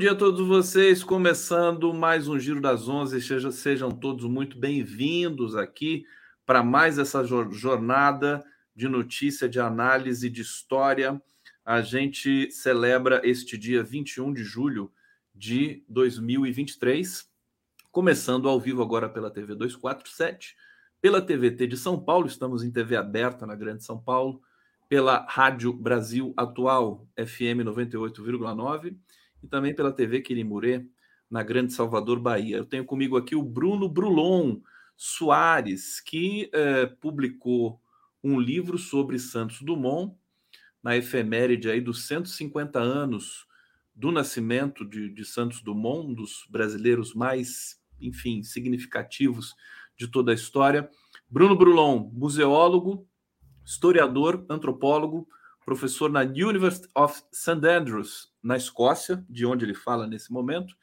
dia a todos vocês. Começando mais um Giro das Onze. Seja, sejam todos muito bem-vindos aqui para mais essa jornada de notícia, de análise, de história. A gente celebra este dia 21 de julho de 2023, começando ao vivo agora pela TV 247, pela TVT de São Paulo, estamos em TV aberta na Grande São Paulo, pela Rádio Brasil Atual, FM 98,9 e também pela TV Quirimurê, na Grande Salvador, Bahia. Eu tenho comigo aqui o Bruno Brulon Soares, que eh, publicou um livro sobre Santos Dumont, na efeméride aí dos 150 anos do nascimento de, de Santos Dumont, um dos brasileiros mais, enfim, significativos de toda a história. Bruno Brulon, museólogo, historiador, antropólogo, professor na University of St. Andrews, na Escócia, de onde ele fala nesse momento,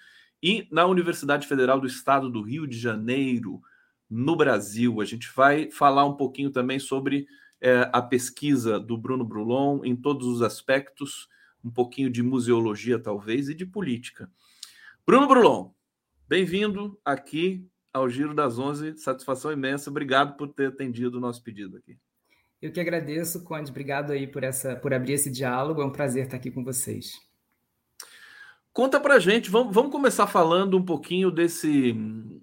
e na Universidade Federal do Estado do Rio de Janeiro, no Brasil. A gente vai falar um pouquinho também sobre é, a pesquisa do Bruno Brulon em todos os aspectos, um pouquinho de museologia, talvez, e de política. Bruno Brulon, bem-vindo aqui ao Giro das Onze. Satisfação imensa. Obrigado por ter atendido o nosso pedido aqui. Eu que agradeço, Conde. Obrigado aí por, essa, por abrir esse diálogo. É um prazer estar aqui com vocês. Conta pra gente, vamos, vamos começar falando um pouquinho desse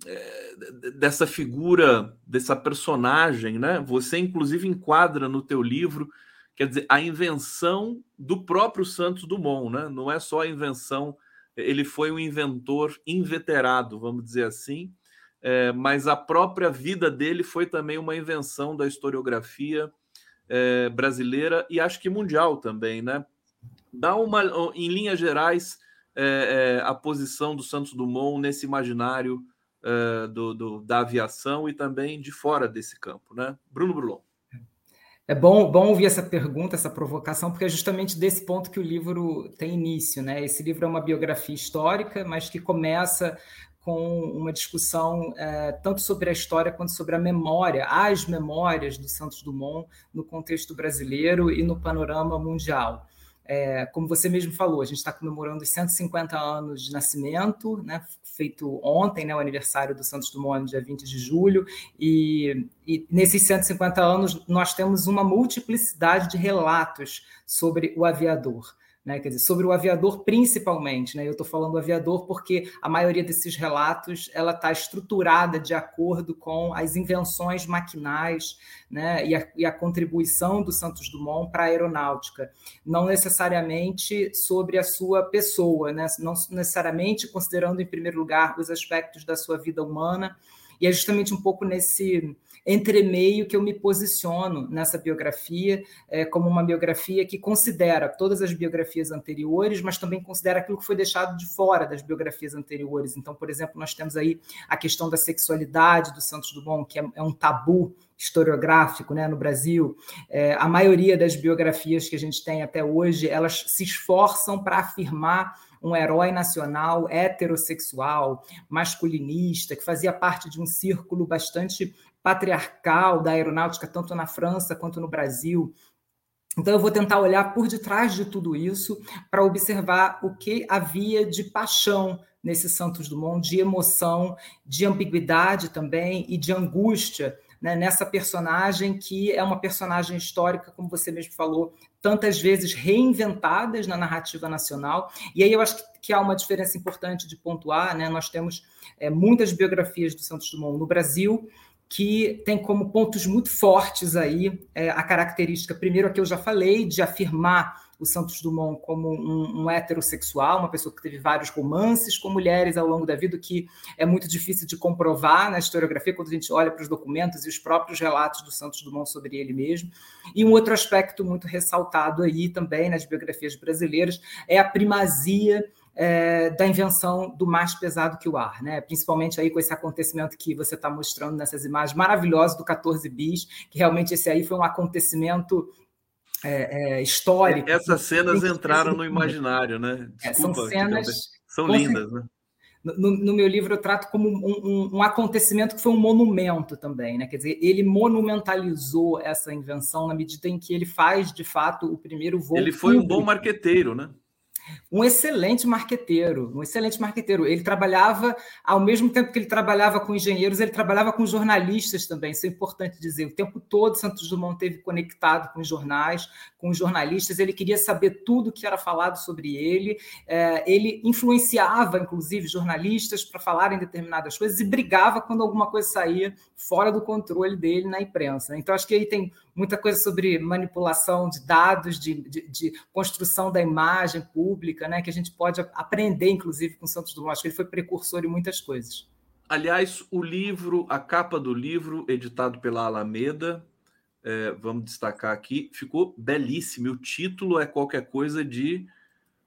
é, dessa figura, dessa personagem, né? Você inclusive enquadra no teu livro, quer dizer, a invenção do próprio Santos Dumont, né? Não é só a invenção, ele foi um inventor inveterado, vamos dizer assim, é, mas a própria vida dele foi também uma invenção da historiografia é, brasileira e acho que mundial também, né? Dá uma, em linhas gerais, é, é, a posição do Santos Dumont nesse imaginário é, do, do, da aviação e também de fora desse campo, né? Bruno Brulon. É bom, bom ouvir essa pergunta, essa provocação, porque é justamente desse ponto que o livro tem início, né? Esse livro é uma biografia histórica, mas que começa com uma discussão é, tanto sobre a história quanto sobre a memória, as memórias do Santos Dumont no contexto brasileiro e no panorama mundial. É, como você mesmo falou, a gente está comemorando os 150 anos de nascimento, né, feito ontem, né, o aniversário do Santos Dumont, dia 20 de julho, e, e nesses 150 anos nós temos uma multiplicidade de relatos sobre o aviador né? Quer dizer, sobre o aviador principalmente, né? Eu estou falando aviador porque a maioria desses relatos ela está estruturada de acordo com as invenções maquinais, né? E a, e a contribuição do Santos Dumont para a aeronáutica, não necessariamente sobre a sua pessoa, né? Não necessariamente considerando em primeiro lugar os aspectos da sua vida humana. E é justamente um pouco nesse entremeio que eu me posiciono nessa biografia é, como uma biografia que considera todas as biografias anteriores, mas também considera aquilo que foi deixado de fora das biografias anteriores. Então, por exemplo, nós temos aí a questão da sexualidade do Santos Dumont, que é, é um tabu historiográfico né, no Brasil. É, a maioria das biografias que a gente tem até hoje, elas se esforçam para afirmar um herói nacional heterossexual, masculinista, que fazia parte de um círculo bastante patriarcal da aeronáutica, tanto na França quanto no Brasil. Então, eu vou tentar olhar por detrás de tudo isso para observar o que havia de paixão nesse Santos Dumont, de emoção, de ambiguidade também e de angústia né, nessa personagem que é uma personagem histórica, como você mesmo falou, tantas vezes reinventadas na narrativa nacional. E aí eu acho que, há uma diferença importante de pontuar. Né? Nós temos é, muitas biografias do Santos Dumont no Brasil que tem como pontos muito fortes aí é, a característica, primeiro, a que eu já falei, de afirmar o Santos Dumont como um, um, heterossexual, uma pessoa que teve vários romances com mulheres ao longo da vida, que é muito difícil de comprovar na historiografia quando a gente olha para os documentos e os próprios relatos do Santos Dumont sobre ele mesmo. E um outro aspecto muito ressaltado aí também nas biografias brasileiras é a primazia é, da invenção do mais pesado que o ar, né? Principalmente aí com esse acontecimento que você está mostrando nessas imagens maravilhosas do 14 bis, que realmente esse aí foi um acontecimento é, é, histórico. Essas cenas entraram no imaginário, né? Desculpa, é, são cenas são lindas, né? No, no, meu livro eu trato como um, um, um, acontecimento que foi um monumento também, né? Quer dizer, ele monumentalizou essa invenção na medida em que ele faz, de fato, o primeiro voo. Ele foi público. um bom marqueteiro, né? Um excelente marqueteiro, um excelente marqueteiro. Ele trabalhava, ao mesmo tempo que ele trabalhava com engenheiros, ele trabalhava com jornalistas também, isso é importante dizer. O tempo todo Santos Dumont teve conectado com os jornais, com os jornalistas, ele queria saber tudo que era falado sobre ele, é, ele influenciava, inclusive, jornalistas para falarem determinadas coisas e brigava quando alguma coisa saía fora do controle dele na imprensa. Então, acho que aí tem muita coisa sobre manipulação de dados, de, de, de construção da imagem pública, né, que a gente pode aprender, inclusive, com Santos Dumont. Acho que ele foi precursor em muitas coisas. Aliás, o livro, a capa do livro, editado pela Alameda, é, vamos destacar aqui, ficou belíssimo. O título é qualquer coisa de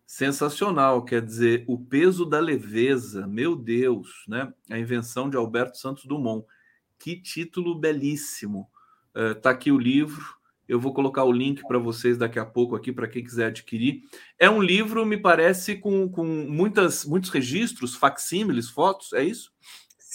sensacional, quer dizer, o peso da leveza, meu Deus, né? A invenção de Alberto Santos Dumont. Que título belíssimo. Está é, aqui o livro. Eu vou colocar o link para vocês daqui a pouco aqui para quem quiser adquirir. É um livro, me parece, com, com muitas, muitos registros, facsímiles, fotos, é isso?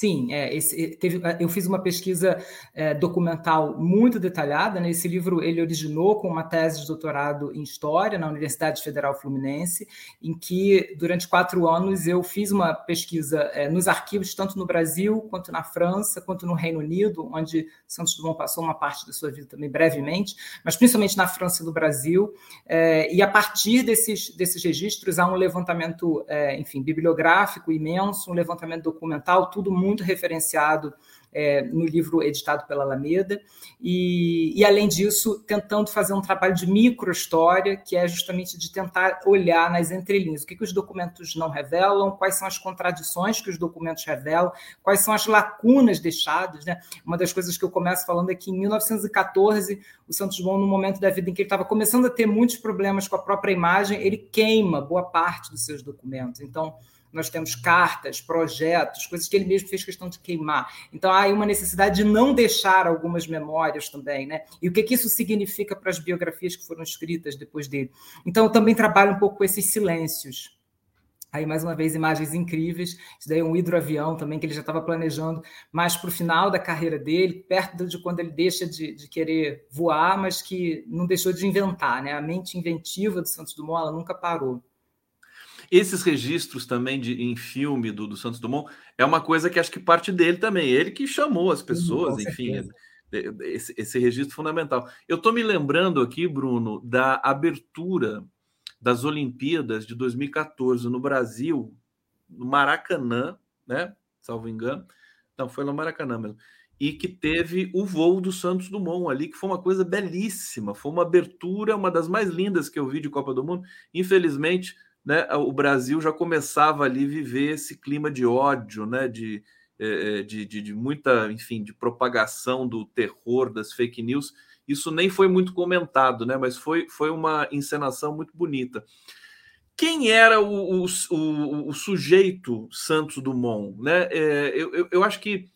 Sim, é, esse, teve, eu fiz uma pesquisa é, documental muito detalhada. Né? Esse livro ele originou com uma tese de doutorado em História na Universidade Federal Fluminense, em que, durante quatro anos, eu fiz uma pesquisa é, nos arquivos, tanto no Brasil, quanto na França, quanto no Reino Unido, onde Santos Dumont passou uma parte da sua vida também brevemente, mas principalmente na França e no Brasil. É, e a partir desses, desses registros, há um levantamento, é, enfim, bibliográfico imenso, um levantamento documental, tudo muito muito referenciado é, no livro editado pela Alameda, e, e, além disso, tentando fazer um trabalho de microhistória, que é justamente de tentar olhar nas entrelinhas o que, que os documentos não revelam, quais são as contradições que os documentos revelam, quais são as lacunas deixadas. Né? Uma das coisas que eu começo falando é que em 1914, o Santos Dumont, no momento da vida em que ele estava começando a ter muitos problemas com a própria imagem, ele queima boa parte dos seus documentos. Então, nós temos cartas, projetos, coisas que ele mesmo fez questão de queimar. Então há uma necessidade de não deixar algumas memórias também, né? E o que, que isso significa para as biografias que foram escritas depois dele? Então eu também trabalho um pouco com esses silêncios. Aí, mais uma vez, imagens incríveis. Isso daí é um hidroavião também, que ele já estava planejando mais para o final da carreira dele, perto de quando ele deixa de, de, querer voar, mas que não deixou de inventar. Né? A mente inventiva do Santos Dumont ela nunca parou. Esses registros também de, em filme do, do Santos Dumont é uma coisa que acho que parte dele também. Ele que chamou as pessoas, enfim, esse, esse registro fundamental. Eu estou me lembrando aqui, Bruno, da abertura das Olimpíadas de 2014 no Brasil, no Maracanã, né? Salvo engano. Não, foi no Maracanã mesmo. E que teve o voo do Santos Dumont ali, que foi uma coisa belíssima. Foi uma abertura, uma das mais lindas que eu vi de Copa do Mundo. Infelizmente, né, o Brasil já começava ali viver esse clima de ódio, né, de, é, é, de, de, de, muita, enfim, de propagação do terror, das fake news. Isso nem foi muito comentado, né, mas foi, foi uma encenação muito bonita. Quem era o, o, o, o sujeito Santos Dumont? Né? É, eu, eu, eu acho que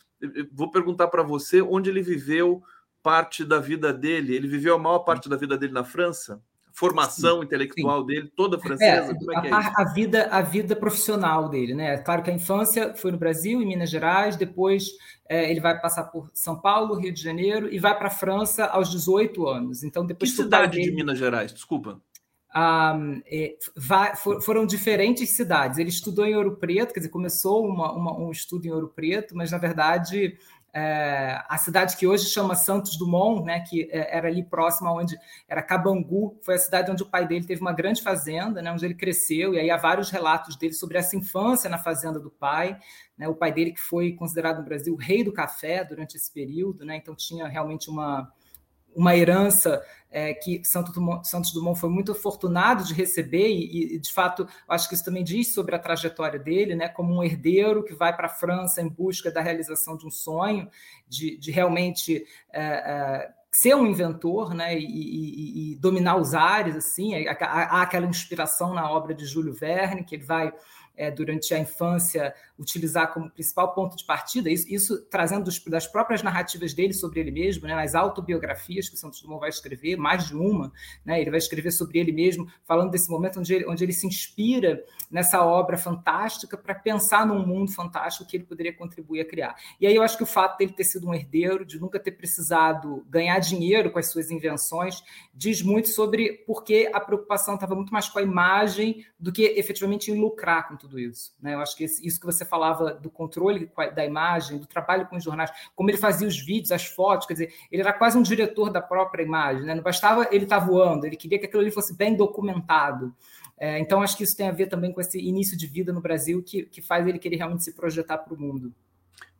vou perguntar para você onde ele viveu parte da vida dele. Ele viveu a maior parte da vida dele na França? Formação sim, intelectual sim. dele, toda francesa? É, é, é a, a, vida, a vida profissional dele, né? Claro que a infância foi no Brasil, em Minas Gerais, depois é, ele vai passar por São Paulo, Rio de Janeiro e vai para a França aos 18 anos. Então, depois que cidade dele, de Minas Gerais? Desculpa. Ah, é, vai, for, foram diferentes cidades. Ele estudou em Ouro Preto, quer dizer, começou uma, uma, um estudo em Ouro Preto, mas na verdade é, a cidade que hoje chama Santos Dumont, né, que é, era ali próxima onde era Cabangu, foi a cidade onde o pai dele teve uma grande fazenda, né, onde ele cresceu, e aí há vários relatos dele sobre essa infância na fazenda do pai, né, o pai dele que foi considerado no Brasil o rei do café durante esse período, né, então tinha realmente uma, uma herança é, que Santos Dumont, Santos Dumont foi muito afortunado de receber, e, e, de fato, acho que isso também diz sobre a trajetória dele, né, como um herdeiro que vai para a França em busca da realização de um sonho, de, de realmente é, é, ser um inventor né, e, e, e, dominar os ares. assim Há, aquela inspiração na obra de Júlio Verne, que ele vai é, durante a infância, utilizar como principal ponto de partida, isso, isso trazendo dos, das próprias narrativas dele sobre ele mesmo, né, nas autobiografias que o Santos Dumont vai escrever, mais de uma, né, ele vai escrever sobre ele mesmo, falando desse momento onde ele, onde ele se inspira nessa obra fantástica para pensar num mundo fantástico que ele poderia contribuir a criar. E aí eu acho que o fato dele ter sido um herdeiro, de nunca ter precisado ganhar dinheiro com as suas invenções, diz muito sobre por que a preocupação estava muito mais com a imagem do que efetivamente em lucrar com tudo isso. Né? Eu acho que isso que você falava do controle da imagem, do trabalho com os jornais, como ele fazia os vídeos, as fotos, quer dizer, ele era quase um diretor da própria imagem. Né? Não bastava ele estar tá voando, ele queria que aquilo ali fosse bem documentado. É, então, acho que isso tem a ver também com esse início de vida no Brasil que, que faz ele querer realmente se projetar para o mundo.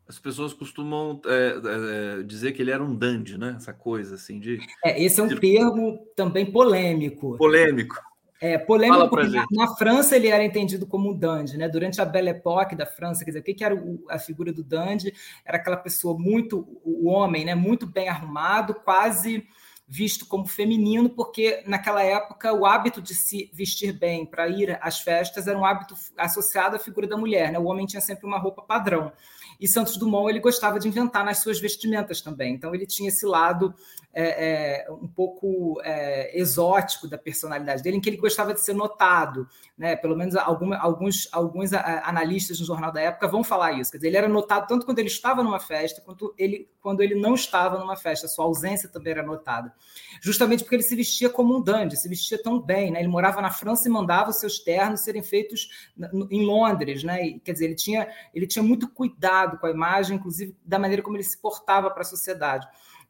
As pessoas costumam é, é, dizer que ele era um dandy, né? Essa coisa assim de. É, esse é um de... termo também polêmico. Polêmico. É, polêmico porque na, na, França ele era entendido como um dandy, né? Durante a Belle Époque da França, quer dizer, o que, que era o, a figura do dandy? Era aquela pessoa muito, o homem, né? Muito bem arrumado, quase visto como feminino, porque naquela época o hábito de se vestir bem para ir às festas era um hábito associado à figura da mulher. Né? O homem tinha sempre uma roupa padrão. E Santos Dumont ele gostava de inventar nas suas vestimentas também. Então ele tinha esse lado é, é, um pouco é, exótico da personalidade dele, em que ele gostava de ser notado. Né? Pelo menos alguma, alguns, alguns analistas no jornal da época vão falar isso. Quer dizer, ele era notado tanto quando ele estava numa festa, quanto ele, quando ele não estava numa festa. Sua ausência também era notada. Justamente porque ele se vestia como um dandy, se vestia tão bem. Né? Ele morava na França e mandava os seus ternos serem feitos em Londres. Né? E, quer dizer, ele tinha, ele tinha muito cuidado com a imagem, inclusive da maneira como ele se portava para a sociedade.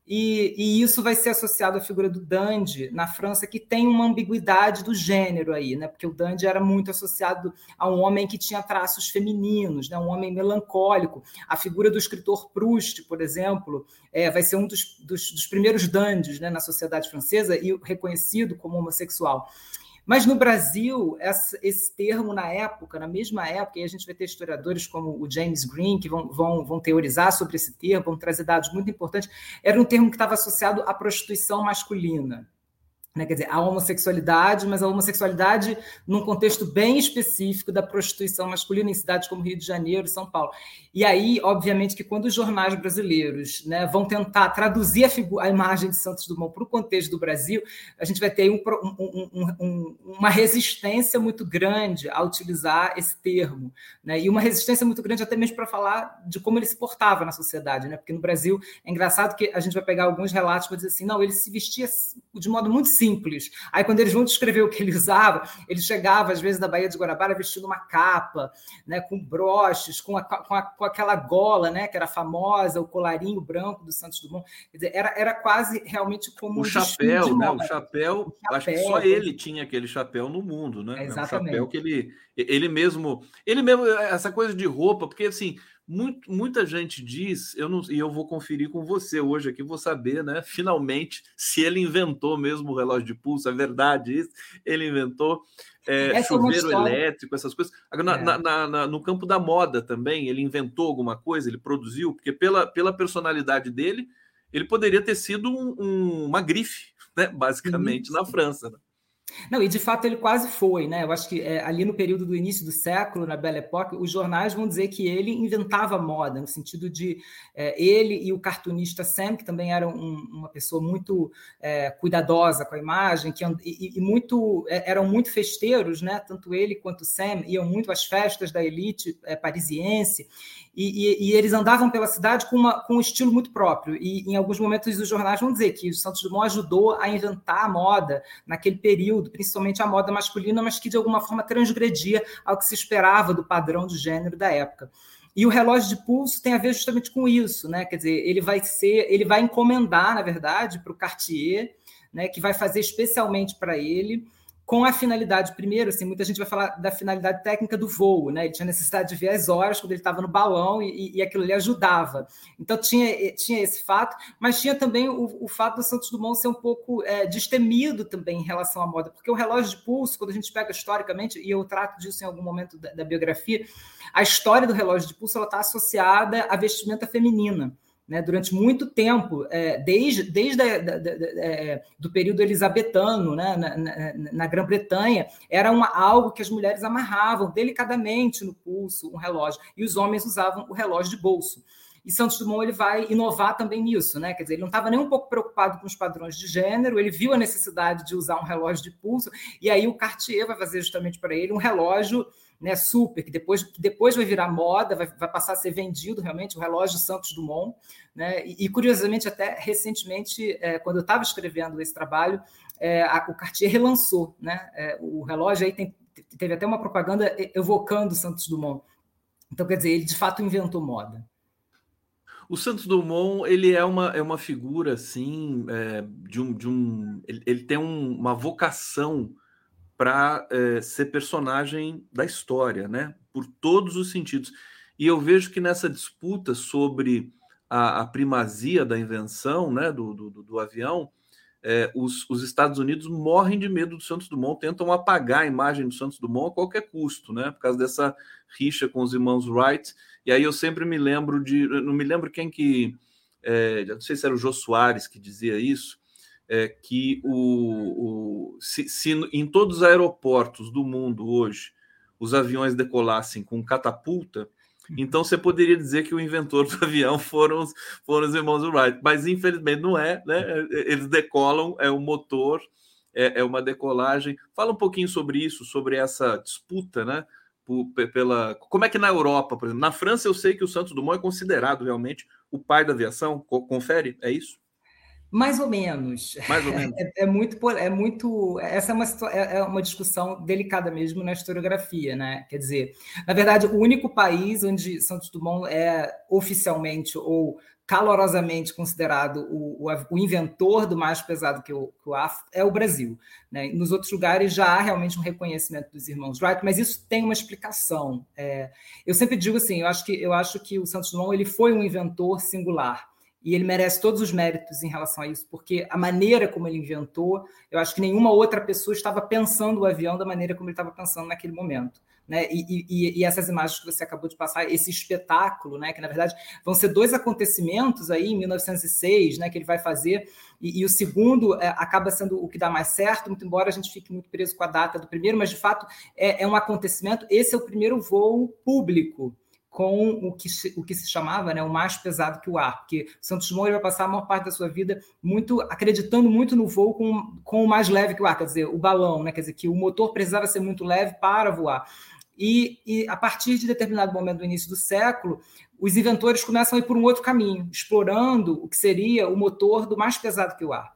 E, e, isso vai ser associado à figura do dandy na França, que tem uma ambiguidade do gênero aí, né? Porque o dandy era muito associado a um homem que tinha traços femininos, né? um homem melancólico. A figura do escritor Proust, por exemplo, é, vai ser um dos, dos, dos primeiros dandies né? na sociedade francesa e reconhecido como homossexual. Mas no Brasil, essa, esse termo, na época, na mesma época, e a gente vai ter historiadores como o James Green, que vão, vão, vão teorizar sobre esse termo, vão trazer dados muito importantes, era um termo que estava associado à prostituição masculina. Né? Quer dizer, a homossexualidade, mas a homossexualidade num contexto bem específico da prostituição masculina em cidades como Rio de Janeiro e São Paulo. E aí, obviamente, que quando os jornais brasileiros né, vão tentar traduzir a, a, imagem de Santos Dumont para o contexto do Brasil, a gente vai ter um, um, um, uma resistência muito grande a utilizar esse termo. Né? E uma resistência muito grande até mesmo para falar de como ele se portava na sociedade. Né? Porque no Brasil é engraçado que a gente vai pegar alguns relatos para dizer assim, não, ele se vestia de modo muito simples simples. Aí, quando eles vão descrever o que ele usava, ele chegava, às vezes, da Baía de Guarabara vestindo uma capa, né, com broches, com, a, com, a, com, aquela gola, né, que era famosa, o colarinho branco do Santos Dumont. Quer dizer, era, era quase realmente como o um chapéu, né? O chapéu, o chapéu, acho que só ele tinha aquele chapéu no mundo, né? exatamente. É um chapéu que ele, ele mesmo, ele mesmo, essa coisa de roupa, porque assim muito, muita gente diz, eu não, e eu vou conferir com você hoje aqui, vou saber, né? Finalmente, se ele inventou mesmo o relógio de pulso, é verdade isso, ele inventou é, é chuveiro elétrico, essas coisas. Na, é. na, na, no campo da moda também, ele inventou alguma coisa, ele produziu, porque pela, pela personalidade dele, ele poderia ter sido um, um, uma grife, né? Basicamente, na França. Né? Não, e de fato ele quase foi, né? Eu acho que é, ali no período do início do século, na Belle Époque, os jornais vão dizer que ele inventava moda, no sentido de é, ele e o cartunista Sam, que também era um, uma pessoa muito é, cuidadosa com a imagem, que e, e muito é, eram muito festeiros, né? Tanto ele quanto Sam iam muito às festas da elite é, parisiense e, e, e, eles andavam pela cidade com, uma, com um estilo muito próprio. E em alguns momentos os jornais vão dizer que o Santos Dumont ajudou a inventar a moda naquele período, principalmente a moda masculina, mas que de alguma forma transgredia ao que se esperava do padrão de gênero da época. E o relógio de pulso tem a ver justamente com isso, né? Quer dizer, ele vai ser, ele vai encomendar, na verdade, para o Cartier, né, que vai fazer especialmente para ele com a finalidade, primeiro, assim, muita gente vai falar da finalidade técnica do voo, né? Ele tinha necessidade de ver as horas quando ele estava no balão e, e, aquilo ali ajudava. Então tinha, tinha esse fato, mas tinha também o, o fato do Santos Dumont ser um pouco é, destemido também em relação à moda, porque o relógio de pulso, quando a gente pega historicamente, e eu trato disso em algum momento da, da biografia, a história do relógio de pulso ela está associada à vestimenta feminina Né, durante muito tempo, é, desde, desde a, da, da, é, do período elisabetano né, na, na, na Grã-Bretanha, era uma, algo que as mulheres amarravam delicadamente no pulso, um relógio, e os homens usavam o relógio de bolso. E Santos Dumont ele vai inovar também nisso, né? Quer dizer, ele não estava nem um pouco preocupado com os padrões de gênero, ele viu a necessidade de usar um relógio de pulso, e aí o Cartier vai fazer justamente para ele um relógio né, super, que depois, que depois vai virar moda, vai, vai passar a ser vendido realmente, o relógio Santos Dumont. Né? E, e curiosamente, até recentemente, é, quando eu estava escrevendo esse trabalho, é, a, o Cartier relançou né? É, o relógio, aí tem, teve até uma propaganda evocando Santos Dumont. Então, quer dizer, ele de fato inventou moda. O Santos Dumont ele é uma, é uma figura assim é, de um, de um ele, ele tem um, uma vocação para é, ser personagem da história, né? Por todos os sentidos. E eu vejo que nessa disputa sobre a, a primazia da invenção, né, do, do, do avião, é, os, os, Estados Unidos morrem de medo do Santos Dumont, tentam apagar a imagem do Santos Dumont a qualquer custo, né? Por causa dessa rixa com os irmãos Wright. E aí eu sempre me lembro de. Não me lembro quem que. É, não sei se era o Jô Soares que dizia isso, é, que o, o se, se, em todos os aeroportos do mundo hoje os aviões decolassem com catapulta, então você poderia dizer que o inventor do avião foram os, foram os irmãos Wright, mas infelizmente não é, né? Eles decolam, é o motor, é, é uma decolagem. Fala um pouquinho sobre isso, sobre essa disputa, né? Por, pela como é que na Europa, por exemplo, na França eu sei que o Santos Dumont é considerado realmente o pai da aviação. Confere, é isso? Mais ou menos. Mais ou menos. É, é, muito, é muito. Essa é uma, é, é uma discussão delicada mesmo na historiografia, né? Quer dizer, na verdade, o único país onde Santos Dumont é oficialmente ou calorosamente considerado o, o, o inventor do mais pesado que o, que o ar é o Brasil. Né? Nos outros lugares já há realmente um reconhecimento dos irmãos Wright, mas isso tem uma explicação. É, eu sempre digo assim, eu acho que eu acho que o Santos Dumont ele foi um inventor singular e ele merece todos os méritos em relação a isso, porque a maneira como ele inventou, eu acho que nenhuma outra pessoa estava pensando o avião da maneira como ele estava pensando naquele momento. Né? E, e, e, essas imagens que você acabou de passar, esse espetáculo, né? que na verdade vão ser dois acontecimentos aí em 1906, né? que ele vai fazer, e, e o segundo é, acaba sendo o que dá mais certo, muito embora a gente fique muito preso com a data do primeiro, mas de fato é, é um acontecimento. Esse é o primeiro voo público com o que, o que se chamava né, o mais pesado que o ar, porque Santos Dumont vai passar a maior parte da sua vida muito acreditando muito no voo com, com o mais leve que o ar, quer dizer, o balão, né, quer dizer, que o motor precisava ser muito leve para voar. E, e, a partir de determinado momento do início do século, os inventores começam a ir por um outro caminho, explorando o que seria o motor do mais pesado que o ar.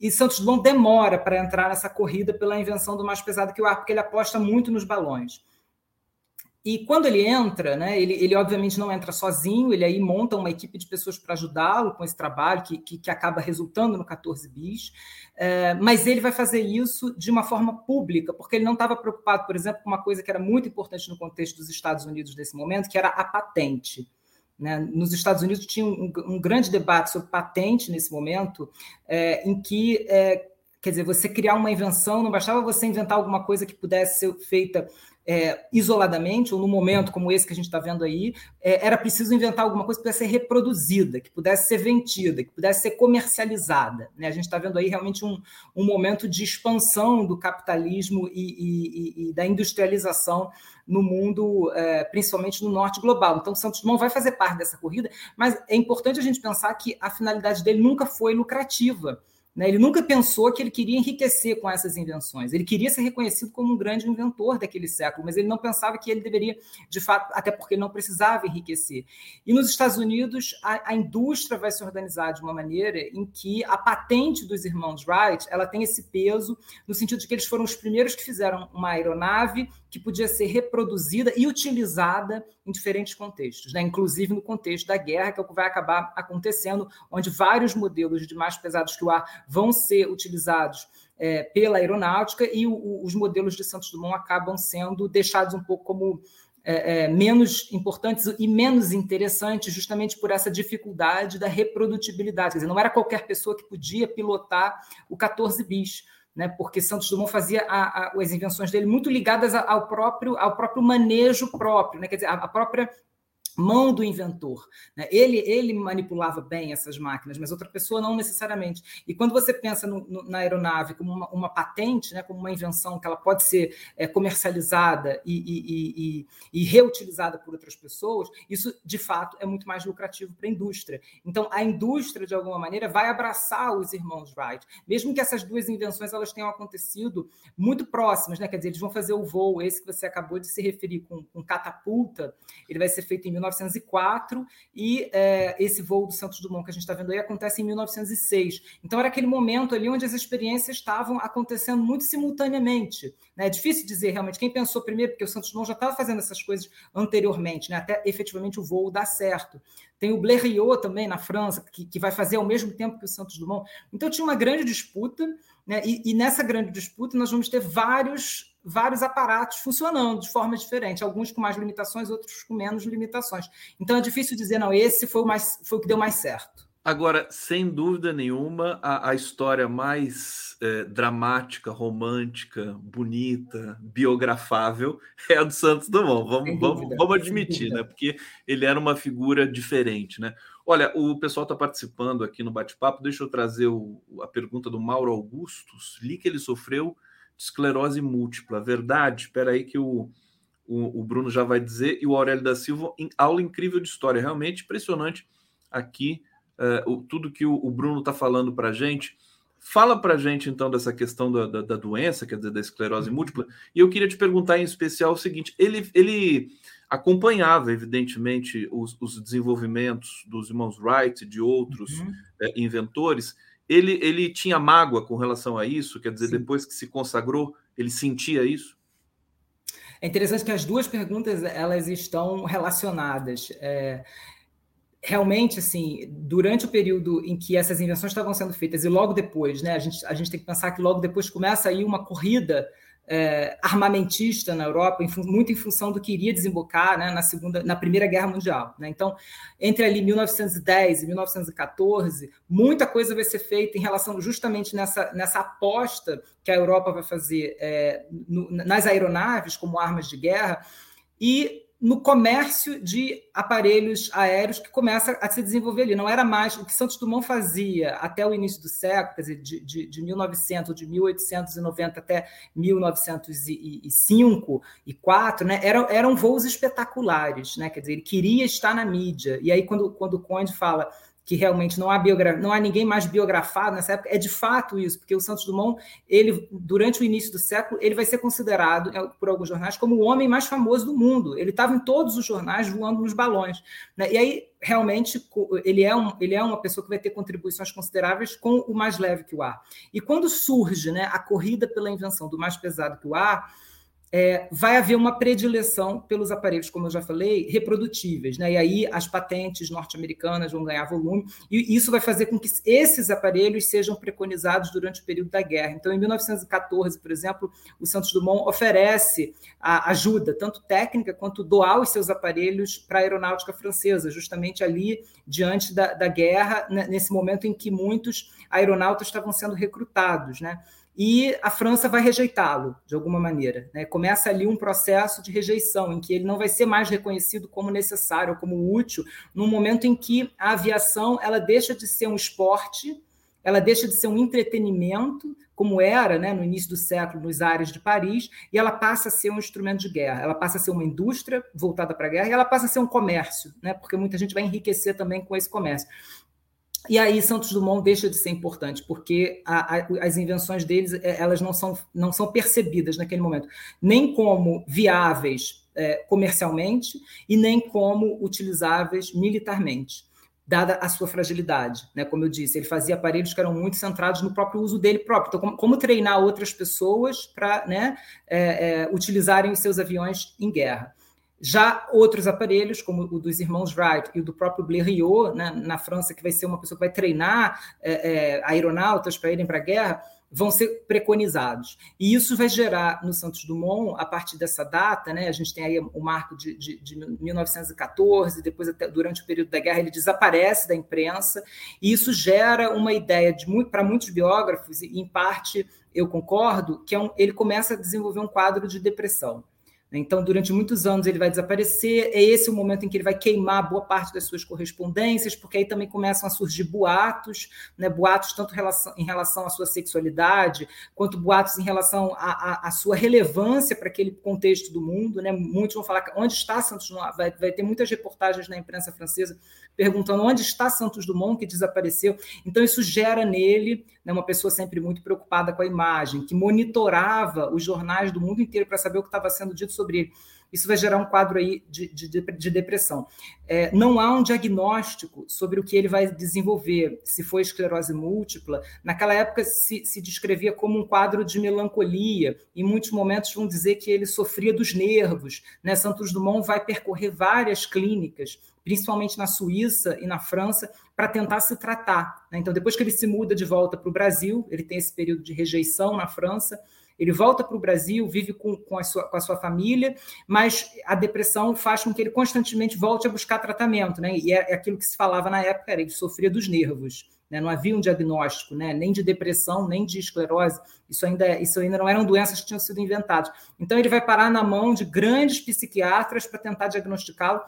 E Santos Dumont demora para entrar nessa corrida pela invenção do mais pesado que o ar, porque ele aposta muito nos balões. E quando ele entra, né, ele, ele obviamente não entra sozinho, ele aí monta uma equipe de pessoas para ajudá-lo com esse trabalho, que, que, que, acaba resultando no 14 bis, é, mas ele vai fazer isso de uma forma pública, porque ele não estava preocupado, por exemplo, com uma coisa que era muito importante no contexto dos Estados Unidos nesse momento, que era a patente. Né? Nos Estados Unidos tinha um, um, grande debate sobre patente nesse momento, é, em que é, quer dizer, você criar uma invenção, não bastava você inventar alguma coisa que pudesse ser feita é, isoladamente, ou num momento como esse que a gente está vendo aí, é, era preciso inventar alguma coisa que pudesse ser reproduzida, que pudesse ser vendida, que pudesse ser comercializada. Né? A gente está vendo aí realmente um, um momento de expansão do capitalismo e, e, e da industrialização no mundo, é, principalmente no norte global. Então, Santos Dumont vai fazer parte dessa corrida, mas é importante a gente pensar que a finalidade dele nunca foi lucrativa. Né? Ele nunca pensou que ele queria enriquecer com essas invenções. Ele queria ser reconhecido como um grande inventor daquele século, mas ele não pensava que ele deveria, de fato, até porque não precisava enriquecer. E nos Estados Unidos, a, a indústria vai se organizar de uma maneira em que a patente dos irmãos Wright ela tem esse peso, no sentido de que eles foram os primeiros que fizeram uma aeronave que podia ser reproduzida e utilizada em diferentes contextos, né? inclusive no contexto da guerra, que é o que vai acabar acontecendo, onde vários modelos de mais pesados que o ar vão ser utilizados é, pela aeronáutica e o, os modelos de Santos Dumont acabam sendo deixados um pouco como é, é, menos importantes e menos interessantes, justamente por essa dificuldade da reprodutibilidade. Quer dizer, não era qualquer pessoa que podia pilotar o 14 bis né, porque Santos Dumont fazia a, a, as invenções dele muito ligadas ao próprio, ao próprio manejo próprio, né, quer dizer, a, própria mão do inventor. Né? Ele, ele manipulava bem essas máquinas, mas outra pessoa não necessariamente. E quando você pensa no, no, na aeronave como uma, uma, patente, né, como uma invenção que ela pode ser é, comercializada e, e, e, e, reutilizada por outras pessoas, isso de fato é muito mais lucrativo para a indústria. Então, a indústria, de alguma maneira, vai abraçar os irmãos Wright, mesmo que essas duas invenções elas tenham acontecido muito próximas, né? quer dizer, eles vão fazer o voo, esse que você acabou de se referir com, com catapulta, ele vai ser feito em 1904 e é, esse voo do Santos Dumont que a gente está vendo aí acontece em 1906. Então era aquele momento ali onde as experiências estavam acontecendo muito simultaneamente. Né? É difícil dizer realmente quem pensou primeiro, porque o Santos Dumont já estava fazendo essas coisas anteriormente, né? até efetivamente o voo dar certo. Tem o Blériot também na França, que, que vai fazer ao mesmo tempo que o Santos Dumont. Então tinha uma grande disputa, né? e, e nessa grande disputa nós vamos ter vários vários aparatos funcionando de forma diferente, alguns com mais limitações, outros com menos limitações. Então é difícil dizer, não, esse foi o, mais, foi o que deu mais certo. Agora, sem dúvida nenhuma, a, a história mais é, dramática, romântica, bonita, biografável é a do Santos Dumont. Vamos, vamos, vamos admitir, né? Porque ele era uma figura diferente, né? Olha, o pessoal está participando aqui no bate-papo. Deixa eu trazer o, a pergunta do Mauro Augustus. Li que ele sofreu esclerose múltipla. Verdade? Espera aí que o, o, o, Bruno já vai dizer. E o Aurélio da Silva, em, aula incrível de história. Realmente impressionante aqui uh, o, tudo que o, o Bruno está falando para a gente. Fala para a gente, então, dessa questão da, da, da, doença, quer dizer, da esclerose uhum. múltipla. E eu queria te perguntar em especial o seguinte: ele, ele acompanhava, evidentemente, os, os desenvolvimentos dos irmãos Wright e de outros uhum. é, inventores ele, ele tinha mágoa com relação a isso? Quer dizer, Sim. depois que se consagrou, ele sentia isso? É interessante que as duas perguntas elas estão relacionadas. É, realmente, assim, durante o período em que essas invenções estavam sendo feitas e logo depois, né, a gente, a gente tem que pensar que logo depois começa aí uma corrida é, armamentista na Europa, muito em função do que iria desembocar né, na segunda, na Primeira Guerra Mundial. Né? Então, entre ali 1910 e 1914, muita coisa vai ser feita em relação justamente nessa, nessa aposta que a Europa vai fazer é, no, nas aeronaves como armas de guerra e no comércio de aparelhos aéreos que começa a se desenvolver ali. Não era mais o que Santos Dumont fazia até o início do século, quer dizer, de, de, de 1900, de 1890 até 1905 e 4, né, eram, eram voos espetaculares, né, quer dizer, ele queria estar na mídia. E aí, quando, quando o Conde fala que realmente não há não há ninguém mais biografado nessa época, é de fato isso, porque o Santos Dumont, ele durante o início do século, ele vai ser considerado é, por alguns jornais como o homem mais famoso do mundo. Ele estava em todos os jornais voando nos balões, né? E aí realmente ele é, um, ele é uma pessoa que vai ter contribuições consideráveis com o mais leve que o ar. E quando surge, né, a corrida pela invenção do mais pesado que o ar, é, vai haver uma predileção pelos aparelhos, como eu já falei, reprodutíveis. Né? E aí as patentes norte-americanas vão ganhar volume, e isso vai fazer com que esses aparelhos sejam preconizados durante o período da guerra. Então, em 1914, por exemplo, o Santos Dumont oferece ajuda, tanto técnica quanto doar os seus aparelhos para a aeronáutica francesa, justamente ali diante da, da guerra, né? nesse momento em que muitos aeronautas estavam sendo recrutados. Né? E a França vai rejeitá-lo de alguma maneira. Né? Começa ali um processo de rejeição, em que ele não vai ser mais reconhecido como necessário, como útil, no momento em que a aviação ela deixa de ser um esporte, ela deixa de ser um entretenimento, como era né, no início do século nos ares de Paris, e ela passa a ser um instrumento de guerra, ela passa a ser uma indústria voltada para a guerra, e ela passa a ser um comércio, né, porque muita gente vai enriquecer também com esse comércio. E aí Santos Dumont deixa de ser importante, porque a, a, as invenções deles é, elas não são, não são percebidas naquele momento, nem como viáveis é, comercialmente e nem como utilizáveis militarmente, dada a sua fragilidade. Né? Como eu disse, ele fazia aparelhos que eram muito centrados no próprio uso dele próprio. Então, como, como treinar outras pessoas para né, é, é, utilizarem os seus aviões em guerra? Já outros aparelhos, como o dos irmãos Wright e o do próprio Blériot, né, na França, que vai ser uma pessoa que vai treinar é, é, aeronautas para irem para a guerra, vão ser preconizados. E isso vai gerar no Santos Dumont, a partir dessa data, né, a gente tem aí o marco de, de, de 1914, depois até durante o período da guerra ele desaparece da imprensa, e isso gera uma ideia para muitos biógrafos, e em parte eu concordo, que é um, ele começa a desenvolver um quadro de depressão. Então, durante muitos anos ele vai desaparecer. É esse o momento em que ele vai queimar boa parte das suas correspondências, porque aí também começam a surgir boatos, né? boatos tanto em relação à sua sexualidade, quanto boatos em relação à, à, à sua relevância para aquele contexto do mundo. Né? Muitos vão falar onde está Santos Dumont. Vai, vai ter muitas reportagens na imprensa francesa perguntando onde está Santos Dumont, que desapareceu. Então, isso gera nele né, uma pessoa sempre muito preocupada com a imagem, que monitorava os jornais do mundo inteiro para saber o que estava sendo dito sobre ele. Isso vai gerar um quadro aí de, de, de depressão. É, não há um diagnóstico sobre o que ele vai desenvolver, se foi esclerose múltipla. Naquela época se, se descrevia como um quadro de melancolia. Em muitos momentos vão dizer que ele sofria dos nervos. Né? Santos Dumont vai percorrer várias clínicas principalmente na Suíça e na França, para tentar se tratar. Né? Então, depois que ele se muda de volta para o Brasil, ele tem esse período de rejeição na França, ele volta para o Brasil, vive com, com, a sua, com, a sua, família, mas a depressão faz com que ele constantemente volte a buscar tratamento. Né? E é, é aquilo que se falava na época, era, ele sofria dos nervos. Né? Não havia um diagnóstico né? nem de depressão, nem de esclerose. Isso ainda, isso ainda não eram doenças que tinham sido inventadas. Então, ele vai parar na mão de grandes psiquiatras para tentar diagnosticá-lo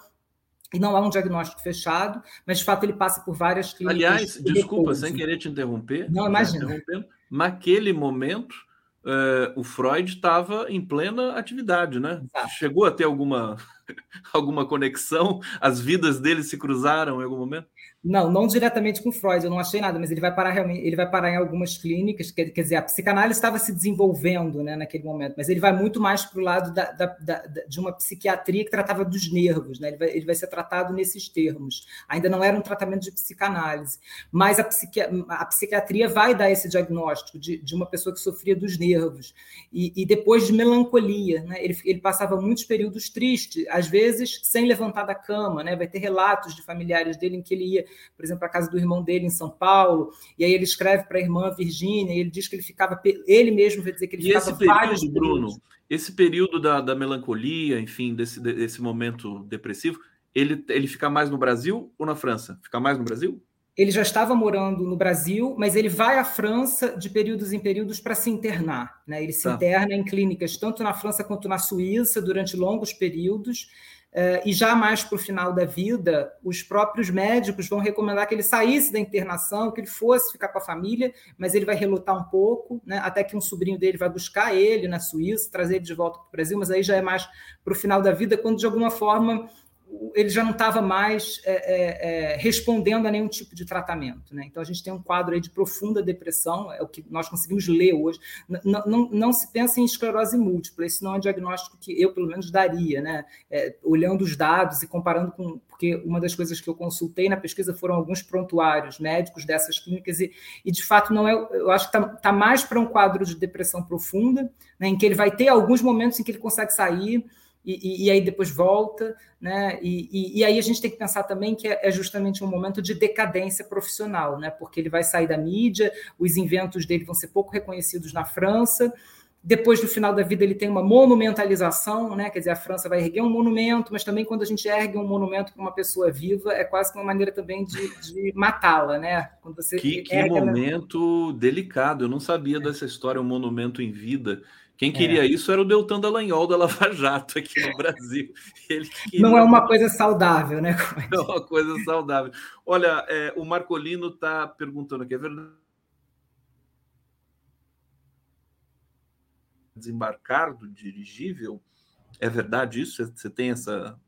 e não há um diagnóstico fechado, mas de fato ele passa por várias clínicas. Aliás, desculpa, sem querer te interromper. Não, imagina. Naquele momento, uh, o Freud estava em plena atividade, né? Exato. Chegou a ter alguma, alguma conexão? As vidas dele se cruzaram em algum momento? Não, não diretamente com Freud, eu não achei nada, mas ele vai parar realmente, ele vai parar em algumas clínicas, quer, quer dizer, a psicanálise estava se desenvolvendo né, naquele momento, mas ele vai muito mais para o lado da, da, da, de uma psiquiatria que tratava dos nervos, né? ele, vai, ele vai ser tratado nesses termos. Ainda não era um tratamento de psicanálise, mas a, psiqui, a psiquiatria vai dar esse diagnóstico de, de uma pessoa que sofria dos nervos, e, e depois de melancolia, né? ele, ele passava muitos períodos tristes, às vezes sem levantar da cama, né? vai ter relatos de familiares dele em que ele ia por exemplo, a casa do irmão dele em São Paulo, e aí ele escreve para a irmã Virgínia, e ele diz que ele ficava, ele mesmo vai dizer que ele e ficava esse período, Bruno, esse período da, da melancolia, enfim, desse, desse momento depressivo, ele, ele fica mais no Brasil ou na França? Fica mais no Brasil? Ele já estava morando no Brasil, mas ele vai à França de períodos em períodos para se internar. Né? Ele se tá. interna em clínicas tanto na França quanto na Suíça durante longos períodos. Uh, e já mais para o final da vida, os próprios médicos vão recomendar que ele saísse da internação, que ele fosse ficar com a família, mas ele vai relutar um pouco, né, até que um sobrinho dele vai buscar ele na Suíça, trazer ele de volta para o Brasil, mas aí já é mais para o final da vida, quando de alguma forma ele já não estava mais é, é, é, respondendo a nenhum tipo de tratamento. Né? Então, a gente tem um quadro de profunda depressão, é o que nós conseguimos ler hoje. Não, não, não se pensa em esclerose múltipla, esse não é um diagnóstico que eu, pelo menos, daria, né? É, olhando os dados e comparando com. Porque uma das coisas que eu consultei na pesquisa foram alguns prontuários médicos dessas clínicas, e, e de fato, não é. Eu acho que está tá mais para um quadro de depressão profunda, né, em que ele vai ter alguns momentos em que ele consegue sair e, e, aí depois volta, né? E, e, e, aí a gente tem que pensar também que é, é, justamente um momento de decadência profissional, né? Porque ele vai sair da mídia, os inventos dele vão ser pouco reconhecidos na França. Depois do final da vida ele tem uma monumentalização, né? Quer dizer, a França vai erguer um monumento, mas também quando a gente ergue um monumento para uma pessoa viva, é quase que uma maneira também de, de matá-la, né? Quando você que, que momento delicado! Eu não sabia dessa história, um monumento em vida. Quem queria é. isso era o Deltan Dallagnol da Lava Jato aqui no Brasil. Queria... Não é uma coisa saudável, né? Não é uma coisa saudável. Olha, é, o Marcolino está perguntando aqui, é verdade? Desembarcar do dirigível? É verdade isso? Você tem essa,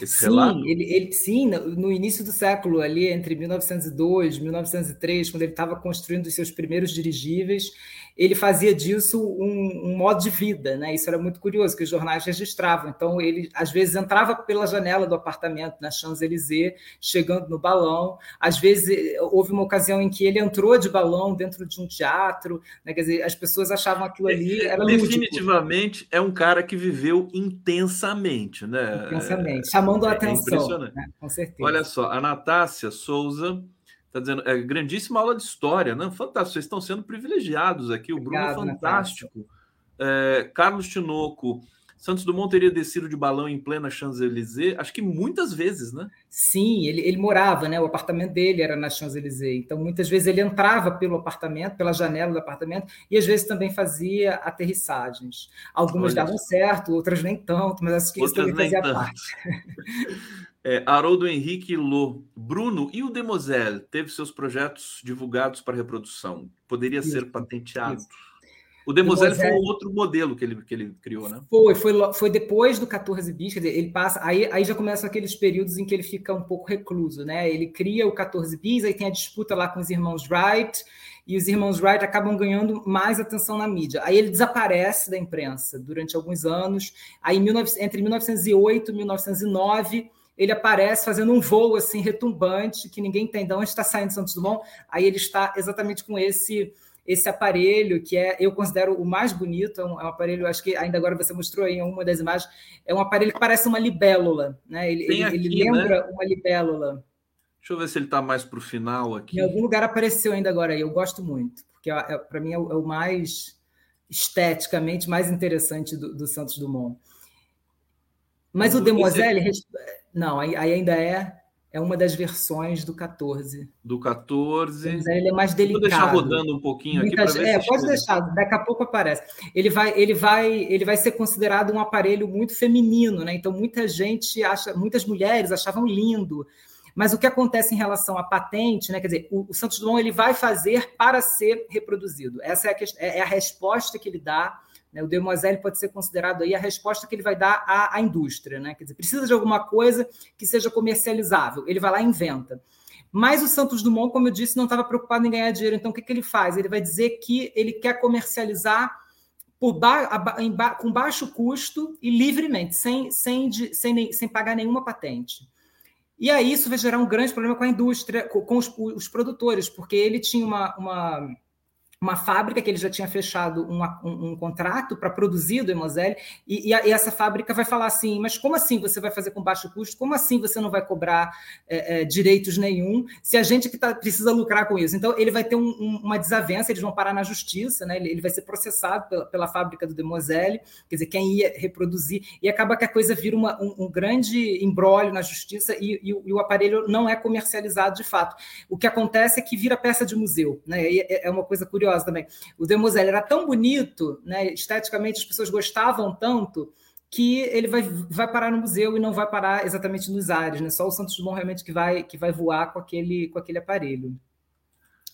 esse sim, relato? Ele, ele, sim, no início do século, ali entre 1902 e 1903, quando ele estava construindo os seus primeiros dirigíveis, ele fazia disso um, um, modo de vida, né? Isso era muito curioso, que os jornais registravam. Então, ele às vezes entrava pela janela do apartamento na Champs-Élysées, chegando no balão. Às vezes houve uma ocasião em que ele entrou de balão dentro de um teatro, né? Quer dizer, as pessoas achavam aquilo ali é, era definitivamente lúdico. é um cara que viveu intensamente, né? Intensamente, chamando é, a atenção, né? com certeza. Olha só, a Natácia Souza Está dizendo, é grandíssima aula de história, né? Fantástico, vocês estão sendo privilegiados aqui. O Bruno é fantástico. É, Carlos Tinoco, Santos Dumont teria descido de balão em plena Champs-Élysées, acho que muitas vezes, né? Sim, ele, ele morava, né? O apartamento dele era na Champs-Élysées. Então, muitas vezes ele entrava pelo apartamento, pela janela do apartamento, e às vezes também fazia aterrissagens. Algumas Olha. davam certo, outras nem tanto, mas acho que isso também fazia tanto. parte. É, Haroldo Henrique Lô. Bruno, e o Demoselle teve seus projetos divulgados para reprodução? Poderia isso, ser patenteado? Isso. O Demoselle foi um outro modelo que ele, que ele criou, né? Foi, foi, foi depois do 14 bis, quer dizer, ele passa, aí, aí já começam aqueles períodos em que ele fica um pouco recluso, né? Ele cria o 14 bis, aí tem a disputa lá com os irmãos Wright, e os irmãos Wright acabam ganhando mais atenção na mídia. Aí ele desaparece da imprensa durante alguns anos, aí 19, entre 1908 e 1909 ele aparece fazendo um voo assim retumbante, que ninguém entende de onde está saindo Santos Dumont, aí ele está exatamente com esse esse aparelho, que é, eu considero o mais bonito, é um, é um, aparelho, acho que ainda agora você mostrou em uma das imagens, é um aparelho que parece uma libélula, né? Ele, ele, aqui, ele lembra né? uma libélula. Deixa eu ver se ele está mais para o final aqui. Em algum lugar apareceu ainda agora eu gosto muito, porque é, é para mim é o, é o, mais esteticamente mais interessante do, do Santos Dumont. Mas o Demoiselle, não, aí, aí ainda é é uma das versões do 14. Do 14. ele é mais delicado. Vou deixar rodando um pouquinho aqui para ver É, pode deixar, daqui a pouco aparece. Ele vai, ele vai, ele vai ser considerado um aparelho muito feminino, né? Então muita gente acha, muitas mulheres achavam lindo. Mas o que acontece em relação à patente, né? Quer dizer, o, o Santos Dumont ele vai fazer para ser reproduzido. Essa é a, é, é a resposta que ele dá? O Demoiselle pode ser considerado aí a resposta que ele vai dar à, à indústria. Né? Quer dizer, precisa de alguma coisa que seja comercializável. Ele vai lá e inventa. Mas o Santos Dumont, como eu disse, não estava preocupado em ganhar dinheiro. Então, o que, que ele faz? Ele vai dizer que ele quer comercializar ba ba com baixo custo e livremente, sem, sem, sem, sem pagar nenhuma patente. E aí isso vai gerar um grande problema com a indústria, com, com os, os, produtores, porque ele tinha uma, uma uma fábrica que ele já tinha fechado um, um, um contrato para produzir do Emoselle, e, e, e, essa fábrica vai falar assim: mas como assim você vai fazer com baixo custo? Como assim você não vai cobrar é, é, direitos nenhum se a gente que tá, precisa lucrar com isso? Então ele vai ter um, uma desavença, eles vão parar na justiça, né? ele, ele vai ser processado pela, pela, fábrica do Demoselle, quer dizer, quem ia reproduzir, e acaba que a coisa vira uma, um, grande embrólio na justiça e, e, o aparelho não é comercializado de fato. O que acontece é que vira peça de museu, né? é, é uma coisa curiosa curiosa também. O Demoiselle era tão bonito, né, esteticamente as pessoas gostavam tanto, que ele vai, vai parar no museu e não vai parar exatamente nos ares, né? Só o Santos Dumont realmente que vai, que vai voar com aquele, com aquele aparelho.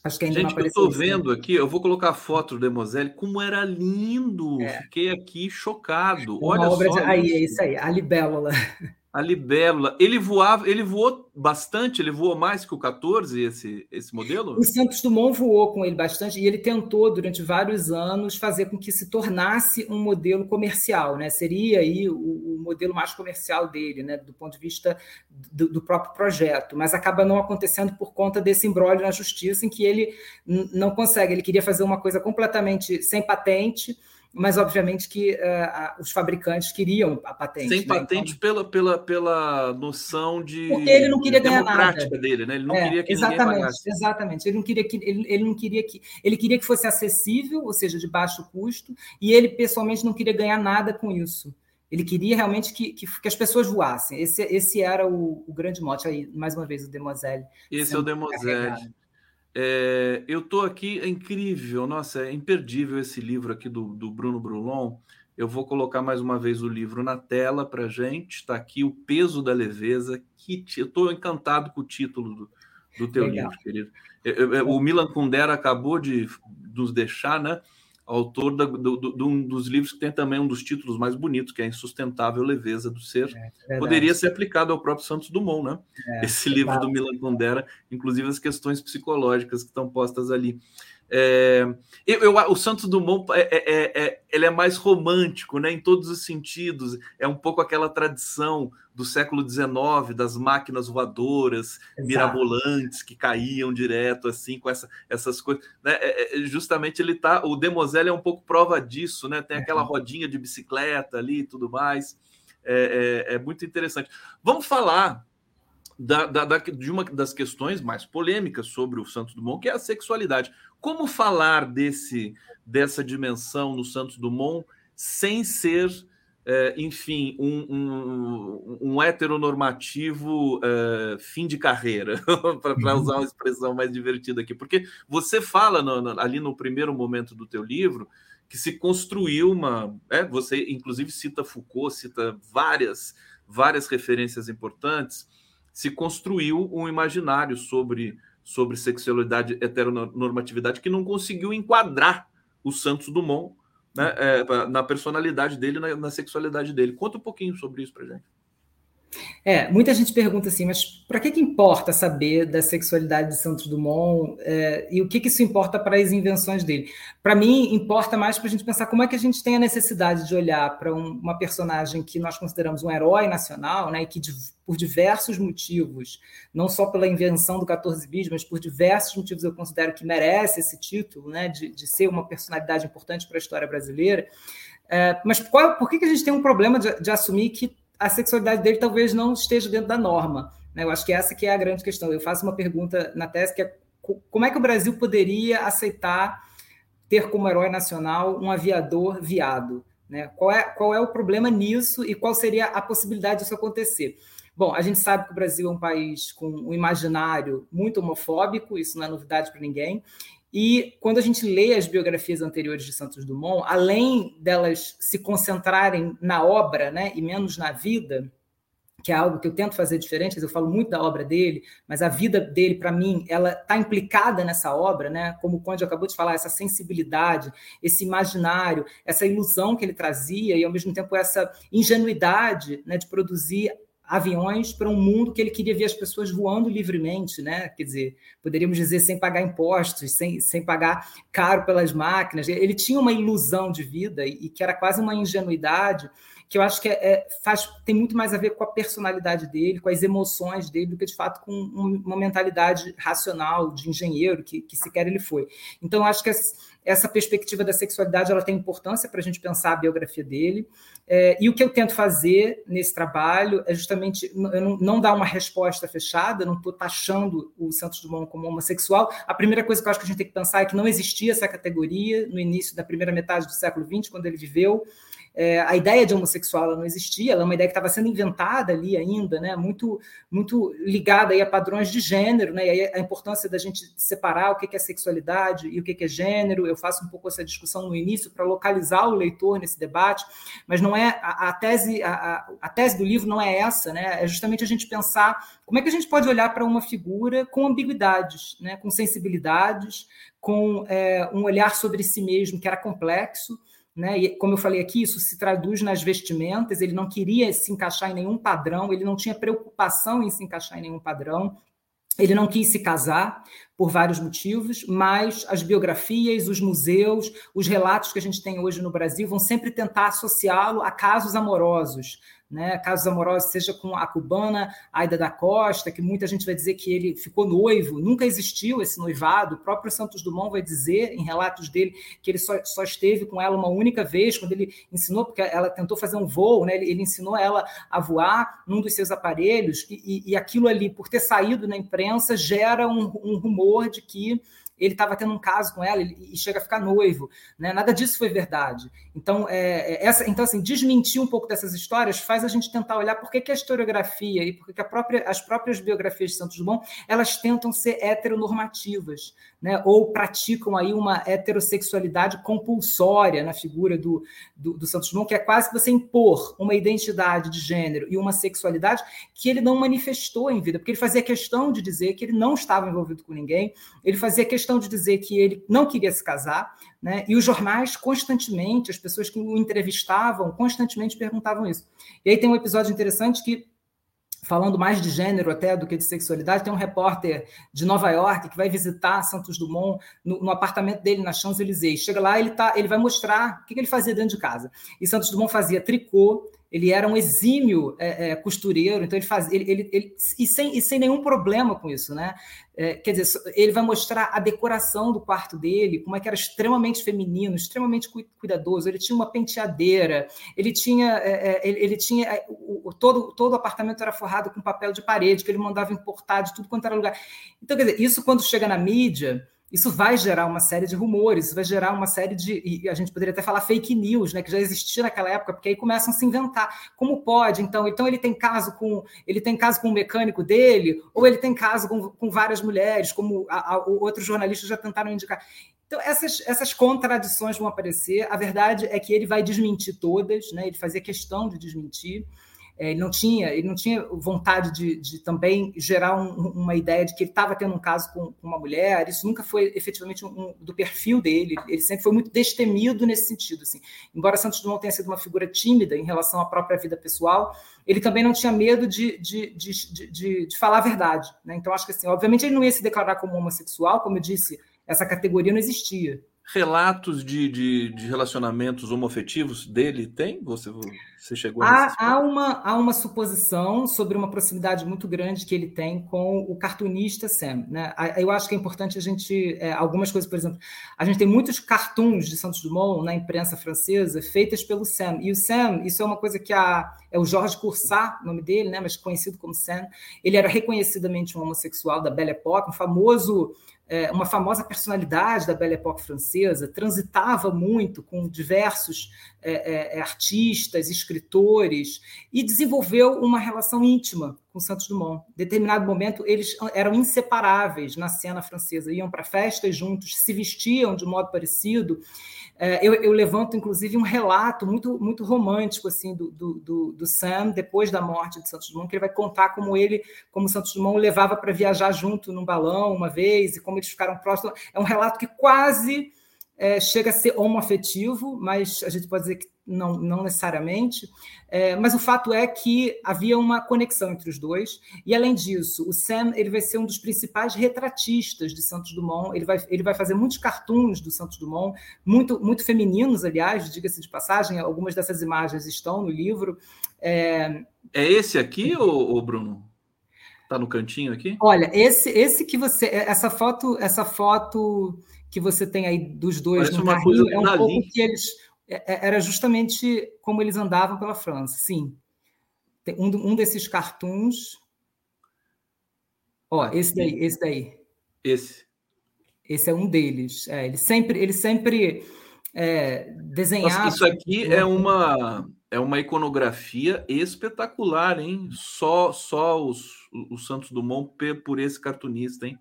Acho que ainda Gente, não eu estou vendo aqui, eu vou colocar a foto do Demoiselle, como era lindo! É. Fiquei aqui chocado. Olha só. De... Aí, é isso aí, a libélula. A libélula. Ele voava, ele voou bastante, ele voou mais que o 14, esse, esse modelo? O Santos Dumont voou com ele bastante e ele tentou, durante vários anos, fazer com que se tornasse um modelo comercial, né? Seria aí o, o modelo mais comercial dele, né? Do ponto de vista do, do, próprio projeto, mas acaba não acontecendo por conta desse embrólio na justiça em que ele não consegue. Ele queria fazer uma coisa completamente sem patente mas obviamente que uh, os fabricantes queriam a patente. Sem né? patente então, pela, pela, pela noção de porque ele não queria ganhar nada dele, né? Ele não é, queria que exatamente, exatamente. Ele não queria que ele, ele não queria que ele queria que fosse acessível, ou seja, de baixo custo, e ele pessoalmente não queria ganhar nada com isso. Ele queria realmente que, que, que as pessoas voassem. Esse, esse era o, o, grande mote aí, mais uma vez, o Demoiselle. Esse é o Demoiselle. É, eu estou aqui, é incrível, nossa, é imperdível esse livro aqui do, do Bruno Brulon. Eu vou colocar mais uma vez o livro na tela para gente. Está aqui o peso da leveza. Que eu estou encantado com o título do, do teu Legal. livro, querido. O Milan Kundera acabou de nos deixar, né? Autor da, do, do, um dos livros que tem também um dos títulos mais bonitos, que é a Insustentável Leveza do Ser. É, Poderia ser aplicado ao próprio Santos Dumont, né? É, Esse livro do Milan Kundera, inclusive as questões psicológicas que estão postas ali. É, eu, eu, o Santos Dumont é, é, é, é, ele é mais romântico, né, em todos os sentidos. É um pouco aquela tradição do século XIX das máquinas voadoras, Exato. mirabolantes que caíam direto assim com essa, essas coisas. Né? É, justamente ele tá, o Demoselle é um pouco prova disso, né? Tem aquela rodinha de bicicleta ali e tudo mais. é muito interessante. Vamos falar da, da, da, de uma das questões mais polêmicas sobre o Santos Dumont, que é a sexualidade. Como falar desse dessa dimensão no Santos Dumont sem ser é, enfim, um, um, um heteronormativo é, fim de carreira, para usar uma expressão mais divertida aqui. Porque você fala no, no, ali no primeiro momento do teu livro que se construiu uma. É, você, inclusive, cita Foucault, cita várias, várias referências importantes, se construiu um imaginário sobre, sobre sexualidade heteronormatividade que não conseguiu enquadrar o Santos Dumont né, é, na personalidade dele, na, na, sexualidade dele. Conta um pouquinho sobre isso para gente. É, muita gente pergunta assim, mas para que, que importa saber da sexualidade de Santos Dumont é, e o que, que isso importa para as invenções dele? Para mim, importa mais para a gente pensar como é que a gente tem a necessidade de olhar para um, uma personagem que nós consideramos um herói nacional, né, e que de, por diversos motivos, não só pela invenção do 14 bis, mas por diversos motivos eu considero que merece esse título, né, de, de ser uma personalidade importante para a história brasileira. É, mas qual, por que, que a gente tem um problema de, de assumir que a sexualidade dele talvez não esteja dentro da norma. Né? Eu acho que essa que é a grande questão. Eu faço uma pergunta na tese que é como é que o Brasil poderia aceitar ter como herói nacional um aviador viado? Né? Qual, é, qual é o problema nisso e qual seria a possibilidade disso acontecer? Bom, a gente sabe que o Brasil é um país com um imaginário muito homofóbico, isso não é novidade para ninguém, e quando a gente lê as biografias anteriores de Santos Dumont, além delas se concentrarem na obra né, e menos na vida, que é algo que eu tento fazer diferente, eu falo muito da obra dele, mas a vida dele, para mim, ela está implicada nessa obra, né? como o Conde acabou de falar, essa sensibilidade, esse imaginário, essa ilusão que ele trazia e, ao mesmo tempo, essa ingenuidade né, de produzir aviões para um mundo que ele queria ver as pessoas voando livremente, né? Quer dizer, poderíamos dizer sem pagar impostos, sem, sem pagar caro pelas máquinas. Ele tinha uma ilusão de vida e que era quase uma ingenuidade que eu acho que é, é, faz, tem muito mais a ver com a personalidade dele, com as emoções dele, do que de fato com uma mentalidade racional de engenheiro que, que sequer ele foi. Então, acho que essa perspectiva da sexualidade ela tem importância para a gente pensar a biografia dele. É, e o que eu tento fazer nesse trabalho é justamente não, não dar uma resposta fechada, não estou taxando o Santos Dumont como homossexual. A primeira coisa que eu acho que a gente tem que pensar é que não existia essa categoria no início da primeira metade do século XX, quando ele viveu. É, a ideia de homossexual não existia, ela é uma ideia que estava sendo inventada ali ainda, né, muito, muito ligada aí a padrões de gênero, né, e a importância da gente separar o que é sexualidade e o que é gênero. Eu faço um pouco essa discussão no início para localizar o leitor nesse debate, mas não é a, a tese a, a, tese do livro não é essa, né, é justamente a gente pensar como é que a gente pode olhar para uma figura com ambiguidades, né, com sensibilidades, com é, um olhar sobre si mesmo que era complexo né? E, como eu falei aqui, isso se traduz nas vestimentas. Ele não queria se encaixar em nenhum padrão, ele não tinha preocupação em se encaixar em nenhum padrão. Ele não quis se casar por vários motivos, mas as biografias, os museus, os relatos que a gente tem hoje no Brasil vão sempre tentar associá-lo a casos amorosos, né, casos amorosos, seja com a cubana Aida da Costa, que muita gente vai dizer que ele ficou noivo, nunca existiu esse noivado, o próprio Santos Dumont vai dizer, em relatos dele, que ele só, só esteve com ela uma única vez, quando ele ensinou, porque ela tentou fazer um voo, né, ele, ele ensinou ela a voar num dos seus aparelhos, e, e, e aquilo ali, por ter saído na imprensa, gera um, um rumor de que ele estava tendo um caso com ela e chega a ficar noivo. Né? Nada disso foi verdade. Então, é, é, essa, então, assim, desmentir um pouco dessas histórias faz a gente tentar olhar por que, que a historiografia e por que, que própria, as próprias biografias de Santos Dumont elas tentam ser heteronormativas, né? ou praticam aí uma heterossexualidade compulsória na figura do, do, do Santos Dumont, que é quase que você impor uma identidade de gênero e uma sexualidade que ele não manifestou em vida, porque ele fazia questão de dizer que ele não estava envolvido com ninguém, ele fazia questão de dizer que ele não queria se casar, né? e os jornais constantemente, as pessoas que o entrevistavam, constantemente perguntavam isso. E aí tem um episódio interessante que falando mais de gênero até do que de sexualidade, tem um repórter de Nova York que vai visitar Santos Dumont no, no apartamento dele na Champs-Élysées. Chega lá, ele, tá, ele vai mostrar o que, que ele fazia dentro de casa. E Santos Dumont fazia tricô, ele era um exímio é, é, costureiro, então ele fazia, ele, ele, ele, e, sem, e sem nenhum problema com isso, né? É, quer dizer, ele vai mostrar a decoração do quarto dele, como é que era extremamente feminino, extremamente cuidadoso. Ele tinha uma penteadeira, ele tinha, é, é, ele, ele, tinha é, o, todo, todo o apartamento era forrado com papel de parede que ele mandava importar de tudo quanto era lugar. Então, quer dizer, isso quando chega na mídia isso vai gerar uma série de rumores, isso vai gerar uma série de. E a gente poderia até falar fake news, né? Que já existia naquela época, porque aí começam a se inventar. Como pode? Então, então ele tem caso com ele tem caso com o mecânico dele, ou ele tem caso com, com várias mulheres, como a, a, outros jornalistas já tentaram indicar. Então, essas, essas contradições vão aparecer. A verdade é que ele vai desmentir todas, né? ele fazia questão de desmentir. É, ele não tinha, ele não tinha vontade de, de também gerar um, uma ideia de que ele estava tendo um caso com, com, uma mulher. Isso nunca foi efetivamente um, um, do perfil dele. Ele sempre foi muito destemido nesse sentido. Assim. Embora Santos Dumont tenha sido uma figura tímida em relação à própria vida pessoal, ele também não tinha medo de, de, de, de, falar a verdade. Né? Então, acho que assim, obviamente ele não ia se declarar como homossexual, como eu disse, essa categoria não existia relatos de, de, relacionamentos homofetivos dele tem? Você, você chegou há, há uma Há uma suposição sobre uma proximidade muito grande que ele tem com o cartunista Sam. Né? Eu acho que é importante a gente. É, algumas coisas, por exemplo, a gente tem muitos cartoons de Santos Dumont na imprensa francesa feitas pelo Sam. E o Sam, isso é uma coisa que a, é o Georges Coursat, o nome dele, né? mas conhecido como Sam. Ele era reconhecidamente um homossexual da Belle Époque, um famoso é, uma famosa personalidade da Belle Époque francesa, transitava muito com diversos é, é, artistas, escritores, e desenvolveu uma relação íntima com Santos Dumont. Em determinado momento, eles eram inseparáveis na cena francesa, iam para festas juntos, se vestiam de modo parecido, é, eu, eu, levanto, inclusive, um relato muito, muito romântico assim do, do, do, Sam, depois da morte de Santos Dumont, que ele vai contar como ele, como Santos Dumont levava para viajar junto num balão uma vez, e como eles ficaram próximos. É um relato que quase é, chega a ser homoafetivo, mas a gente pode dizer que não, não necessariamente. É, mas o fato é que havia uma conexão entre os dois, e além disso, o Sam ele vai ser um dos principais retratistas de Santos Dumont. Ele vai, ele vai fazer muitos cartoons do Santos Dumont, muito, muito femininos, aliás, diga-se de passagem. Algumas dessas imagens estão no livro. É, é esse aqui, ou Bruno? Tá no cantinho aqui? Olha, esse, esse que você, essa foto, essa foto que você tem aí dos dois Parece no carrinho é um pouco que eles é, é, era justamente como eles andavam pela França. Sim, um, um desses cartoons. Ó, esse daí, esse daí. Esse. Esse é um deles. É, ele sempre, ele sempre é, desenhava. Nossa, isso aqui é uma é uma iconografia espetacular, hein? Só só os, os Santos Dumont por esse cartunista, hein?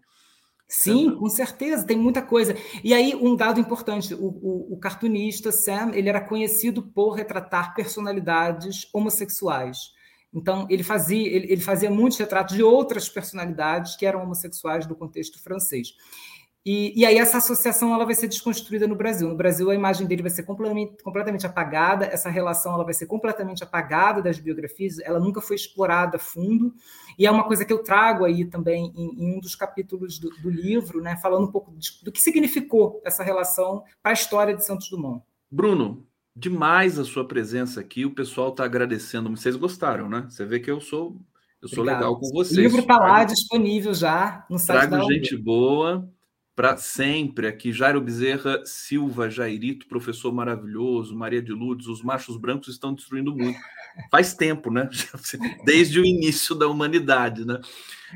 Sim, com certeza, tem muita coisa. E aí, um dado importante: o, o, o, cartunista Sam ele era conhecido por retratar personalidades homossexuais. Então, ele fazia, ele, ele fazia muitos retratos de outras personalidades que eram homossexuais do contexto francês. E, e, aí essa associação ela vai ser desconstruída no Brasil. No Brasil, a imagem dele vai ser completamente, apagada, essa relação ela vai ser completamente apagada das biografias, ela nunca foi explorada a fundo. E é uma coisa que eu trago aí também em, em um dos capítulos do, do, livro, né, falando um pouco de, do que significou essa relação para a história de Santos Dumont. Bruno, demais a sua presença aqui. O pessoal está agradecendo. Vocês gostaram, né? Você vê que eu sou eu sou Obrigado. legal com vocês. O livro está lá disponível já no site Trago da gente boa para sempre aqui. Jairo Bezerra Silva, Jairito, professor maravilhoso, Maria de Lourdes, os machos brancos estão destruindo muito. Faz tempo, né? Desde o início da humanidade, né?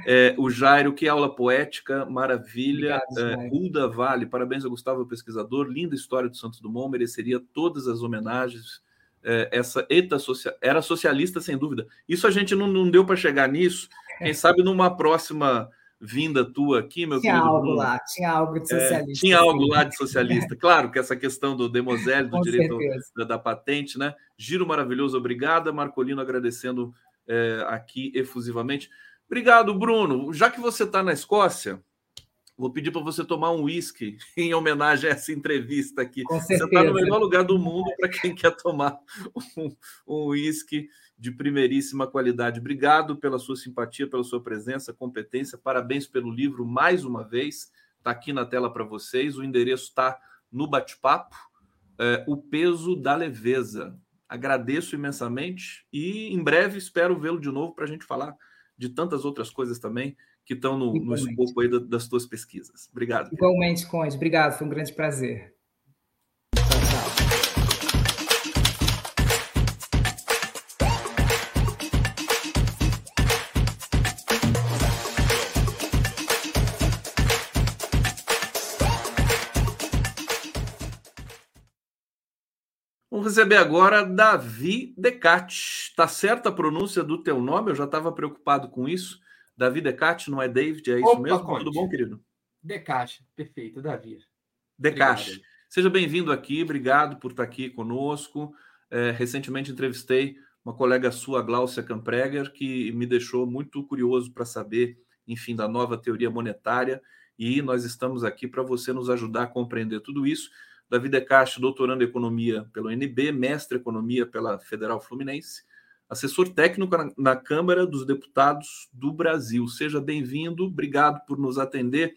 É, o Jairo, que aula poética, maravilha. Obrigado, é, Hulda Vale, parabéns ao Gustavo, pesquisador. Linda história do Santos Dumont, mereceria todas as homenagens. É, essa eta social, era socialista, sem dúvida. Isso a gente não, não deu para chegar nisso. Quem sabe numa próxima vinda tua aqui, meu tinha querido. Algo Bruno. lá, tinha algo de é, socialista. É, tinha algo lá de socialista. Claro que essa questão do Demoselle, do direito da, da, patente, né? Giro maravilhoso, obrigada. Marcolino agradecendo é, aqui efusivamente. Obrigado, Bruno. Já que você está na Escócia, vou pedir para você tomar um uísque em homenagem a essa entrevista aqui. Você está no melhor lugar do mundo para quem quer tomar um uísque de primeiríssima qualidade. Obrigado pela sua simpatia, pela sua presença, competência. Parabéns pelo livro mais uma vez. Está aqui na tela para vocês. O endereço está no bate-papo. É, o peso da leveza. Agradeço imensamente e em breve espero vê-lo de novo para a gente falar de tantas outras coisas também que estão no, no escopo aí das tuas pesquisas. Obrigado. Igualmente, Conde. Obrigado, foi um grande prazer. Receber agora Davi Decate. Tá certa a pronúncia do teu nome? Eu já estava preocupado com isso. Davi Decate, não é David? É isso Opa, mesmo? Conte. Tudo bom, querido? Decate, perfeito, Davi. Decate. Seja bem-vindo aqui, obrigado por estar aqui conosco. É, recentemente entrevistei uma colega sua, Glaucia Campreger, que me deixou muito curioso para saber, enfim, da nova teoria monetária. E nós estamos aqui para você nos ajudar a compreender tudo isso. Davi De Castro, doutorando em Economia pelo NB, mestre em Economia pela Federal Fluminense, assessor técnico na Câmara dos Deputados do Brasil. Seja bem-vindo, obrigado por nos atender.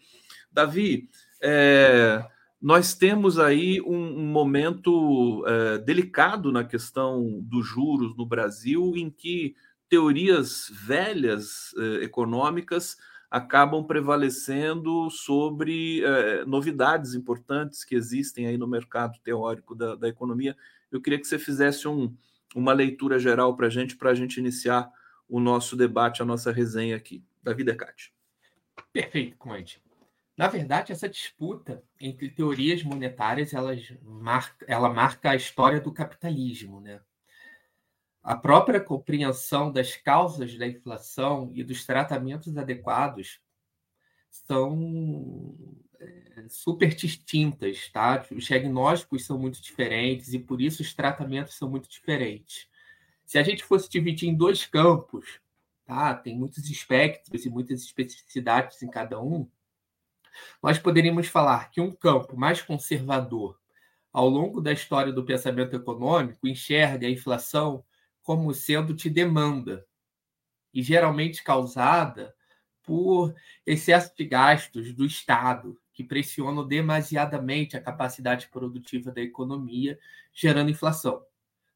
Davi, é, nós temos aí um, um momento é, delicado na questão dos juros no Brasil, em que teorias velhas é, econômicas acabam prevalecendo sobre é, novidades importantes que existem aí no mercado teórico da, da economia. Eu queria que você fizesse um, uma leitura geral para a gente, para a gente iniciar o nosso debate, a nossa resenha aqui. Davi Decate. Perfeito, Conde. Na verdade, essa disputa entre teorias monetárias elas marca, ela marca a história do capitalismo. Né? A própria compreensão das causas da inflação e dos tratamentos adequados são é, super distintas, tá? Os diagnósticos são muito diferentes e por isso os tratamentos são muito diferentes. Se a gente fosse dividir em dois campos, tá? Tem muitos espectros e muitas especificidades em cada um. Nós poderíamos falar que um campo mais conservador, ao longo da história do pensamento econômico, enxerga a inflação como sendo de demanda, e geralmente causada por excesso de gastos do Estado, que pressionam demasiadamente a capacidade produtiva da economia, gerando inflação.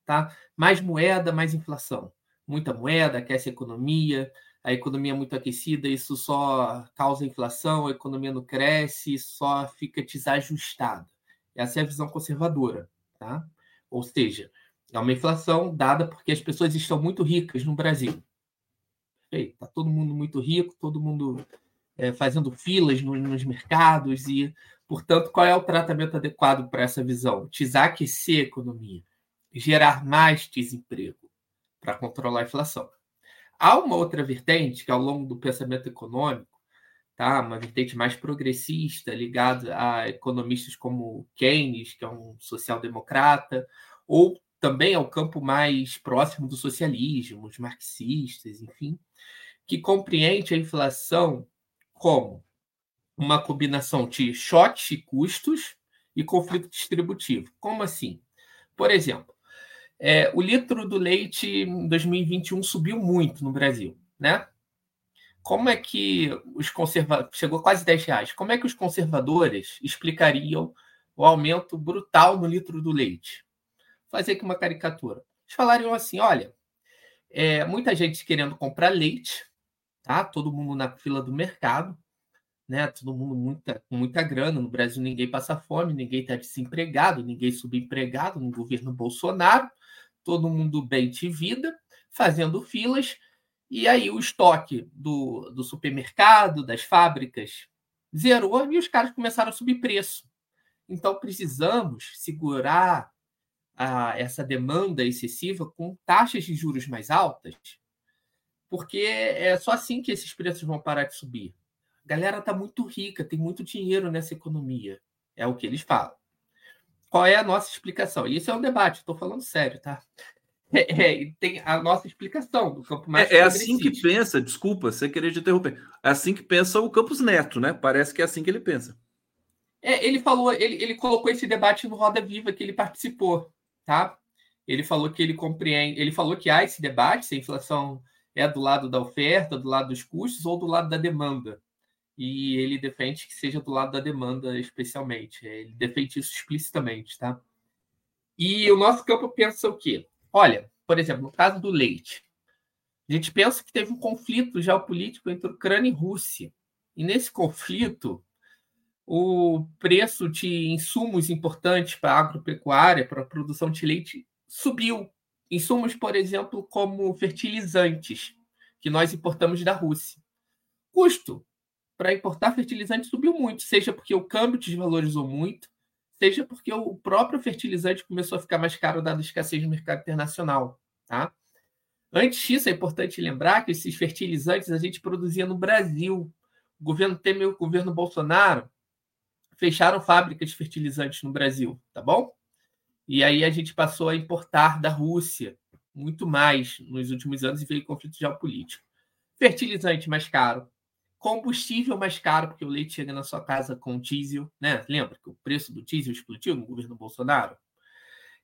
Tá? Mais moeda, mais inflação. Muita moeda aquece a economia, a economia é muito aquecida, isso só causa inflação, a economia não cresce, só fica desajustada. Essa é a visão conservadora. Tá? Ou seja, é uma inflação dada porque as pessoas estão muito ricas no Brasil. Está todo mundo muito rico, todo mundo é, fazendo filas no, nos mercados e, portanto, qual é o tratamento adequado para essa visão? Desaquecer a economia, gerar mais desemprego para controlar a inflação. Há uma outra vertente que, ao longo do pensamento econômico, tá, uma vertente mais progressista, ligada a economistas como Keynes, que é um social-democrata, ou também ao campo mais próximo do socialismo, os marxistas, enfim, que compreende a inflação como uma combinação de choques e custos e conflito distributivo. Como assim? Por exemplo, é, o litro do leite em 2021 subiu muito no Brasil, né? Como é que os conservadores. Chegou quase 10 reais. Como é que os conservadores explicariam o aumento brutal no litro do leite? Fazer aqui uma caricatura. Eles falariam assim: olha, é, muita gente querendo comprar leite, tá? Todo mundo na fila do mercado, né? Todo mundo muita, com muita grana. No Brasil ninguém passa fome, ninguém está desempregado, ninguém subempregado no governo Bolsonaro, todo mundo bem de vida, fazendo filas. E aí o estoque do, do supermercado, das fábricas, zerou e os caras começaram a subir preço. Então precisamos segurar a essa demanda excessiva com taxas de juros mais altas, porque é só assim que esses preços vão parar de subir. A galera está muito rica, tem muito dinheiro nessa economia. É o que eles falam. Qual é a nossa explicação? E isso é um debate, estou falando sério, tá? É, é, tem a nossa explicação do campo mais. É, é assim que pensa, desculpa, você querer te interromper. É assim que pensa o Campos Neto, né? Parece que é assim que ele pensa. É, ele falou, ele, ele colocou esse debate no Roda Viva que ele participou tá? Ele falou que ele compreende, ele falou que há esse debate se a inflação é do lado da oferta, do lado dos custos ou do lado da demanda. E ele defende que seja do lado da demanda, especialmente. Ele defende isso explicitamente, tá? E o nosso campo pensa o quê? Olha, por exemplo, no caso do leite, a gente pensa que teve um conflito geopolítico entre Ucrânia e Rússia. E nesse conflito, o preço de insumos importantes para a agropecuária, para a produção de leite, subiu. Insumos, por exemplo, como fertilizantes, que nós importamos da Rússia. Custo para importar fertilizante subiu muito, seja porque o câmbio desvalorizou muito, seja porque o próprio fertilizante começou a ficar mais caro dado a escassez no mercado internacional. Tá? Antes disso, é importante lembrar que esses fertilizantes a gente produzia no Brasil. O governo Temer e o governo Bolsonaro fecharam fábricas de fertilizantes no Brasil, tá bom? E aí a gente passou a importar da Rússia muito mais nos últimos anos e veio conflito geopolítico. Fertilizante mais caro, combustível mais caro, porque o leite chega na sua casa com diesel, né? Lembra que o preço do diesel explodiu no governo Bolsonaro?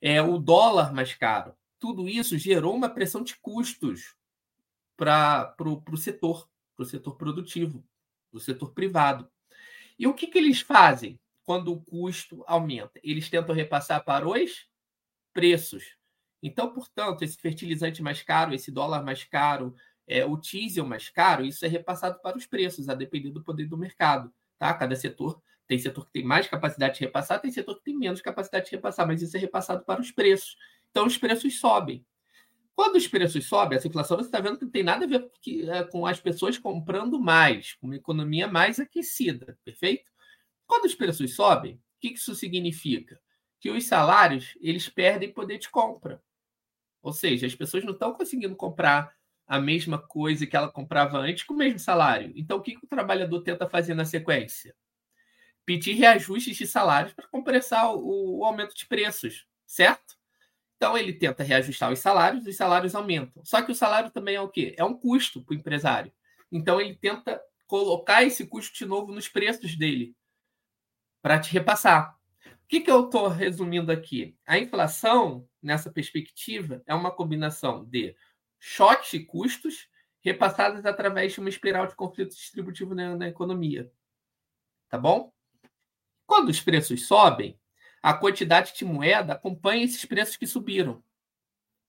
É o dólar mais caro. Tudo isso gerou uma pressão de custos para o setor, para o setor produtivo, para o setor privado. E o que, que eles fazem quando o custo aumenta? Eles tentam repassar para os preços. Então, portanto, esse fertilizante mais caro, esse dólar mais caro, é, o diesel mais caro, isso é repassado para os preços, a depender do poder do mercado. Tá? Cada setor tem setor que tem mais capacidade de repassar, tem setor que tem menos capacidade de repassar, mas isso é repassado para os preços. Então os preços sobem. Quando os preços sobem, essa inflação você está vendo que não tem nada a ver é, com as pessoas comprando mais, com uma economia mais aquecida, perfeito? Quando os preços sobem, o que isso significa? Que os salários eles perdem poder de compra. Ou seja, as pessoas não estão conseguindo comprar a mesma coisa que ela comprava antes com o mesmo salário. Então, o que, o trabalhador tenta fazer na sequência? Pedir reajustes de salários para compensar o aumento de preços, certo? Então, ele tenta reajustar os salários, os salários aumentam. Só que o salário também é o quê? É um custo para o empresário. Então, ele tenta colocar esse custo de novo nos preços dele para te repassar. O que, que eu estou resumindo aqui? A inflação, nessa perspectiva, é uma combinação de choques de custos repassados através de uma espiral de conflito distributivo na, na economia. Tá bom? Quando os preços sobem, a quantidade de moeda acompanha esses preços que subiram.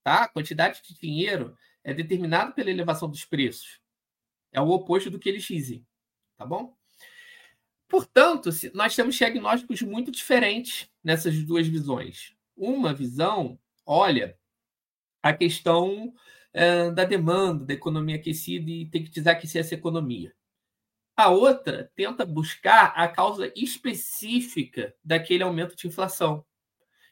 Tá? A quantidade de dinheiro é determinada pela elevação dos preços. É o oposto do que eles dizem. Tá bom? Portanto, nós temos diagnósticos muito diferentes nessas duas visões. Uma visão olha a questão é, da demanda, da economia aquecida e tem que desaquecer essa economia. A outra tenta buscar a causa específica daquele aumento de inflação.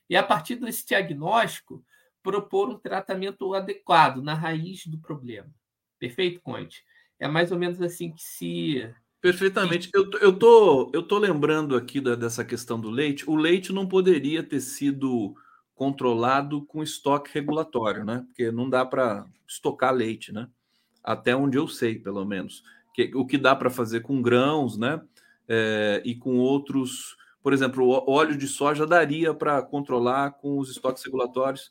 E a partir desse diagnóstico, propor um tratamento adequado na raiz do problema. Perfeito, Conte? É mais ou menos assim que se. Perfeitamente. Eu, eu, tô, eu tô lembrando aqui da, dessa questão do leite. O leite não poderia ter sido controlado com estoque regulatório, né? Porque não dá para estocar leite, né? Até onde eu sei, pelo menos. Que, o que dá para fazer com grãos, né? É, e com outros, por exemplo, o óleo de soja daria para controlar com os estoques regulatórios.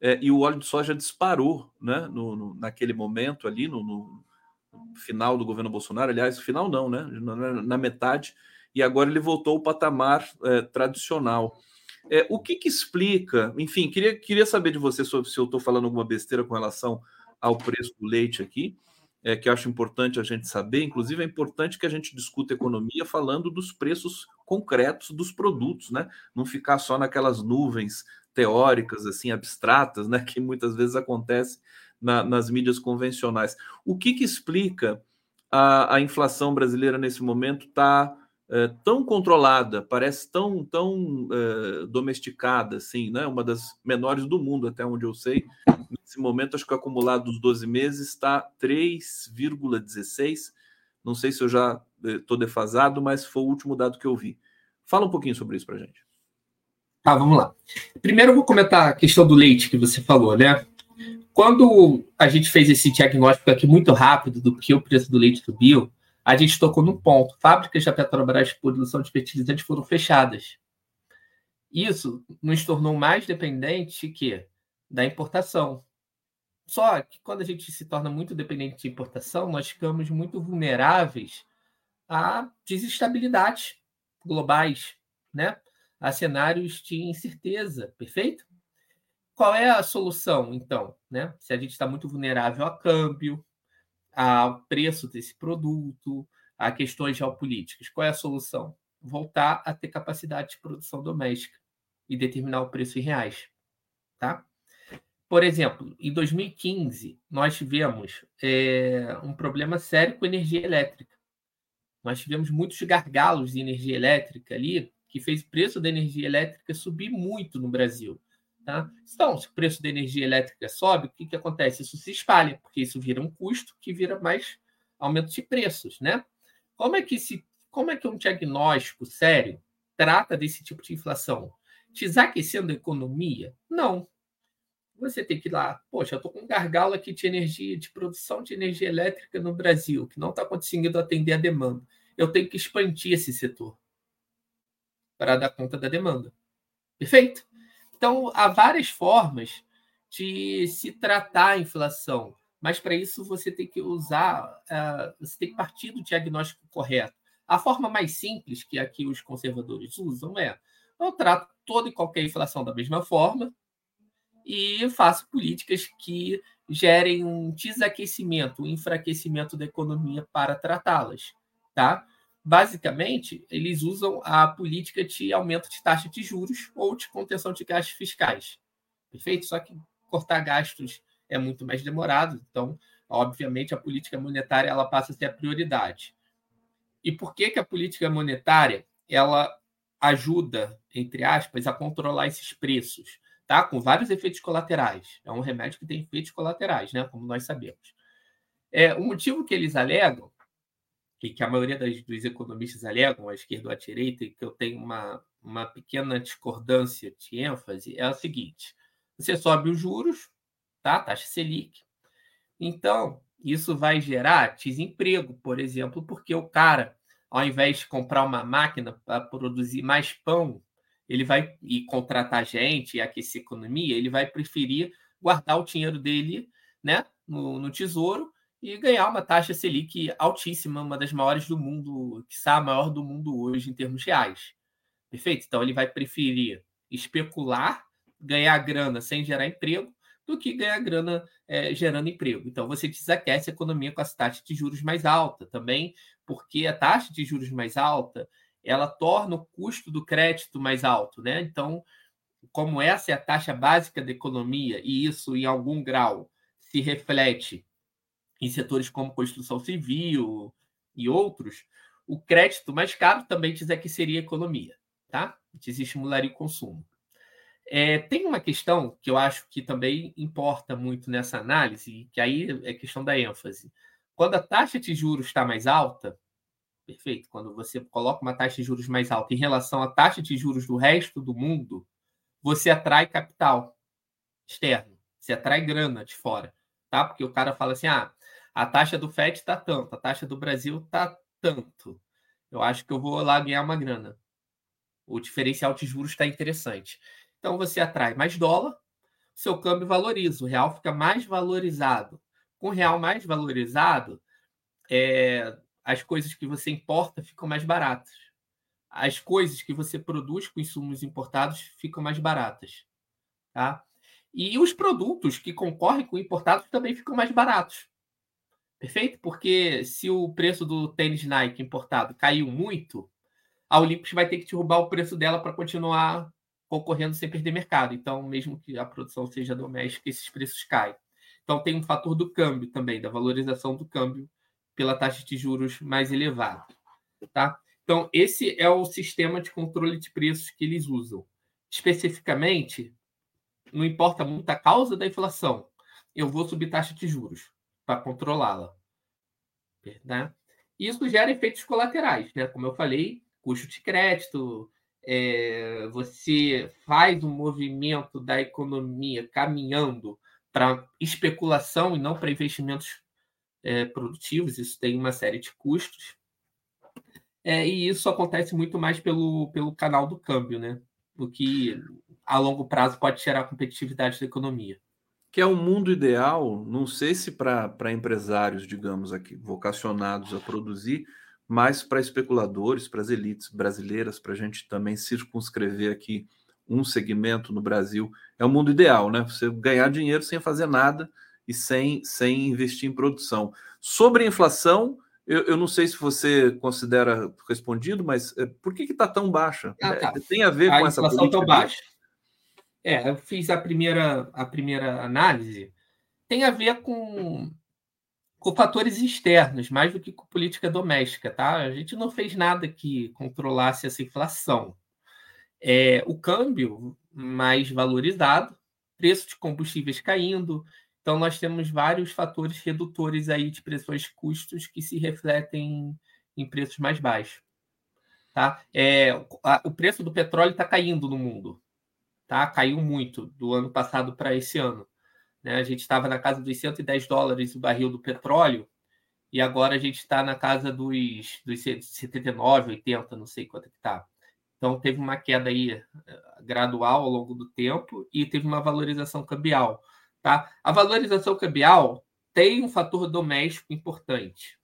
É, e o óleo de soja disparou, né? No, no naquele momento ali, no, no, final do governo Bolsonaro. Aliás, final não, né? Na, na metade. E agora ele voltou ao patamar é, tradicional. É, o que, que, explica? Enfim, queria, queria saber de você sobre se eu estou falando alguma besteira com relação ao preço do leite aqui, é, que eu acho importante a gente saber. Inclusive, é importante que a gente discuta economia falando dos preços concretos dos produtos, né? Não ficar só naquelas nuvens teóricas, assim, abstratas, né? Que muitas vezes acontece na, nas mídias convencionais. O que, que explica a, a inflação brasileira nesse momento está é, tão controlada, parece tão, tão é, domesticada, assim, né? Uma das menores do mundo, até onde eu sei. Nesse momento, acho que o acumulado dos 12 meses está 3,16. Não sei se eu já estou é, defasado, mas foi o último dado que eu vi. Fala um pouquinho sobre isso para gente. Tá, vamos lá. Primeiro eu vou comentar a questão do leite que você falou, né? Quando a gente fez esse diagnóstico aqui muito rápido do que o preço do leite subiu, a gente tocou no ponto. Fábricas da Petrobras de produção de fertilizantes foram fechadas. Isso nos tornou mais dependente que da importação. Só que quando a gente se torna muito dependente de importação, nós ficamos muito vulneráveis a desestabilidades globais, né? a cenários de incerteza, perfeito? Qual é a solução, então? Né? Se a gente está muito vulnerável a câmbio, ao preço desse produto, a questões geopolíticas. Qual é a solução? Voltar a ter capacidade de produção doméstica e determinar o preço em reais. Tá? Por exemplo, em 2015, nós tivemos é, um problema sério com energia elétrica. Nós tivemos muitos gargalos de energia elétrica ali que fez o preço da energia elétrica subir muito no Brasil. Tá? Então, se o preço da energia elétrica sobe, o que, que acontece? Isso se espalha, porque isso vira um custo que vira mais aumento de preços. Né? Como, é que se, como é que um diagnóstico sério trata desse tipo de inflação? Desaquecendo a economia? Não. Você tem que ir lá, poxa, eu estou com um gargalo aqui de energia, de produção de energia elétrica no Brasil, que não está conseguindo atender a demanda. Eu tenho que expandir esse setor para dar conta da demanda. Perfeito? Então, há várias formas de se tratar a inflação, mas para isso você tem que usar, uh, você tem que partir do diagnóstico correto. A forma mais simples que aqui os conservadores usam é: eu trato toda e qualquer inflação da mesma forma e faço políticas que gerem um desaquecimento, um enfraquecimento da economia para tratá-las, tá? basicamente, eles usam a política de aumento de taxa de juros ou de contenção de gastos fiscais. Perfeito? Só que cortar gastos é muito mais demorado, então, obviamente, a política monetária ela passa a ser a prioridade. E por que, que a política monetária ela ajuda, entre aspas, a controlar esses preços? Tá? Com vários efeitos colaterais. É um remédio que tem efeitos colaterais, né? como nós sabemos. É, o motivo que eles alegam que, que a maioria das, dos economistas alegam, a esquerda ou a direita, e que eu tenho uma, uma pequena discordância de ênfase, é o seguinte: você sobe os juros, tá? taxa Selic. Então, isso vai gerar desemprego, por exemplo, porque o cara, ao invés de comprar uma máquina para produzir mais pão, ele vai e contratar gente e aquecer economia, ele vai preferir guardar o dinheiro dele né, no, no tesouro e ganhar uma taxa Selic altíssima, uma das maiores do mundo, que está a maior do mundo hoje em termos reais. Perfeito? Então ele vai preferir especular, ganhar grana sem gerar emprego, do que ganhar grana é, gerando emprego. Então você desaquece a economia com as taxas de juros mais alta também, porque a taxa de juros mais alta ela torna o custo do crédito mais alto, né? Então, como essa é a taxa básica da economia e isso em algum grau se reflete em setores como construção civil e outros, o crédito mais caro também desaqueceria a economia, tá? Desestimularia o consumo. É, tem uma questão que eu acho que também importa muito nessa análise, que aí é questão da ênfase. Quando a taxa de juros está mais alta, perfeito, quando você coloca uma taxa de juros mais alta em relação à taxa de juros do resto do mundo, você atrai capital externo, você atrai grana de fora, tá? Porque o cara fala assim: ah, a taxa do FED está tanto, a taxa do Brasil está tanto. Eu acho que eu vou lá ganhar uma grana. O diferencial de juros está interessante. Então você atrai mais dólar, seu câmbio valoriza, o real fica mais valorizado. Com o real mais valorizado, é, as coisas que você importa ficam mais baratas. As coisas que você produz com insumos importados ficam mais baratas. Tá? E os produtos que concorrem com importados também ficam mais baratos. Perfeito? Porque se o preço do tênis Nike importado caiu muito, a Olympics vai ter que derrubar o preço dela para continuar concorrendo sem perder mercado. Então, mesmo que a produção seja doméstica, esses preços caem. Então, tem um fator do câmbio também, da valorização do câmbio pela taxa de juros mais elevada. Tá? Então, esse é o sistema de controle de preços que eles usam. Especificamente, não importa muito a causa da inflação, eu vou subir taxa de juros para controlá-la. Né? Isso gera efeitos colaterais, né? Como eu falei, custo de crédito, é, você faz um movimento da economia caminhando para especulação e não para investimentos é, produtivos, isso tem uma série de custos. É, e isso acontece muito mais pelo, pelo canal do câmbio, né? O que a longo prazo pode gerar competitividade da economia que é um mundo ideal, não sei se para empresários, digamos aqui, vocacionados a produzir, mas para especuladores, para as elites brasileiras, para a gente também circunscrever aqui um segmento no Brasil, é o um mundo ideal, né? Você ganhar dinheiro sem fazer nada e sem, sem investir em produção. Sobre a inflação, eu, eu não sei se você considera respondido, mas é, por que está tão baixa? Ah, tá. É, tem a ver a com essa política? tão baixa. É, eu fiz a primeira, a primeira análise. Tem a ver com, com fatores externos, mais do que com política doméstica, tá? A gente não fez nada que controlasse essa inflação. É, o câmbio mais valorizado, preço de combustíveis caindo. Então, nós temos vários fatores redutores aí de pressões custos que se refletem em preços mais baixos. Tá? É, a, o preço do petróleo está caindo no mundo. Tá? Caiu muito do ano passado para esse ano. Né? A gente estava na casa dos 110 dólares o barril do petróleo e agora a gente está na casa dos, dos 79, 80, não sei quanto que está. Então teve uma queda aí eh, gradual ao longo do tempo e teve uma valorização cambial. Tá? A valorização cambial tem um fator doméstico importante,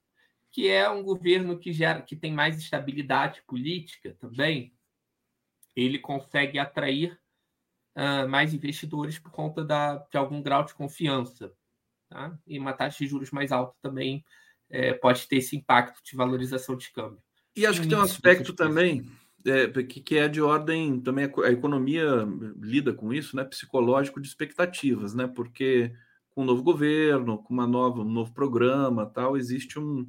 que é um governo que gera, que tem mais estabilidade política também. Ele consegue atrair uh, mais investidores por conta da, de algum grau de confiança. Tá? E uma taxa de juros mais alta também é, pode ter esse impacto de valorização de câmbio. E acho que tem um aspecto também é, que, que é de ordem também a economia lida com isso, né? Psicológico de expectativas, né? Porque com um novo governo, com uma nova, um novo programa, tal, existe um,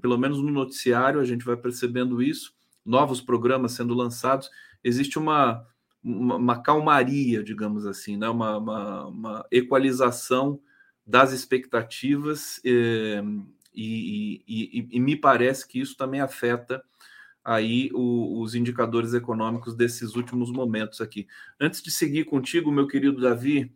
pelo menos no noticiário a gente vai percebendo isso, novos programas sendo lançados, existe uma uma, uma calmaria, digamos assim, né? Uma, uma, uma equalização das expectativas eh, e, e, e, me parece que isso também afeta aí o, os indicadores econômicos desses últimos momentos aqui. Antes de seguir contigo, meu querido Davi,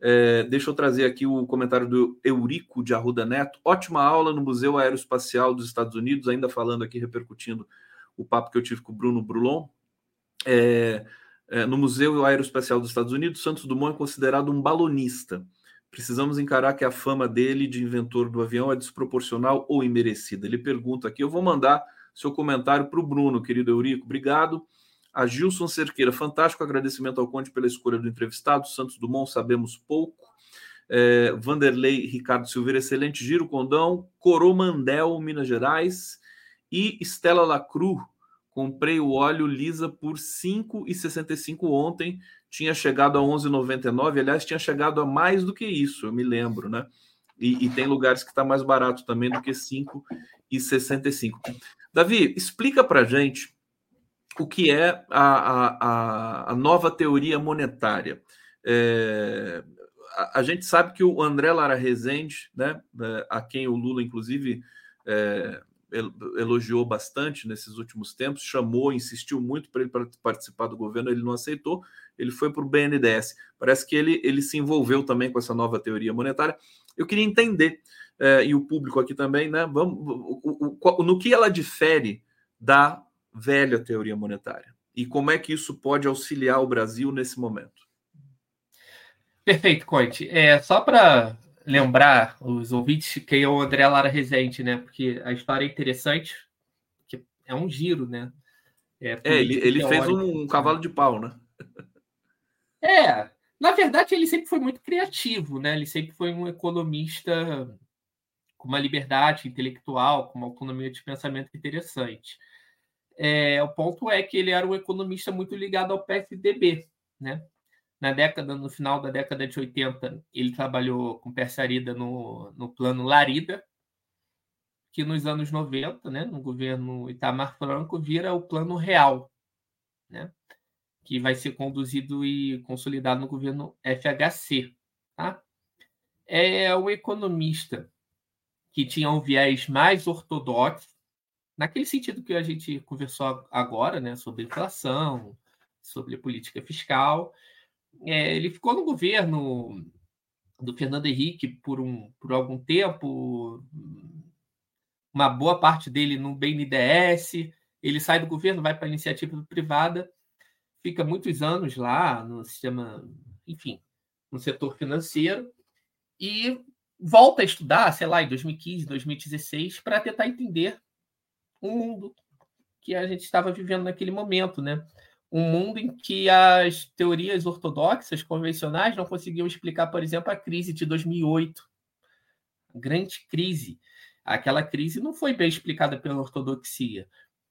é, deixa eu trazer aqui o comentário do Eurico de Arruda Neto. Ótima aula no Museu Aeroespacial dos Estados Unidos, ainda falando aqui, repercutindo o papo que eu tive com o Bruno Brulon. É, é, no Museu Aeroespacial dos Estados Unidos, Santos Dumont é considerado um balonista. Precisamos encarar que a fama dele de inventor do avião é desproporcional ou imerecida. Ele pergunta aqui, eu vou mandar seu comentário para o Bruno, querido Eurico. Obrigado. A Gilson Cerqueira, fantástico agradecimento ao Conde pela escolha do entrevistado. Santos Dumont, sabemos pouco. É, Vanderlei Ricardo Silveira, excelente giro, Condão. Coromandel, Minas Gerais. E Estela Lacru, comprei o óleo Lisa por R$ 5,65 ontem tinha chegado a 11,99. Aliás, tinha chegado a mais do que isso, eu me lembro, né? E, e tem lugares que está mais barato também do que 5,65. Davi, explica para gente o que é a, a, a nova teoria monetária. É, a, a, gente sabe que o André Lara Rezende, né, é, a quem o Lula, inclusive, é, elogiou bastante nesses últimos tempos, chamou, insistiu muito para ele participar do governo, ele não aceitou, ele foi para o BNDES. Parece que ele, ele se envolveu também com essa nova teoria monetária. Eu queria entender, eh, e o público aqui também, né? Vamos, o, o, no que ela difere da velha teoria monetária e como é que isso pode auxiliar o Brasil nesse momento. Perfeito, Conte. É, só para lembrar os ouvintes que é o André Lara Rezende, né? Porque a história é interessante, que é um giro, né? É, é ele, ele fez um, um cavalo de pau, né? É, na verdade, ele sempre foi muito criativo, né? Ele sempre foi um economista com uma liberdade intelectual, com uma autonomia de pensamento interessante. É, o ponto é que ele era um economista muito ligado ao PSDB, né? Na década, no final da década de 80, ele trabalhou com Persarida no, no plano Larida, que nos anos 90, né, no governo Itamar Franco, vira o plano real, né? que vai ser conduzido e consolidado no governo FHC. Tá? É o economista que tinha um viés mais ortodoxo, naquele sentido que a gente conversou agora, né, sobre inflação, sobre política fiscal. É, ele ficou no governo do Fernando Henrique por, um, por algum tempo, uma boa parte dele no BNDES. Ele sai do governo, vai para a iniciativa privada fica muitos anos lá no sistema, enfim, no setor financeiro e volta a estudar, sei lá, em 2015, 2016, para tentar entender o mundo que a gente estava vivendo naquele momento, né? Um mundo em que as teorias ortodoxas convencionais não conseguiam explicar, por exemplo, a crise de 2008, a grande crise. Aquela crise não foi bem explicada pela ortodoxia.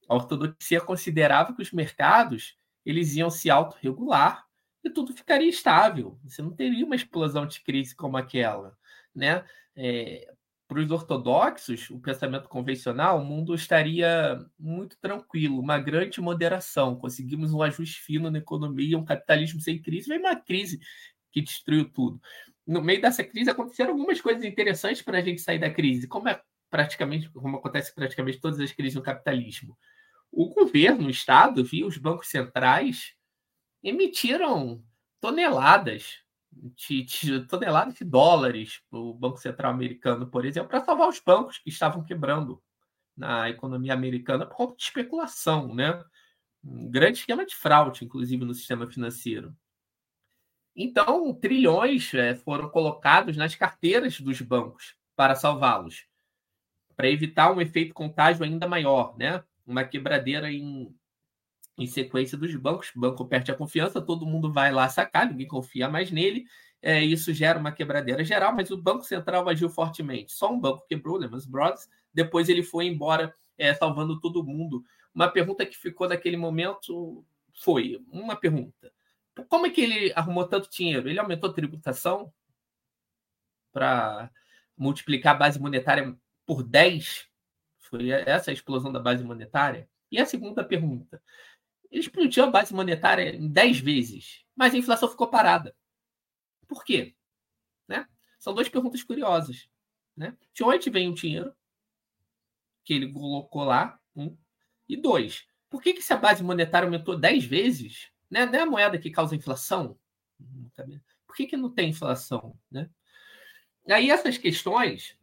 A ortodoxia considerava que os mercados eles iam se autorregular e tudo ficaria estável. Você não teria uma explosão de crise como aquela, né? É, para os ortodoxos, o pensamento convencional, o mundo estaria muito tranquilo, uma grande moderação. Conseguimos um ajuste fino na economia, um capitalismo sem crise, veio uma crise que destruiu tudo. No meio dessa crise aconteceram algumas coisas interessantes para a gente sair da crise, como é praticamente, como acontece praticamente todas as crises no capitalismo. O governo, o Estado, viu os bancos centrais emitiram toneladas de, de toneladas de dólares o Banco Central americano, por exemplo, para salvar os bancos que estavam quebrando na economia americana por conta de especulação, né? Um grande esquema de fraude, inclusive, no sistema financeiro. Então, trilhões é, foram colocados nas carteiras dos bancos para salvá-los, para evitar um efeito contágio ainda maior, né? Uma quebradeira em, em sequência dos bancos, o banco perde a confiança, todo mundo vai lá sacar, ninguém confia mais nele, é, isso gera uma quebradeira geral, mas o Banco Central agiu fortemente. Só um banco quebrou, Lehman Brothers, depois ele foi embora é, salvando todo mundo. Uma pergunta que ficou naquele momento foi, uma pergunta, como é que ele arrumou tanto dinheiro? Ele aumentou a tributação para multiplicar a base monetária por 10? Foi essa a explosão da base monetária? E a segunda pergunta, ele explodiu a base monetária em 10 vezes, mas a inflação ficou parada. Por quê? Né? São duas perguntas curiosas. Né? De onde vem o dinheiro que ele colocou lá? Um. E dois, por que, que se a base monetária aumentou 10 vezes? Né? Não é a moeda que causa inflação? Por que, que não tem inflação? Né? Aí essas questões,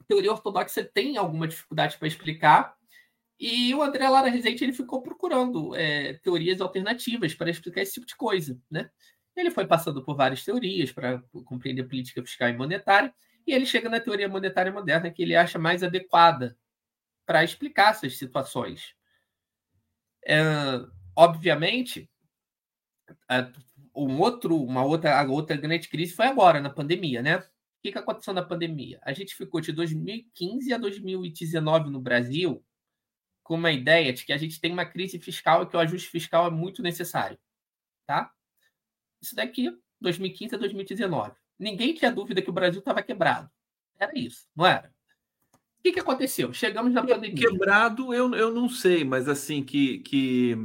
a teoria ortodoxa tem alguma dificuldade para explicar, e o André Lara Rezende ele ficou procurando é, teorias alternativas para explicar esse tipo de coisa. Né? Ele foi passando por várias teorias para compreender política fiscal e monetária, e ele chega na teoria monetária moderna que ele acha mais adequada para explicar essas situações. É, obviamente, um outro, uma outra, a outra grande crise foi agora, na pandemia, né? O que, que aconteceu na pandemia? A gente ficou de 2015 a 2019 no Brasil com uma ideia de que a gente tem uma crise fiscal e que o ajuste fiscal é muito necessário, tá? Isso daqui, 2015 a 2019. Ninguém tinha dúvida que o Brasil estava quebrado. Era isso, não era? O que, que aconteceu? Chegamos na pandemia. Quebrado, eu, eu não sei, mas assim, que, que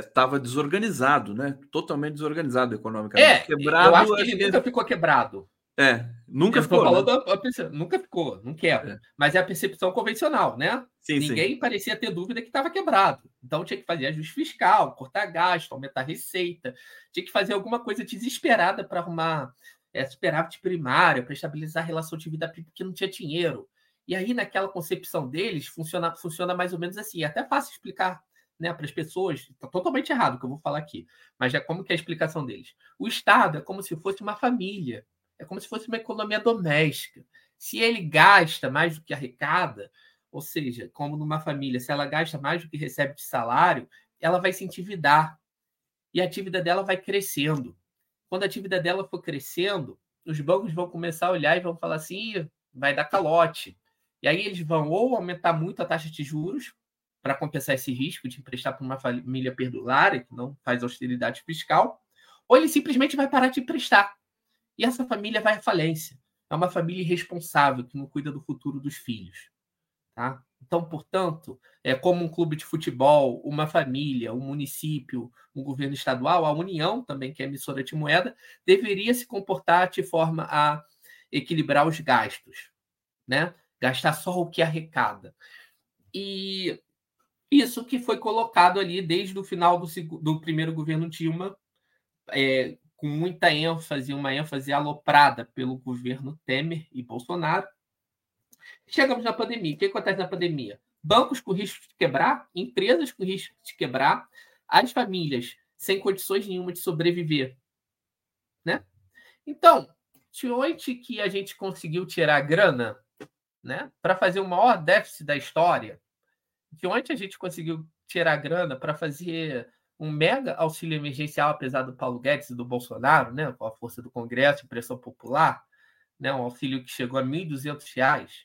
estava é, desorganizado, né? Totalmente desorganizado economicamente. É, quebrado, eu acho que ele nunca ficou quebrado. É, nunca eu ficou. Né? nunca ficou, não quebra. É. Mas é a percepção convencional, né? Sim, Ninguém sim. parecia ter dúvida que estava quebrado. Então tinha que fazer ajuste fiscal, cortar gasto, aumentar receita, tinha que fazer alguma coisa desesperada para arrumar é, superávit primário, para estabilizar a relação de vida porque não tinha dinheiro. E aí, naquela concepção deles, funciona, funciona mais ou menos assim. É até fácil explicar né, para as pessoas. Está totalmente errado o que eu vou falar aqui. Mas é como que é a explicação deles. O Estado é como se fosse uma família é como se fosse uma economia doméstica. Se ele gasta mais do que arrecada, ou seja, como numa família, se ela gasta mais do que recebe de salário, ela vai se endividar. E a dívida dela vai crescendo. Quando a dívida dela for crescendo, os bancos vão começar a olhar e vão falar assim: vai dar calote. E aí eles vão ou aumentar muito a taxa de juros para compensar esse risco de emprestar para uma família perdulária que não faz austeridade fiscal, ou ele simplesmente vai parar de emprestar. E essa família vai à falência. É uma família irresponsável que não cuida do futuro dos filhos. Tá? Então, portanto, é como um clube de futebol, uma família, um município, um governo estadual, a União também, que é emissora de moeda, deveria se comportar de forma a equilibrar os gastos, né? Gastar só o que arrecada. E isso que foi colocado ali desde o final do, do primeiro governo Dilma, é, com muita ênfase, uma ênfase aloprada pelo governo Temer e Bolsonaro. Chegamos na pandemia. O que acontece na pandemia? Bancos com risco de quebrar, empresas com risco de quebrar, as famílias sem condições nenhuma de sobreviver. Né? Então, de onde que a gente conseguiu tirar grana né, para fazer o maior déficit da história? De onde a gente conseguiu tirar grana para fazer um mega auxílio emergencial, apesar do Paulo Guedes e do Bolsonaro, né, com a força do Congresso e pressão popular, né, um auxílio que chegou a R$ 1.200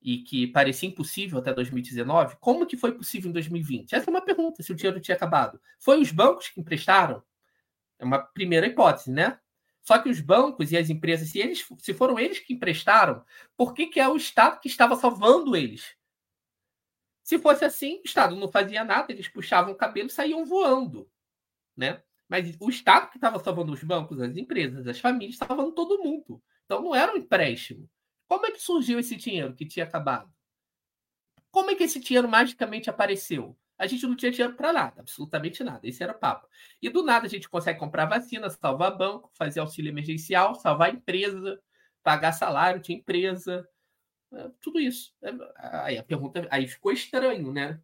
e que parecia impossível até 2019, como que foi possível em 2020? Essa é uma pergunta, se o dinheiro tinha acabado. Foi os bancos que emprestaram? É uma primeira hipótese, né? Só que os bancos e as empresas, se, eles, se foram eles que emprestaram, por que, que é o Estado que estava salvando eles? Se fosse assim, o Estado não fazia nada, eles puxavam o cabelo e saíam voando. Né? Mas o Estado que estava salvando os bancos, as empresas, as famílias, salvando todo mundo. Então não era um empréstimo. Como é que surgiu esse dinheiro que tinha acabado? Como é que esse dinheiro magicamente apareceu? A gente não tinha dinheiro para nada, absolutamente nada. Esse era o papo. E do nada a gente consegue comprar vacina, salvar banco, fazer auxílio emergencial, salvar empresa, pagar salário de empresa, tudo isso. É, aí a pergunta aí ficou estranho, né?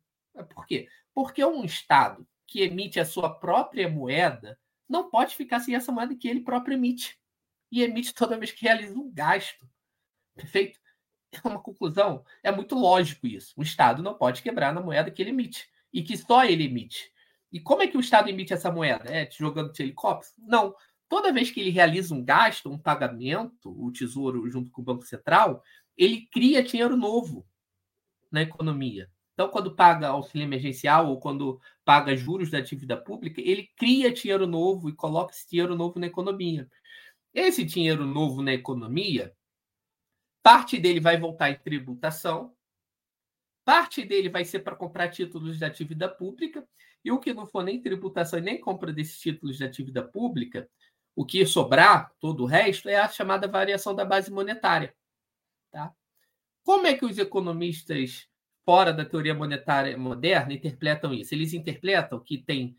Por quê? Porque um Estado que emite a sua própria moeda não pode ficar sem essa moeda que ele próprio emite. E emite toda vez que realiza um gasto. Perfeito? É uma conclusão. É muito lógico isso. O Estado não pode quebrar na moeda que ele emite. E que só ele emite. E como é que o Estado emite essa moeda? É jogando de helicóptero? Não. Toda vez que ele realiza um gasto, um pagamento, o Tesouro junto com o Banco Central, ele cria dinheiro novo na economia. Então, quando paga auxílio emergencial ou quando paga juros da dívida pública, ele cria dinheiro novo e coloca esse dinheiro novo na economia. Esse dinheiro novo na economia, parte dele vai voltar em tributação, parte dele vai ser para comprar títulos da dívida pública, e o que não for nem tributação e nem compra desses títulos da dívida pública, o que sobrar, todo o resto, é a chamada variação da base monetária. Como é que os economistas fora da teoria monetária moderna interpretam isso. Eles interpretam que tem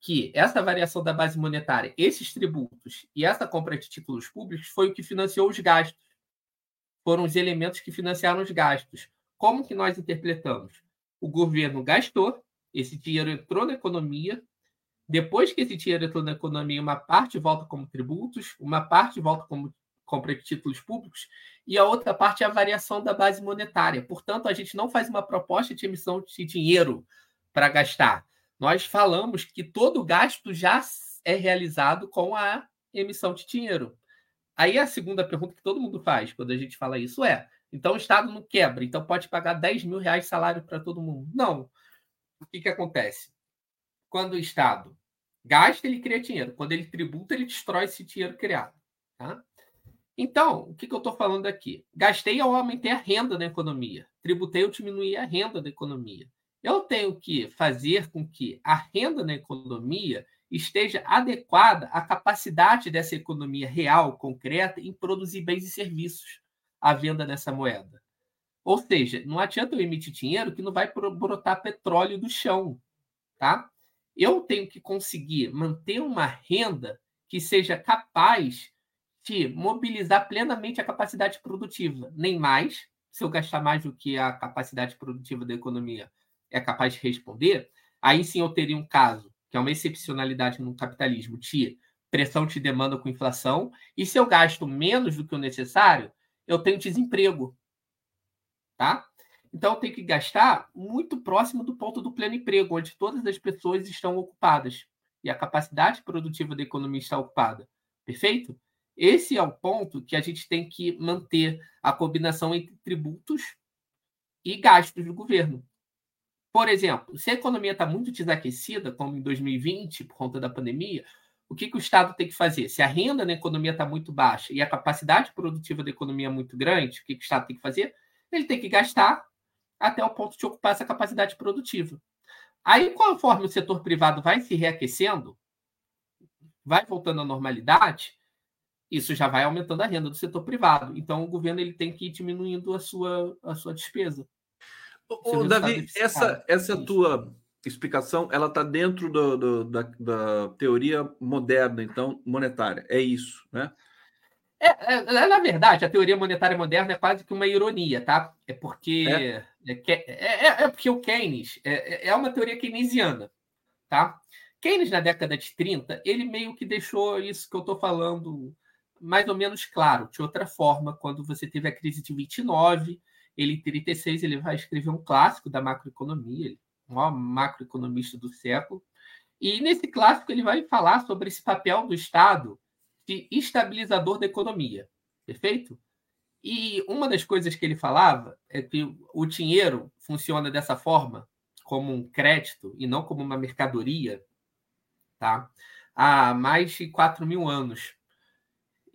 que essa variação da base monetária, esses tributos e essa compra de títulos públicos foi o que financiou os gastos. Foram os elementos que financiaram os gastos. Como que nós interpretamos? O governo gastou, esse dinheiro entrou na economia, depois que esse dinheiro entrou na economia, uma parte volta como tributos, uma parte volta como compra de títulos públicos, e a outra parte é a variação da base monetária. Portanto, a gente não faz uma proposta de emissão de dinheiro para gastar. Nós falamos que todo gasto já é realizado com a emissão de dinheiro. Aí a segunda pergunta que todo mundo faz quando a gente fala isso é: então o Estado não quebra, então pode pagar 10 mil reais de salário para todo mundo. Não. O que, que acontece? Quando o Estado gasta, ele cria dinheiro. Quando ele tributa, ele destrói esse dinheiro criado. Tá? Então, o que, que eu estou falando aqui? Gastei, eu aumentei a renda na economia. Tributei, eu diminuí a renda da economia. Eu tenho que fazer com que a renda na economia esteja adequada à capacidade dessa economia real, concreta, em produzir bens e serviços à venda dessa moeda. Ou seja, não adianta eu emitir dinheiro que não vai brotar petróleo do chão, tá? Eu tenho que conseguir manter uma renda que seja capaz de mobilizar plenamente a capacidade produtiva, nem mais, se eu gastar mais do que a capacidade produtiva da economia é capaz de responder, aí sim eu teria um caso, que é uma excepcionalidade no capitalismo, de pressão de demanda com inflação, e se eu gasto menos do que o necessário, eu tenho desemprego. Tá? Então eu tenho que gastar muito próximo do ponto do pleno emprego, onde todas as pessoas estão ocupadas e a capacidade produtiva da economia está ocupada. Perfeito? Esse é o ponto que a gente tem que manter a combinação entre tributos e gastos do governo. Por exemplo, se a economia está muito desaquecida, como em 2020, por conta da pandemia, o que, que o Estado tem que fazer? Se a renda na economia está muito baixa e a capacidade produtiva da economia é muito grande, o que, que o Estado tem que fazer? Ele tem que gastar até o ponto de ocupar essa capacidade produtiva. Aí, conforme o setor privado vai se reaquecendo, vai voltando à normalidade, isso já vai aumentando a renda do setor privado. Então, o governo ele tem que ir diminuindo a sua, a sua despesa. Ô, Davi, essa, essa tua explicação ela está dentro do, do, da, da, teoria moderna, então, monetária. É isso, né? É, é, é, na verdade, a teoria monetária moderna é quase que uma ironia, tá? É porque é, é, é, é porque o Keynes é, uma teoria keynesiana, tá? Keynes, na década de 30, ele meio que deixou isso que eu estou falando mais ou menos claro. De outra forma, quando você teve a crise de 29, ele em 36 ele vai escrever um clássico da macroeconomia, ele, o maior macroeconomista do século. E nesse clássico ele vai falar sobre esse papel do Estado de estabilizador da economia. Perfeito? E uma das coisas que ele falava é que o dinheiro funciona dessa forma, como um crédito e não como uma mercadoria, tá? há mais de 4 mil anos.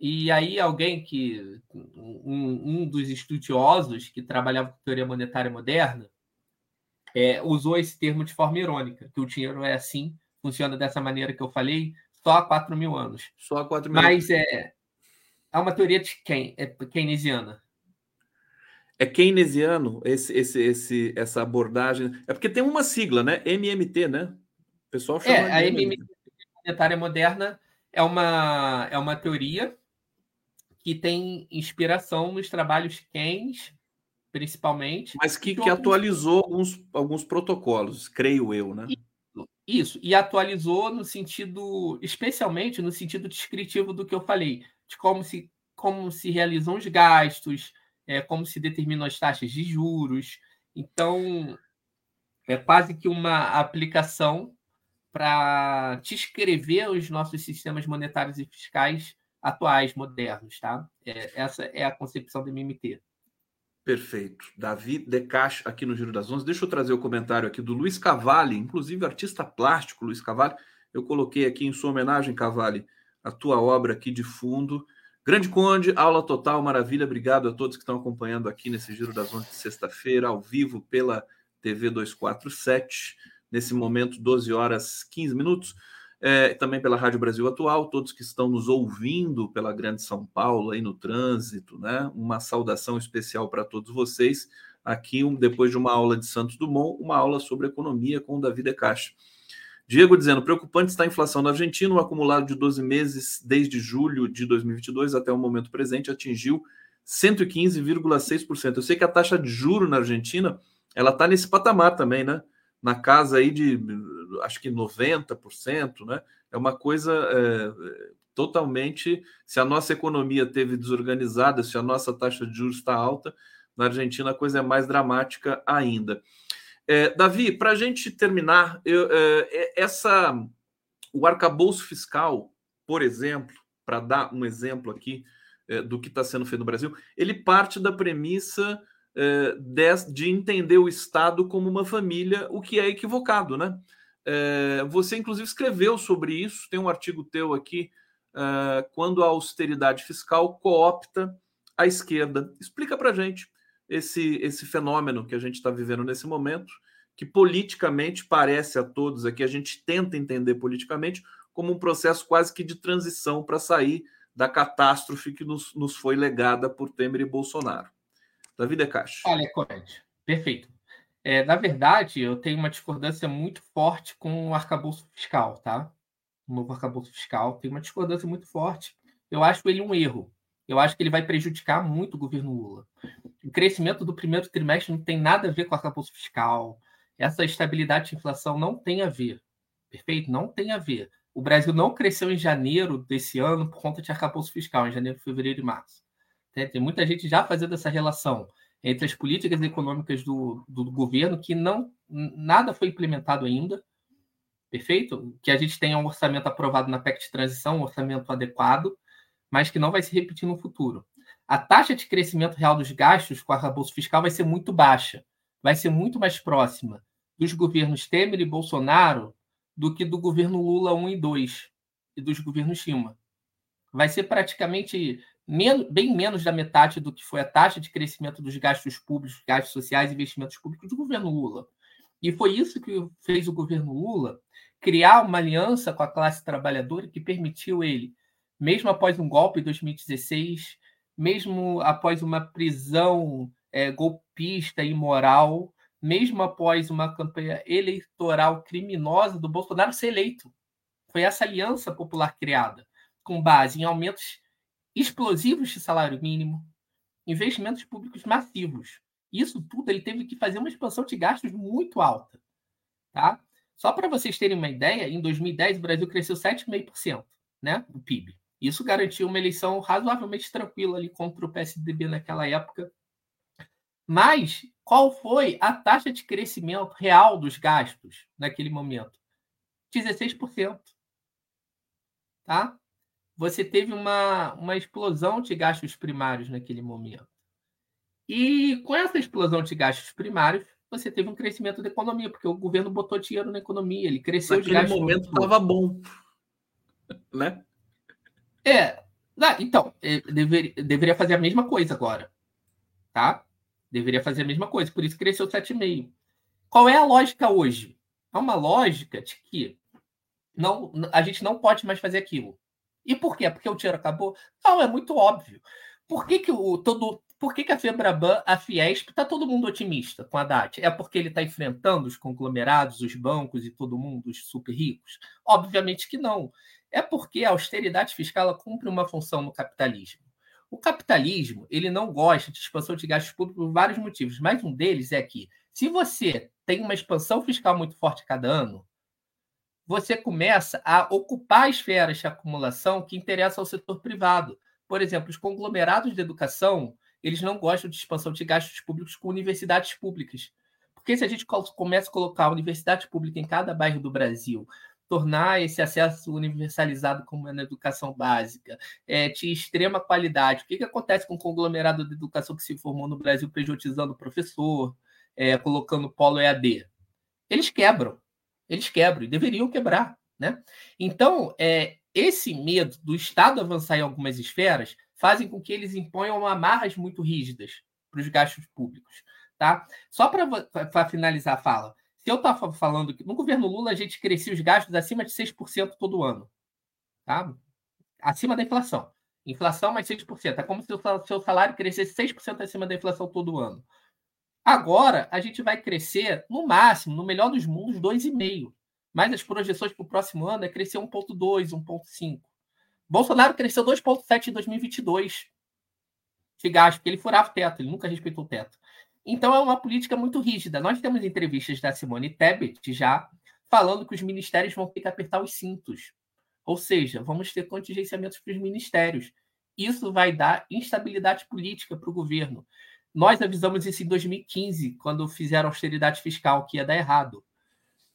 E aí alguém que um, um dos estudiosos que trabalhava com teoria monetária moderna é, usou esse termo de forma irônica, que o dinheiro é assim, funciona dessa maneira que eu falei, só há 4 mil anos. Só há 4 mil Mas é, é uma teoria de quem? É keynesiana. É keynesiano esse, esse, esse, essa abordagem. É porque tem uma sigla, né? MMT, né? O pessoal chama é, a MMT monetária moderna é uma, é uma teoria que tem inspiração nos trabalhos Keynes, principalmente. Mas que, que atualizou alguns, alguns protocolos, creio eu, né? Isso, isso, e atualizou no sentido, especialmente no sentido descritivo do que eu falei, de como se, como se realizam os gastos, é, como se determinam as taxas de juros. Então, é quase que uma aplicação para descrever os nossos sistemas monetários e fiscais atuais, modernos, tá? É, essa é a concepção do MMT. Perfeito. Davi Decache aqui no Giro das Onze. Deixa eu trazer o comentário aqui do Luiz Cavalli, inclusive artista plástico Luiz Cavalli. Eu coloquei aqui em sua homenagem, Cavalli, a tua obra aqui de fundo. Grande Conde, aula total, maravilha. Obrigado a todos que estão acompanhando aqui nesse Giro das Onze de sexta-feira, ao vivo pela TV 247. Nesse momento, 12 horas 15 minutos é, também pela Rádio Brasil Atual, todos que estão nos ouvindo pela Grande São Paulo, aí no trânsito, né? Uma saudação especial para todos vocês. Aqui, um, depois de uma aula de Santos Dumont, uma aula sobre economia com o Davi De Caixa. Diego dizendo: preocupante está a inflação na Argentina, o acumulado de 12 meses desde julho de 2022 até o momento presente atingiu 115,6%. Eu sei que a taxa de juro na Argentina ela está nesse patamar também, né? na casa aí de acho que 90%, né? É uma coisa é, totalmente. Se a nossa economia teve desorganizada, se a nossa taxa de juros está alta, na Argentina a coisa é mais dramática ainda. É, Davi, para a gente terminar, eu, é, essa o arcabouço fiscal, por exemplo, para dar um exemplo aqui é, do que está sendo feito no Brasil, ele parte da premissa eh, de, entender o Estado como uma família, o que é equivocado, né? Eh, você, inclusive, escreveu sobre isso, tem um artigo teu aqui, eh, quando a austeridade fiscal coopta a esquerda. Explica para gente esse, esse fenômeno que a gente está vivendo nesse momento, que politicamente parece a todos aqui, a gente tenta entender politicamente como um processo quase que de transição para sair da catástrofe que nos, nos foi legada por Temer e Bolsonaro. Davi Decache. Olha, corrente. Perfeito. É, na verdade, eu tenho uma discordância muito forte com o arcabouço fiscal, tá? O novo arcabouço fiscal tem uma discordância muito forte. Eu acho ele um erro. Eu acho que ele vai prejudicar muito o governo Lula. O crescimento do primeiro trimestre não tem nada a ver com o arcabouço fiscal. Essa estabilidade de inflação não tem a ver. Perfeito? Não tem a ver. O Brasil não cresceu em janeiro desse ano por conta de arcabouço fiscal, em janeiro, fevereiro e março. Tem muita gente já fazendo essa relação entre as políticas econômicas do, do governo que não nada foi implementado ainda, perfeito? Que a gente tenha um orçamento aprovado na PEC de transição, um orçamento adequado, mas que não vai se repetir no futuro. A taxa de crescimento real dos gastos com a arcabouço fiscal vai ser muito baixa, vai ser muito mais próxima dos governos Temer e Bolsonaro do que do governo Lula 1 e 2 e dos governos Dilma. Vai ser praticamente bem menos da metade do que foi a taxa de crescimento dos gastos públicos, gastos sociais e investimentos públicos do governo Lula. E foi isso que fez o governo Lula criar uma aliança com a classe trabalhadora que permitiu ele, mesmo após um golpe em 2016, mesmo após uma prisão é, golpista e imoral, mesmo após uma campanha eleitoral criminosa do Bolsonaro ser eleito. Foi essa aliança popular criada, com base em aumentos explosivos de salário mínimo, investimentos públicos massivos. Isso tudo ele teve que fazer uma expansão de gastos muito alta. Tá? Só para vocês terem uma ideia, em 2010 o Brasil cresceu 7,5%, né, o PIB. Isso garantiu uma eleição razoavelmente tranquila ali contra o PSDB naquela época. Mas qual foi a taxa de crescimento real dos gastos naquele momento? 16%. Tá? Você teve uma, uma explosão de gastos primários naquele momento. E com essa explosão de gastos primários, você teve um crescimento da economia, porque o governo botou dinheiro na economia, ele cresceu Naquele de gastos. momento estava bom, né? É, então, é, deveria, deveria fazer a mesma coisa agora. Tá? Deveria fazer a mesma coisa, por isso cresceu 7,5. Qual é a lógica hoje? É uma lógica de que não, a gente não pode mais fazer aquilo. E por quê? Porque o tiro acabou? Não, é muito óbvio. Por que, que o todo. Por que, que a Febraban, a Fiesp, está todo mundo otimista com a DAT? É porque ele está enfrentando os conglomerados, os bancos e todo mundo, os super ricos? Obviamente que não. É porque a austeridade fiscal cumpre uma função no capitalismo. O capitalismo ele não gosta de expansão de gastos públicos por vários motivos, mas um deles é que se você tem uma expansão fiscal muito forte cada ano, você começa a ocupar esferas de acumulação que interessam ao setor privado. Por exemplo, os conglomerados de educação, eles não gostam de expansão de gastos públicos com universidades públicas. Porque se a gente começa a colocar a universidade pública em cada bairro do Brasil, tornar esse acesso universalizado como é na educação básica, é, de extrema qualidade, o que, que acontece com o conglomerado de educação que se formou no Brasil prejudicando o professor, é, colocando polo EAD? Eles quebram. Eles quebram e deveriam quebrar. Né? Então, é, esse medo do Estado avançar em algumas esferas fazem com que eles imponham amarras muito rígidas para os gastos públicos. Tá? Só para finalizar a fala, se eu estava falando que no governo Lula a gente crescia os gastos acima de 6% todo ano, tá? acima da inflação. Inflação mais 6%. É como se o seu salário crescesse 6% acima da inflação todo ano. Agora, a gente vai crescer, no máximo, no melhor dos mundos, 2,5%. Mas as projeções para o próximo ano é crescer 1,2%, 1,5%. Bolsonaro cresceu 2,7% em 2022 de gasto, porque ele furava o teto, ele nunca respeitou o teto. Então, é uma política muito rígida. Nós temos entrevistas da Simone Tebet já falando que os ministérios vão ter que apertar os cintos. Ou seja, vamos ter contingenciamentos para os ministérios. Isso vai dar instabilidade política para o governo. Nós avisamos isso em 2015, quando fizeram austeridade fiscal, que ia dar errado.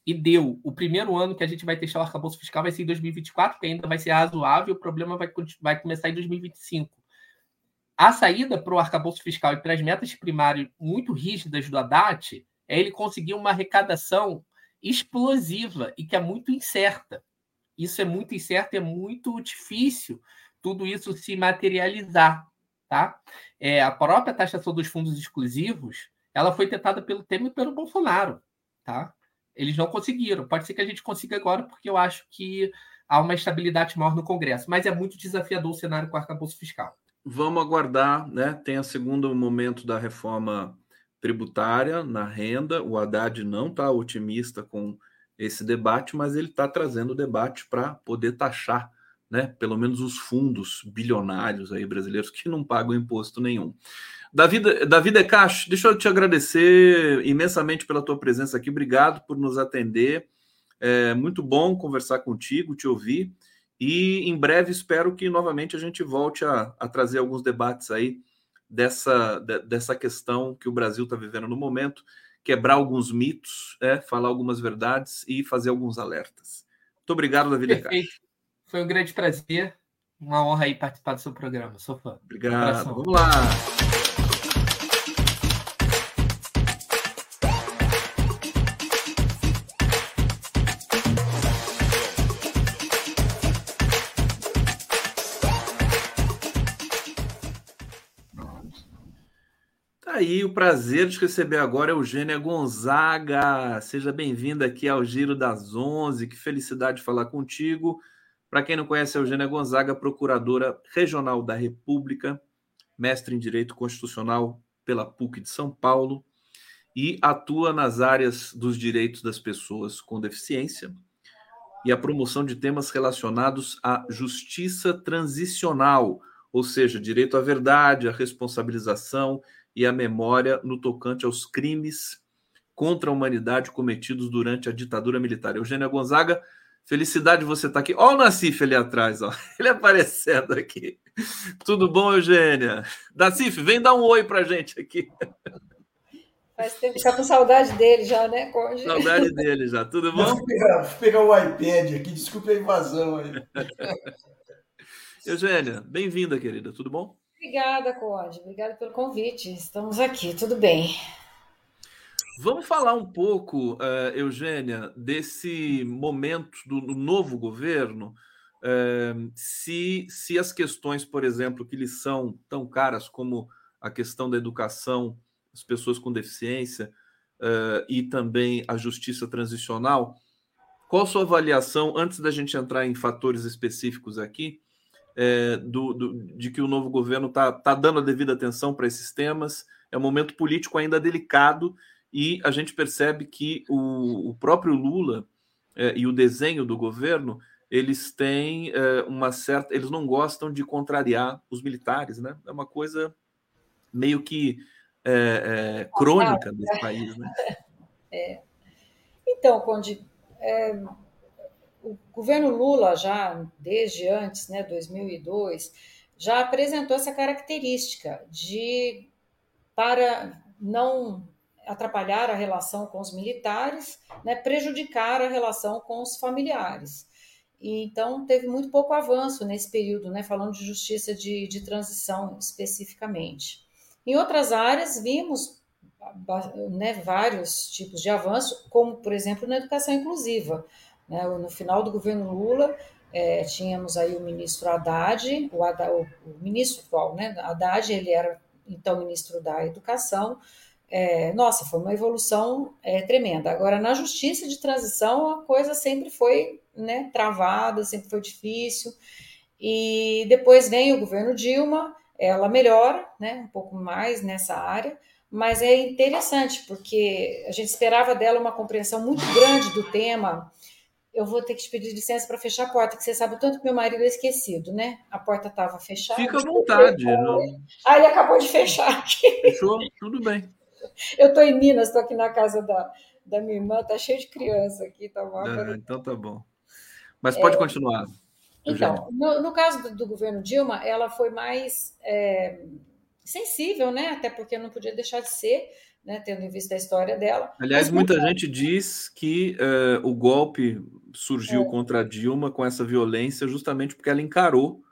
E deu. O primeiro ano que a gente vai testar o arcabouço fiscal vai ser em 2024, que ainda vai ser razoável, o problema vai, vai começar em 2025. A saída para o arcabouço fiscal e para as metas primárias muito rígidas do Haddad é ele conseguir uma arrecadação explosiva e que é muito incerta. Isso é muito incerto, é muito difícil tudo isso se materializar tá? É, a própria taxação dos fundos exclusivos, ela foi tentada pelo Temer e pelo Bolsonaro, tá? Eles não conseguiram. Pode ser que a gente consiga agora, porque eu acho que há uma estabilidade maior no Congresso, mas é muito desafiador o cenário com o arcabouço fiscal. Vamos aguardar, né? Tem o segundo momento da reforma tributária na renda. O Haddad não está otimista com esse debate, mas ele está trazendo o debate para poder taxar né? Pelo menos os fundos bilionários aí brasileiros que não pagam imposto nenhum. Davi, Davi Decacho, deixa eu te agradecer imensamente pela tua presença aqui. Obrigado por nos atender. É muito bom conversar contigo, te ouvir. E em breve espero que novamente a gente volte a, a trazer alguns debates aí dessa, de, dessa questão que o Brasil está vivendo no momento, quebrar alguns mitos, é, falar algumas verdades e fazer alguns alertas. Muito obrigado, Davi Decacho. Foi um grande prazer. Uma honra aí participar do seu programa. Sou fã. Obrigado. Um Vamos lá. Tá aí o prazer de receber agora Eugênia Gonzaga. Seja bem-vinda aqui ao Giro das Onze. Que felicidade falar contigo. Para quem não conhece, Eugênia Gonzaga, procuradora regional da República, mestre em Direito Constitucional pela PUC de São Paulo e atua nas áreas dos direitos das pessoas com deficiência e a promoção de temas relacionados à justiça transicional, ou seja, direito à verdade, à responsabilização e à memória no tocante aos crimes contra a humanidade cometidos durante a ditadura militar. Eugênia Gonzaga Felicidade de você estar tá aqui. Olha o Nacif ali atrás, ó. ele aparecendo aqui. Tudo bom, Eugênia? Nacif, vem dar um oi pra gente aqui. Faz tempo que tá com saudade dele já, né, Conde? Saudade dele já, tudo bom? Vou pegar, vou pegar o iPad aqui, desculpe a invasão aí. Eugênia, bem-vinda, querida, tudo bom? Obrigada, Conde, obrigada pelo convite. Estamos aqui, tudo bem. Vamos falar um pouco, uh, Eugênia, desse momento do, do novo governo. se, se as questões, por exemplo, que lhes são tão caras como a questão da educação, as pessoas com deficiência uh, e também a justiça transicional, qual sua avaliação, antes da gente entrar em fatores específicos aqui, é, do, do, de que o novo governo está tá dando a devida atenção para esses temas? É um momento político ainda delicado e a gente percebe que o, o próprio Lula é, e o desenho do governo eles têm é, uma certa. Eles não gostam de contrariar os militares, né? É uma coisa meio que é, é, crônica desse país, né? É. Então, Conde, é, o governo Lula já desde antes, né, 2002, já apresentou essa característica de para não atrapalhar a relação com os militares, né, prejudicar a relação com os familiares. E, então, teve muito pouco avanço nesse período, né, falando de justiça de, de transição especificamente. Em outras áreas, vimos né, vários tipos de avanço, como, por exemplo, na educação inclusiva. Né? No final do governo Lula, é, tínhamos aí o ministro Haddad, o, Haddad, o, ministro atual, né? Haddad, ele era então ministro da Educação, é, nossa, foi uma evolução é, tremenda. Agora, na justiça de transição, a coisa sempre foi né, travada, sempre foi difícil. E depois vem o governo Dilma, ela melhora né, um pouco mais nessa área, mas é interessante, porque a gente esperava dela uma compreensão muito grande do tema. Eu vou ter que te pedir licença para fechar a porta, que você sabe o tanto que meu marido é esquecido, né? A porta estava fechada. Fica à vontade. Não... Ah, ele acabou de fechar aqui. Fechou? Tudo bem. Eu estou em Minas, estou aqui na casa da, da minha irmã, tá cheio de criança aqui, tá bom? Ah, então tá bom. Mas pode é, continuar. Então, no, no, caso do, do, governo Dilma, ela foi mais é, sensível, né? Até porque não podia deixar de ser, né? Tendo em vista a história dela. Aliás, muita gente diz que uh, o golpe surgiu é. contra a Dilma com essa violência justamente porque ela encarou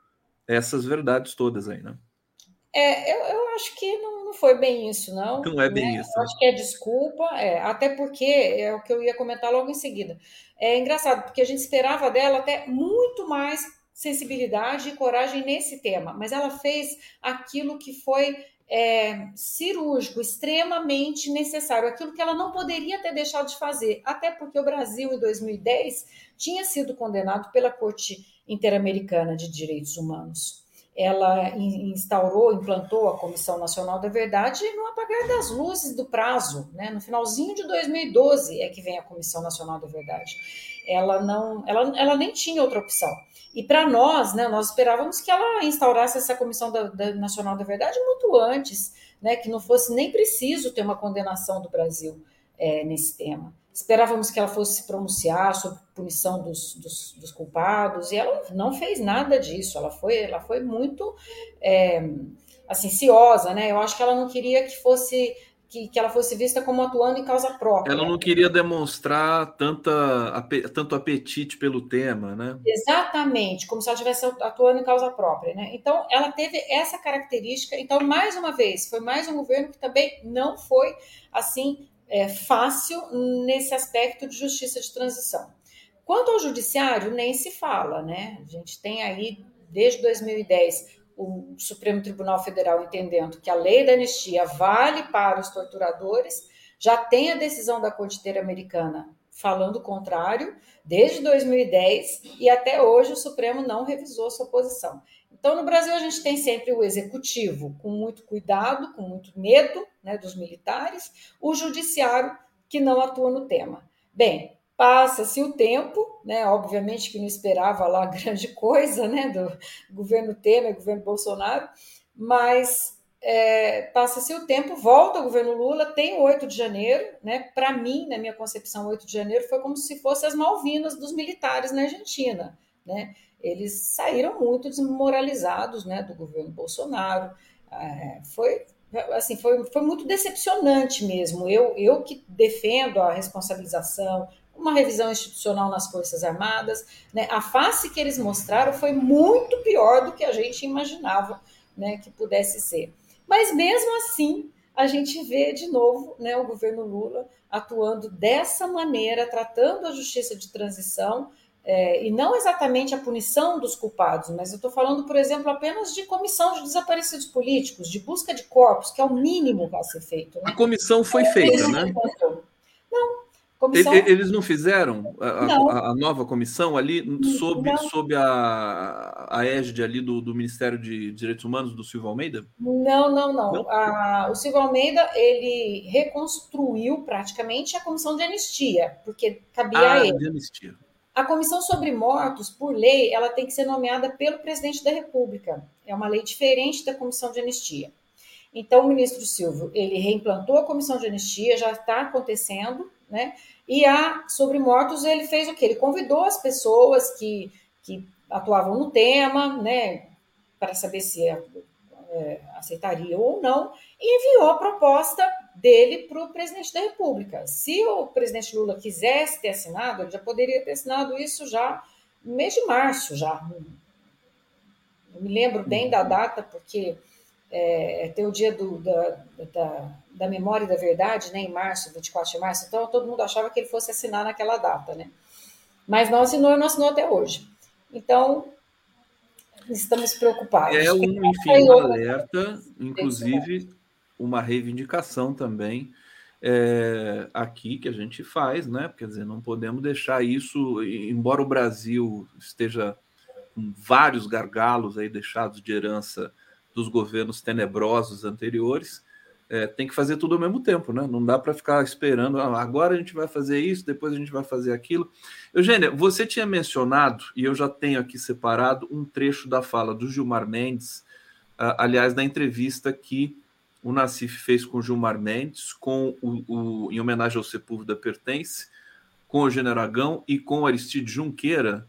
essas verdades todas aí, né? É, eu, eu acho que não foi bem isso, não. Não é bem né? isso. acho que é desculpa, é, até porque é o que eu ia comentar logo em seguida. É engraçado, porque a gente esperava dela até muito mais sensibilidade e coragem nesse tema, mas ela fez aquilo que foi é, cirúrgico, extremamente necessário, aquilo que ela não poderia ter deixado de fazer, até porque o Brasil, em 2010, tinha sido condenado pela Corte Interamericana de Direitos Humanos ela instaurou, implantou a Comissão Nacional da Verdade no apagar das luzes do prazo, né? No finalzinho de 2012 é que vem a Comissão Nacional da Verdade. Ela não, ela, ela nem tinha outra opção. E para nós, né, nós esperávamos que ela instaurasse essa Comissão da, da Nacional da Verdade muito antes, né, que não fosse nem preciso ter uma condenação do Brasil é, nesse tema. Esperávamos que ela fosse se pronunciar sobre punição dos, dos, dos, culpados e ela não fez nada disso. Ela foi, ela foi muito é, assim ciosa, né? Eu acho que ela não queria que fosse que, que, ela fosse vista como atuando em causa própria. Ela não queria demonstrar tanta, tanto apetite pelo tema, né? Exatamente, como se ela estivesse atuando em causa própria, né? Então, ela teve essa característica. Então, mais uma vez, foi mais um governo que também não foi assim é, fácil nesse aspecto de justiça de transição. Quanto ao judiciário, nem se fala, né? A gente tem aí, desde 2010, o Supremo Tribunal Federal entendendo que a lei da anistia vale para os torturadores, já tem a decisão da Corte Interamericana falando o contrário, desde 2010 e até hoje o Supremo não revisou sua posição. Então, no Brasil, a gente tem sempre o executivo com muito cuidado, com muito medo né, dos militares, o judiciário que não atua no tema. Bem, passa-se o tempo, né, obviamente que não esperava lá grande coisa né, do governo Temer, governo Bolsonaro, mas é, passa-se o tempo, volta o governo Lula, tem o 8 de janeiro, né? Para mim, na minha concepção, 8 de janeiro foi como se fosse as Malvinas dos militares na Argentina, né? Eles saíram muito desmoralizados, né, do governo Bolsonaro. É, foi assim, foi, foi muito decepcionante mesmo. Eu, eu que defendo a responsabilização, uma revisão institucional nas Forças Armadas, né? A face que eles mostraram foi muito pior do que a gente imaginava, né, que pudesse ser. Mas mesmo assim, a gente vê de novo né, o governo Lula atuando dessa maneira, tratando a justiça de transição é, e não exatamente a punição dos culpados, mas eu estou falando, por exemplo, apenas de comissão de desaparecidos políticos, de busca de corpos, que é o mínimo a ser feito. Né? A comissão foi feita, né? Não, Comissão... Eles não fizeram a, não. a, a nova comissão ali sob, sob a, a égide ali do, do, Ministério de Direitos Humanos do Silvio Almeida? Não, não, não. não? A, o Silvio Almeida ele reconstruiu praticamente a comissão de anistia, porque cabia ah, a ele. De anistia. A comissão sobre mortos, por lei, ela tem que ser nomeada pelo presidente da República. É uma lei diferente da comissão de anistia. Então, o ministro Silvio, ele reimplantou a comissão de anistia, já está acontecendo, né? E a sobre mortos ele fez o que? Ele convidou as pessoas que, que atuavam no tema, né, para saber se é, é, aceitaria ou não, e enviou a proposta dele para o presidente da República. Se o presidente Lula quisesse ter assinado, ele já poderia ter assinado isso já no mês de março, já. Não me lembro bem da data, porque é, tem o dia do, da, da, da, memória e da verdade, né, em março, 24 de março, então todo mundo achava que ele fosse assinar naquela data, né? Mas não assinou e não assinou até hoje. Então, estamos preocupados. É um, enfim, um alerta, inclusive uma reivindicação também é, aqui que a gente faz, né? Quer dizer, não podemos deixar isso, embora o Brasil esteja com vários gargalos aí deixados de herança dos governos tenebrosos anteriores, é, tem que fazer tudo ao mesmo tempo, né? Não dá para ficar esperando, ah, agora a gente vai fazer isso, depois a gente vai fazer aquilo. Eugênia, você tinha mencionado, e eu já tenho aqui separado, um trecho da fala do Gilmar Mendes, aliás, da entrevista que o Nassif fez com Gilmar Mendes, com o, o, em homenagem ao Sepúlveda Pertence, com o Generagão e com Aristide Junqueira,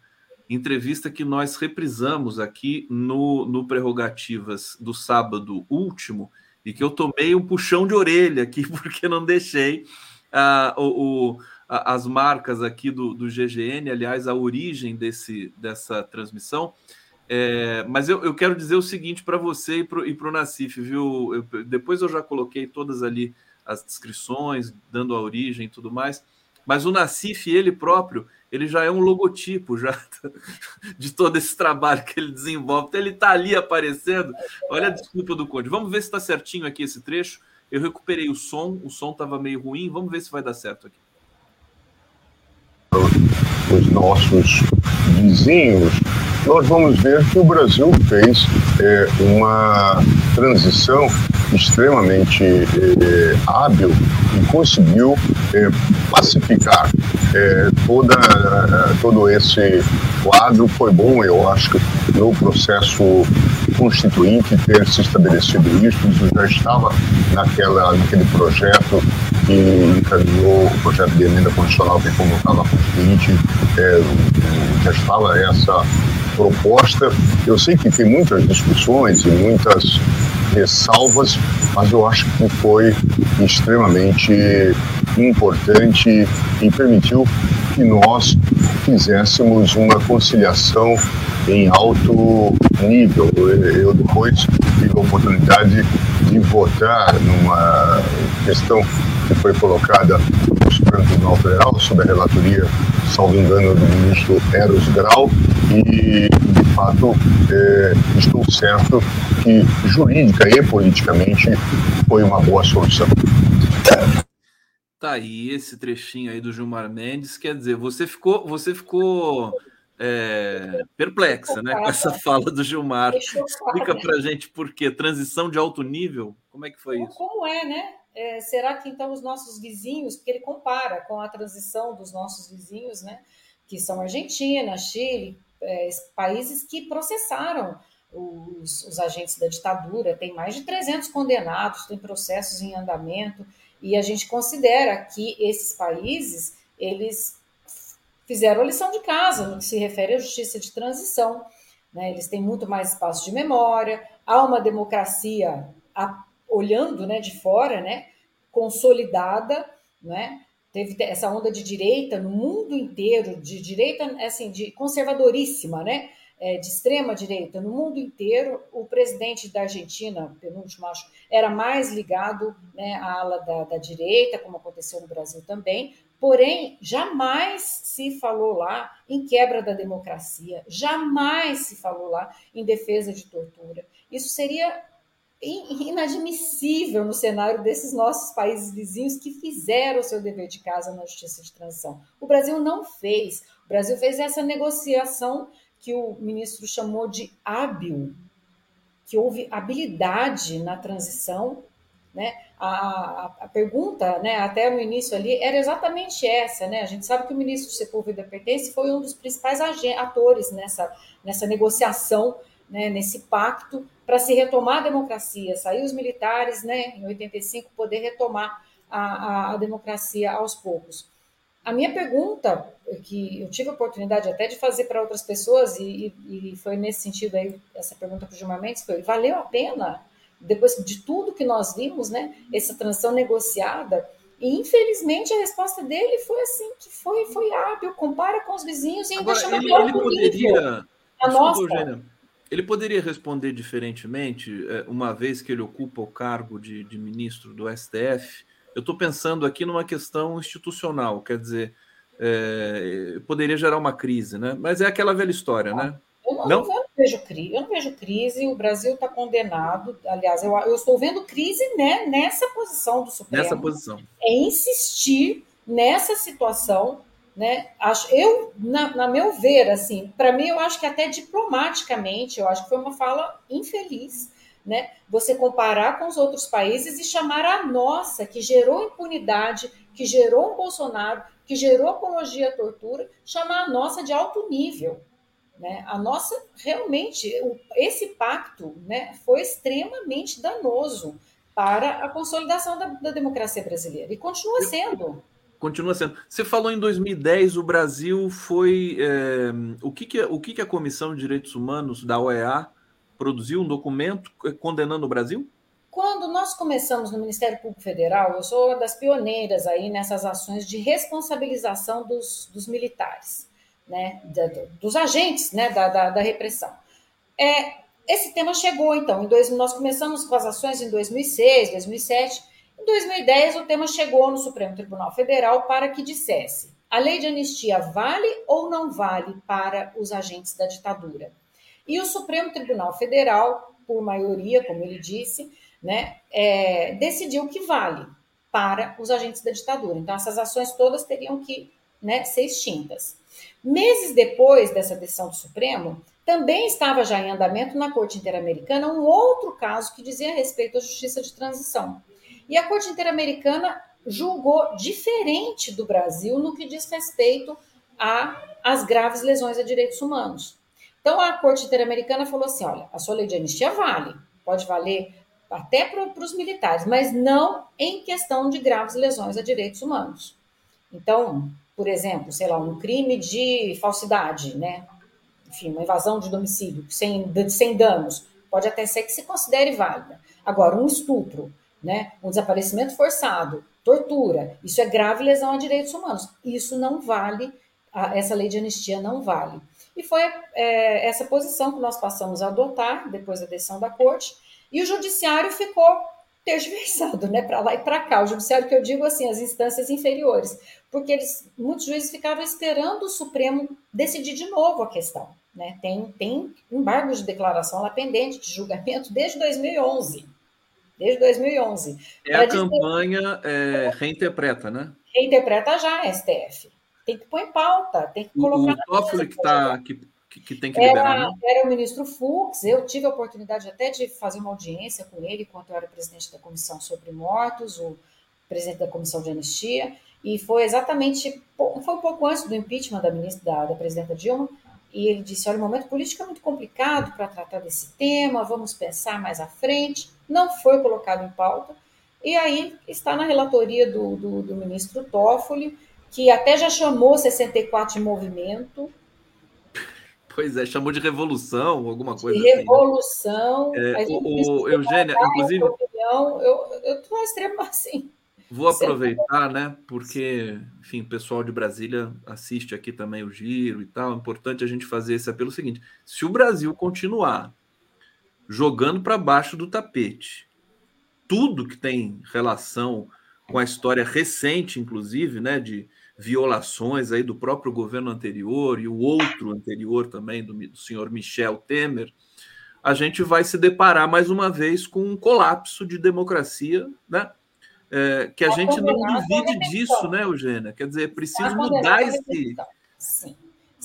entrevista que nós reprisamos aqui no, no Prerrogativas do sábado último, e que eu tomei um puxão de orelha aqui, porque não deixei uh, o, o, as marcas aqui do, do GGN, aliás, a origem desse, dessa transmissão. É, mas eu, eu quero dizer o seguinte para você e para o Nacif, viu? Eu, depois eu já coloquei todas ali as descrições, dando a origem e tudo mais. Mas o Nacif, ele próprio, ele já é um logotipo já de todo esse trabalho que ele desenvolve. Então ele está ali aparecendo. Olha a desculpa do Conde. Vamos ver se está certinho aqui esse trecho. Eu recuperei o som, o som estava meio ruim. Vamos ver se vai dar certo aqui. Os nossos vizinhos, nós vamos ver que o Brasil fez é, uma transição extremamente é, hábil e conseguiu é, pacificar é, toda, todo esse quadro. Foi bom, eu acho, no processo constituinte ter se estabelecido isso. Isso já estava naquela, naquele projeto que encaminhou o projeto de emenda constitucional que convocava a Constituinte, é, já estava essa proposta. Eu sei que tem muitas discussões e muitas ressalvas, mas eu acho que foi extremamente importante e permitiu que nós fizéssemos uma conciliação em alto nível. Eu depois tive a oportunidade de votar numa questão que foi colocada no Supremo Tribunal Federal sob a relatoria, salvo engano, do ministro Eros Grau e, de fato, é, estou certo que jurídica e politicamente foi uma boa solução. Tá aí esse trechinho aí do Gilmar Mendes, quer dizer, você ficou, você ficou é, perplexa, né, com essa fala do Gilmar. Explica para gente por quê? Transição de alto nível? Como é que foi isso? Como é, né? É, será que então os nossos vizinhos, porque ele compara com a transição dos nossos vizinhos, né, que são Argentina, Chile, é, países que processaram os, os, agentes da ditadura, tem mais de 300 condenados, tem processos em andamento, e a gente considera que esses países, eles fizeram a lição de casa no que se refere à justiça de transição. Né? Eles têm muito mais espaço de memória, há uma democracia a, olhando né, de fora, né, consolidada, né? teve essa onda de direita no mundo inteiro, de direita assim, de conservadoríssima, né? É, de extrema direita no mundo inteiro. O presidente da Argentina, penúltimo acho, era mais ligado né, à ala da, da direita, como aconteceu no Brasil também Porém, jamais se falou lá em quebra da democracia, jamais se falou lá em defesa de tortura. Isso seria inadmissível no cenário desses nossos países vizinhos que fizeram o seu dever de casa na justiça de transição. O Brasil não fez. O Brasil fez essa negociação que o ministro chamou de hábil, que houve habilidade na transição né? A, a, a, pergunta, né, até no início ali, era exatamente essa. Né? A gente sabe que o ministro Sepúlveda Pertence foi um dos principais atores nessa, nessa negociação, né, nesse pacto para se retomar a democracia. Sair os militares né, em 85, poder retomar a, a, a democracia aos poucos. A minha pergunta, que eu tive a oportunidade até de fazer para outras pessoas, e, e, foi nesse sentido aí, essa pergunta para o Gilmar Mendes, foi, valeu a pena depois de tudo que nós vimos, né, essa transição negociada, e infelizmente a resposta dele foi assim, que foi, foi hábil, compara com os vizinhos e ainda Agora, chama ele, ele poderia, a nossa. Eugênia, ele poderia responder diferentemente, é, uma vez que ele ocupa o cargo de, de ministro do STF. Eu estou pensando aqui numa questão institucional, quer dizer, é, poderia gerar uma crise, né? Mas é aquela velha história, né? Eu não, não? eu não, vejo crise, eu não vejo crise, o Brasil está condenado. Aliás, eu, eu, estou vendo crise né, nessa posição do Supremo. Nessa posição. É insistir nessa situação. Né? Acho, eu, na, na meu ver, assim, para mim, eu acho que até diplomaticamente, eu acho que foi uma fala infeliz. Né? Você comparar com os outros países e chamar a nossa, que gerou impunidade, que gerou um Bolsonaro, que gerou apologia à tortura, chamar a nossa de alto nível. Né? A nossa, realmente, esse pacto né, foi extremamente danoso para a consolidação da, da democracia brasileira e continua sendo. Continua sendo. Você falou em 2010, o Brasil foi. É, o que, que, o que, que a Comissão de Direitos Humanos da OEA produziu um documento condenando o Brasil? Quando nós começamos no Ministério Público Federal, eu sou uma das pioneiras aí nessas ações de responsabilização dos, dos militares né, da, dos agentes né, da, da, da repressão. É, esse tema chegou, então, em dois, nós começamos com as ações em 2006, 2007. Em 2010, o tema chegou no Supremo Tribunal Federal para que dissesse: a lei de anistia vale ou não vale para os agentes da ditadura? E o Supremo Tribunal Federal, por maioria, como ele disse, né, é, decidiu que vale para os agentes da ditadura. Então, essas ações todas teriam que né, ser extintas. Meses depois dessa decisão do Supremo, também estava já em andamento na Corte Interamericana um outro caso que dizia respeito à justiça de transição. E a Corte Interamericana julgou diferente do Brasil no que diz respeito às graves lesões a direitos humanos. Então a Corte Interamericana falou assim: olha, a sua lei de anistia vale, pode valer até para os militares, mas não em questão de graves lesões a direitos humanos. Então, por exemplo, sei lá, um crime de falsidade, né? Enfim, uma invasão de domicílio sem, sem danos, pode até ser que se considere válida. Agora, um estupro, né? Um desaparecimento forçado, tortura, isso é grave lesão a direitos humanos. Isso não vale, essa lei de anistia não vale. E foi é, essa posição que nós passamos a adotar depois da decisão da corte, e o judiciário ficou tergiversado, né, para lá e para cá. O judiciário que eu digo assim, as instâncias inferiores, porque eles, muitos juízes ficavam esperando o Supremo decidir de novo a questão, né? Tem tem embargo de declaração lá pendente de julgamento desde 2011. Desde 2011. É a campanha é, reinterpreta, né? Reinterpreta já, STF. Tem que pôr em pauta, tem que colocar. O, o Toffoli que está que que, tem que liberar, era, né? Era o ministro Fux, eu tive a oportunidade até de fazer uma audiência com ele, enquanto eu era presidente da Comissão sobre Mortos, o presidente da Comissão de Anistia, e foi exatamente, foi um pouco antes do impeachment da, ministra, da, da presidenta Dilma, e ele disse, olha, o momento político é muito complicado para tratar desse tema, vamos pensar mais à frente, não foi colocado em pauta, e aí está na relatoria do, do, do ministro Toffoli, que até já chamou 64 de movimento, Pois é, chamou de revolução, alguma coisa de revolução. assim. Né? É, o, o Eugênia, inclusive. Opinião, eu estou extremo assim. Vou aproveitar, né? Porque, enfim, o pessoal de Brasília assiste aqui também o giro e tal. É importante a gente fazer esse apelo seguinte: se o Brasil continuar jogando para baixo do tapete tudo que tem relação com a história recente, inclusive, né? De, violações aí do próprio governo anterior e o outro anterior também, do, do senhor Michel Temer, a gente vai se deparar mais uma vez com um colapso de democracia, né? É, que a tá gente não divide disso, né, Eugênia? Quer dizer, é preciso tá mudar esse. Sim.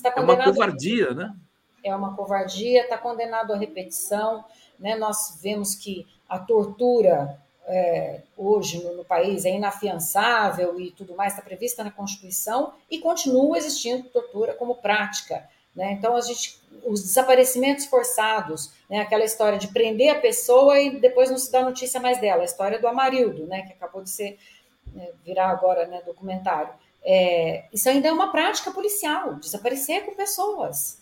Tá é uma covardia, né? É uma covardia, está condenado à repetição. Né? Nós vemos que a tortura é, hoje no, no, país é inafiançável e tudo mais, está prevista na Constituição e continua existindo tortura como prática. Né? Então, a gente, os desaparecimentos forçados, né? aquela história de prender a pessoa e depois não se dá notícia mais dela, a história do Amarildo, né? que acabou de ser né, virar agora né, documentário. É, isso ainda é uma prática policial, desaparecer com pessoas,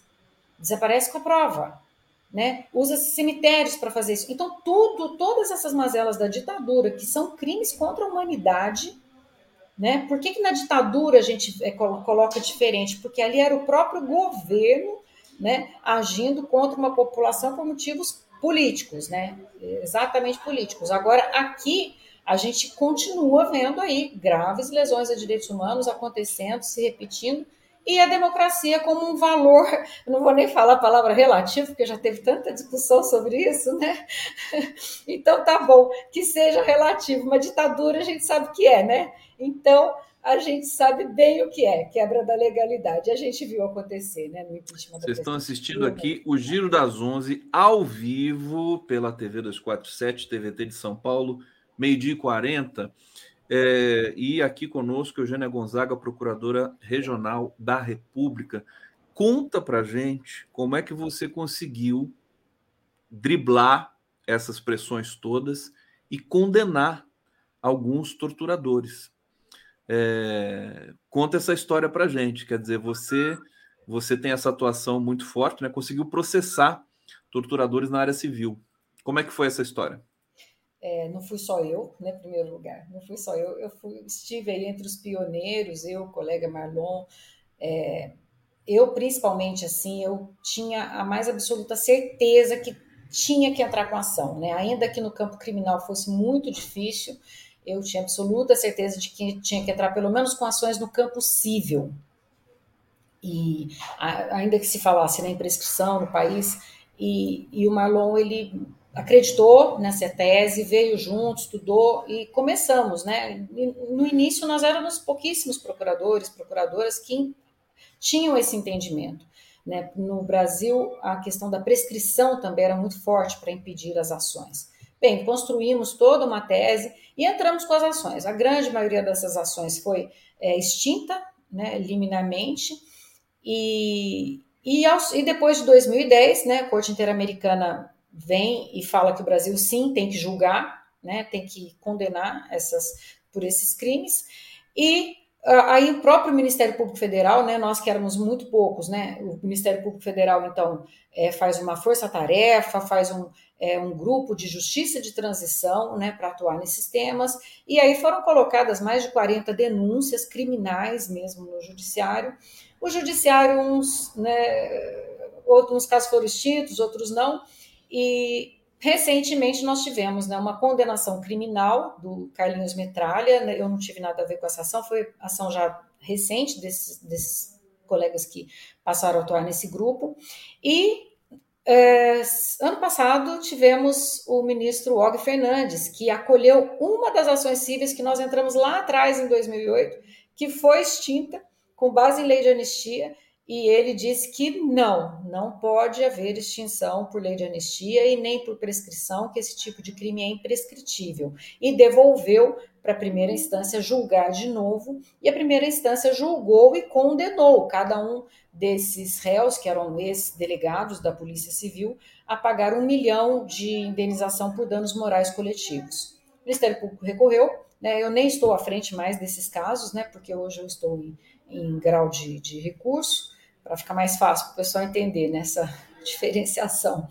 desaparece com a prova né? Usa-se cemitérios para fazer isso. Então, tudo, todas essas mazelas da ditadura, que são crimes contra a humanidade, né? Por que, que na ditadura a gente é, coloca diferente? Porque ali era o próprio governo né, agindo contra uma população por motivos políticos, né? Exatamente políticos. Agora, aqui a gente continua vendo aí graves lesões a direitos humanos acontecendo, se repetindo, e a democracia como um valor, não vou nem falar a palavra relativo, porque já teve tanta discussão sobre isso, né? Então tá bom, que seja relativo. Uma ditadura a gente sabe que é, né? Então a gente sabe bem o que é, quebra da legalidade. A gente viu acontecer, né, no impeachment. Vocês estão assistindo aqui o Giro das Onze ao vivo pela TV 247, TVT de São Paulo, meio-dia e 40. É, e aqui conosco, Eugênia Gonzaga, procuradora regional da República. Conta para gente como é que você conseguiu driblar essas pressões todas e condenar alguns torturadores. É, conta essa história para gente. Quer dizer, você você tem essa atuação muito forte, né? Conseguiu processar torturadores na área civil. Como é que foi essa história? É, não fui só eu, né, primeiro lugar, não fui só eu, eu fui, estive aí entre os pioneiros, eu, o colega Marlon, é, eu principalmente, assim, eu tinha a mais absoluta certeza que tinha que entrar com ação, né, ainda que no campo criminal fosse muito difícil, eu tinha absoluta certeza de que tinha que entrar pelo menos com ações no campo civil, e a, ainda que se falasse na prescrição no país, e, e o Marlon, ele acreditou nessa tese, veio junto, estudou e começamos, né? No início nós éramos pouquíssimos procuradores, procuradoras que tinham esse entendimento. Né? No Brasil, a questão da prescrição também era muito forte para impedir as ações. Bem, construímos toda uma tese e entramos com as ações. A grande maioria dessas ações foi é, extinta, né, liminarmente, e, e, aos, e depois de 2010, né, a Corte Interamericana vem e fala que o Brasil sim tem que julgar, né, tem que condenar essas por esses crimes. E aí o próprio Ministério Público Federal, né, nós que éramos muito poucos, né, o Ministério Público Federal então é, faz uma força-tarefa, faz um, é, um grupo de justiça de transição, né, para atuar nesses temas. E aí foram colocadas mais de 40 denúncias criminais mesmo no judiciário. O judiciário uns, né, outros casos foram extintos, outros não e recentemente nós tivemos né, uma condenação criminal do Carlinhos Metralha. Né, eu não tive nada a ver com essa ação, foi ação já recente desses, desses colegas que passaram a atuar nesse grupo. E é, ano passado tivemos o ministro Og Fernandes, que acolheu uma das ações cíveis que nós entramos lá atrás, em 2008, que foi extinta com base em lei de anistia e ele disse que não, não pode haver extinção por lei de anistia e nem por prescrição, que esse tipo de crime é imprescritível. E devolveu para a primeira instância julgar de novo, e a primeira instância julgou e condenou cada um desses réus, que eram ex-delegados da Polícia Civil, a pagar um milhão de indenização por danos morais coletivos. O Ministério Público recorreu, né, eu nem estou à frente mais desses casos, né, porque hoje eu estou em, em grau de, de recurso, para ficar mais fácil para o pessoal entender nessa diferenciação.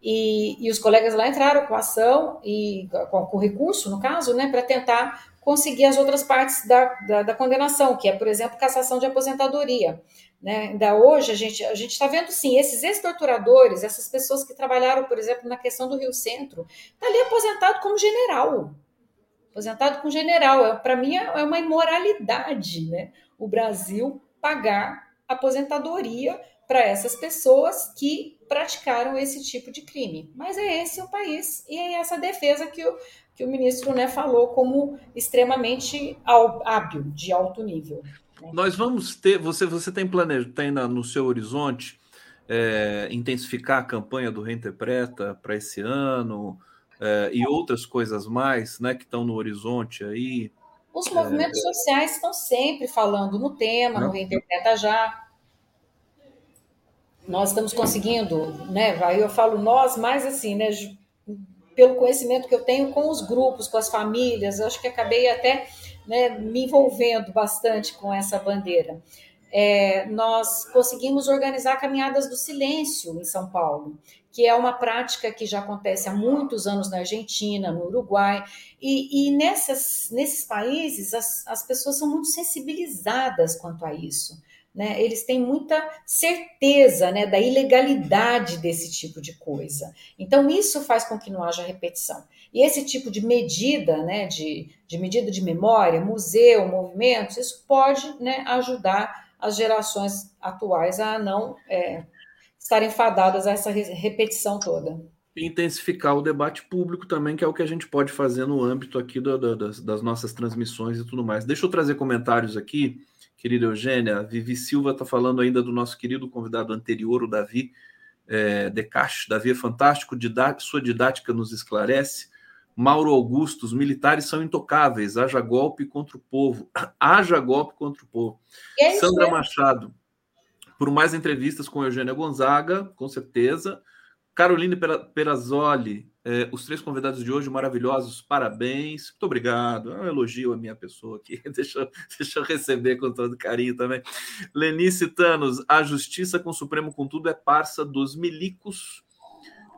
E, e, os colegas lá entraram com ação e com, com recurso, no caso, né, para tentar conseguir as outras partes da, da, da, condenação, que é, por exemplo, cassação de aposentadoria. Né? Ainda hoje a gente a está vendo sim esses ex-torturadores, essas pessoas que trabalharam, por exemplo, na questão do Rio Centro, está ali aposentado como general, aposentado com general. É, para mim é, é uma imoralidade, né? o Brasil pagar aposentadoria para essas pessoas que praticaram esse tipo de crime. Mas é esse o país e é essa defesa que o, que o ministro né, falou como extremamente hábil, de alto nível. Né? Nós vamos ter, você, você tem planejado, tem no seu horizonte é, intensificar a campanha do Reinterpreta para esse ano é, e outras coisas mais né, que estão no horizonte aí? Os movimentos é... sociais estão sempre falando no tema, Não. no Reinterpreta Já. Nós estamos conseguindo, né? Aí eu falo nós, mais assim, né? Pelo conhecimento que eu tenho com os grupos, com as famílias, acho que acabei até né, me envolvendo bastante com essa bandeira é, nós conseguimos organizar caminhadas do silêncio em São Paulo, que é uma prática que já acontece há muitos anos na Argentina, no Uruguai, e, e nessas, nesses países as, as pessoas são muito sensibilizadas quanto a isso. Né? Eles têm muita certeza né, da ilegalidade desse tipo de coisa. Então, isso faz com que não haja repetição. E esse tipo de medida, né, de, de medida de memória, museu, movimentos, isso pode né, ajudar as gerações atuais a não é, estarem fadadas a essa repetição toda. intensificar o debate público também, que é o que a gente pode fazer no âmbito aqui do, do, das, das, nossas transmissões e tudo mais. Deixa eu trazer comentários aqui, querida Eugênia. Vivi Silva está falando ainda do nosso querido convidado anterior, o Davi é, Decache. Davi é fantástico, sua didática nos esclarece. Mauro Augusto, os militares são intocáveis, haja golpe contra o povo, haja golpe contra o povo. É Sandra mesmo. Machado, por mais entrevistas com Eugênia Gonzaga, com certeza. Caroline Perazzoli, eh, os três convidados de hoje maravilhosos, parabéns. Muito obrigado. É um elogio à minha pessoa aqui. Deixa, deixa eu receber com todo carinho também. Lenice Thanos, a justiça com o Supremo, contudo, é parça dos milicos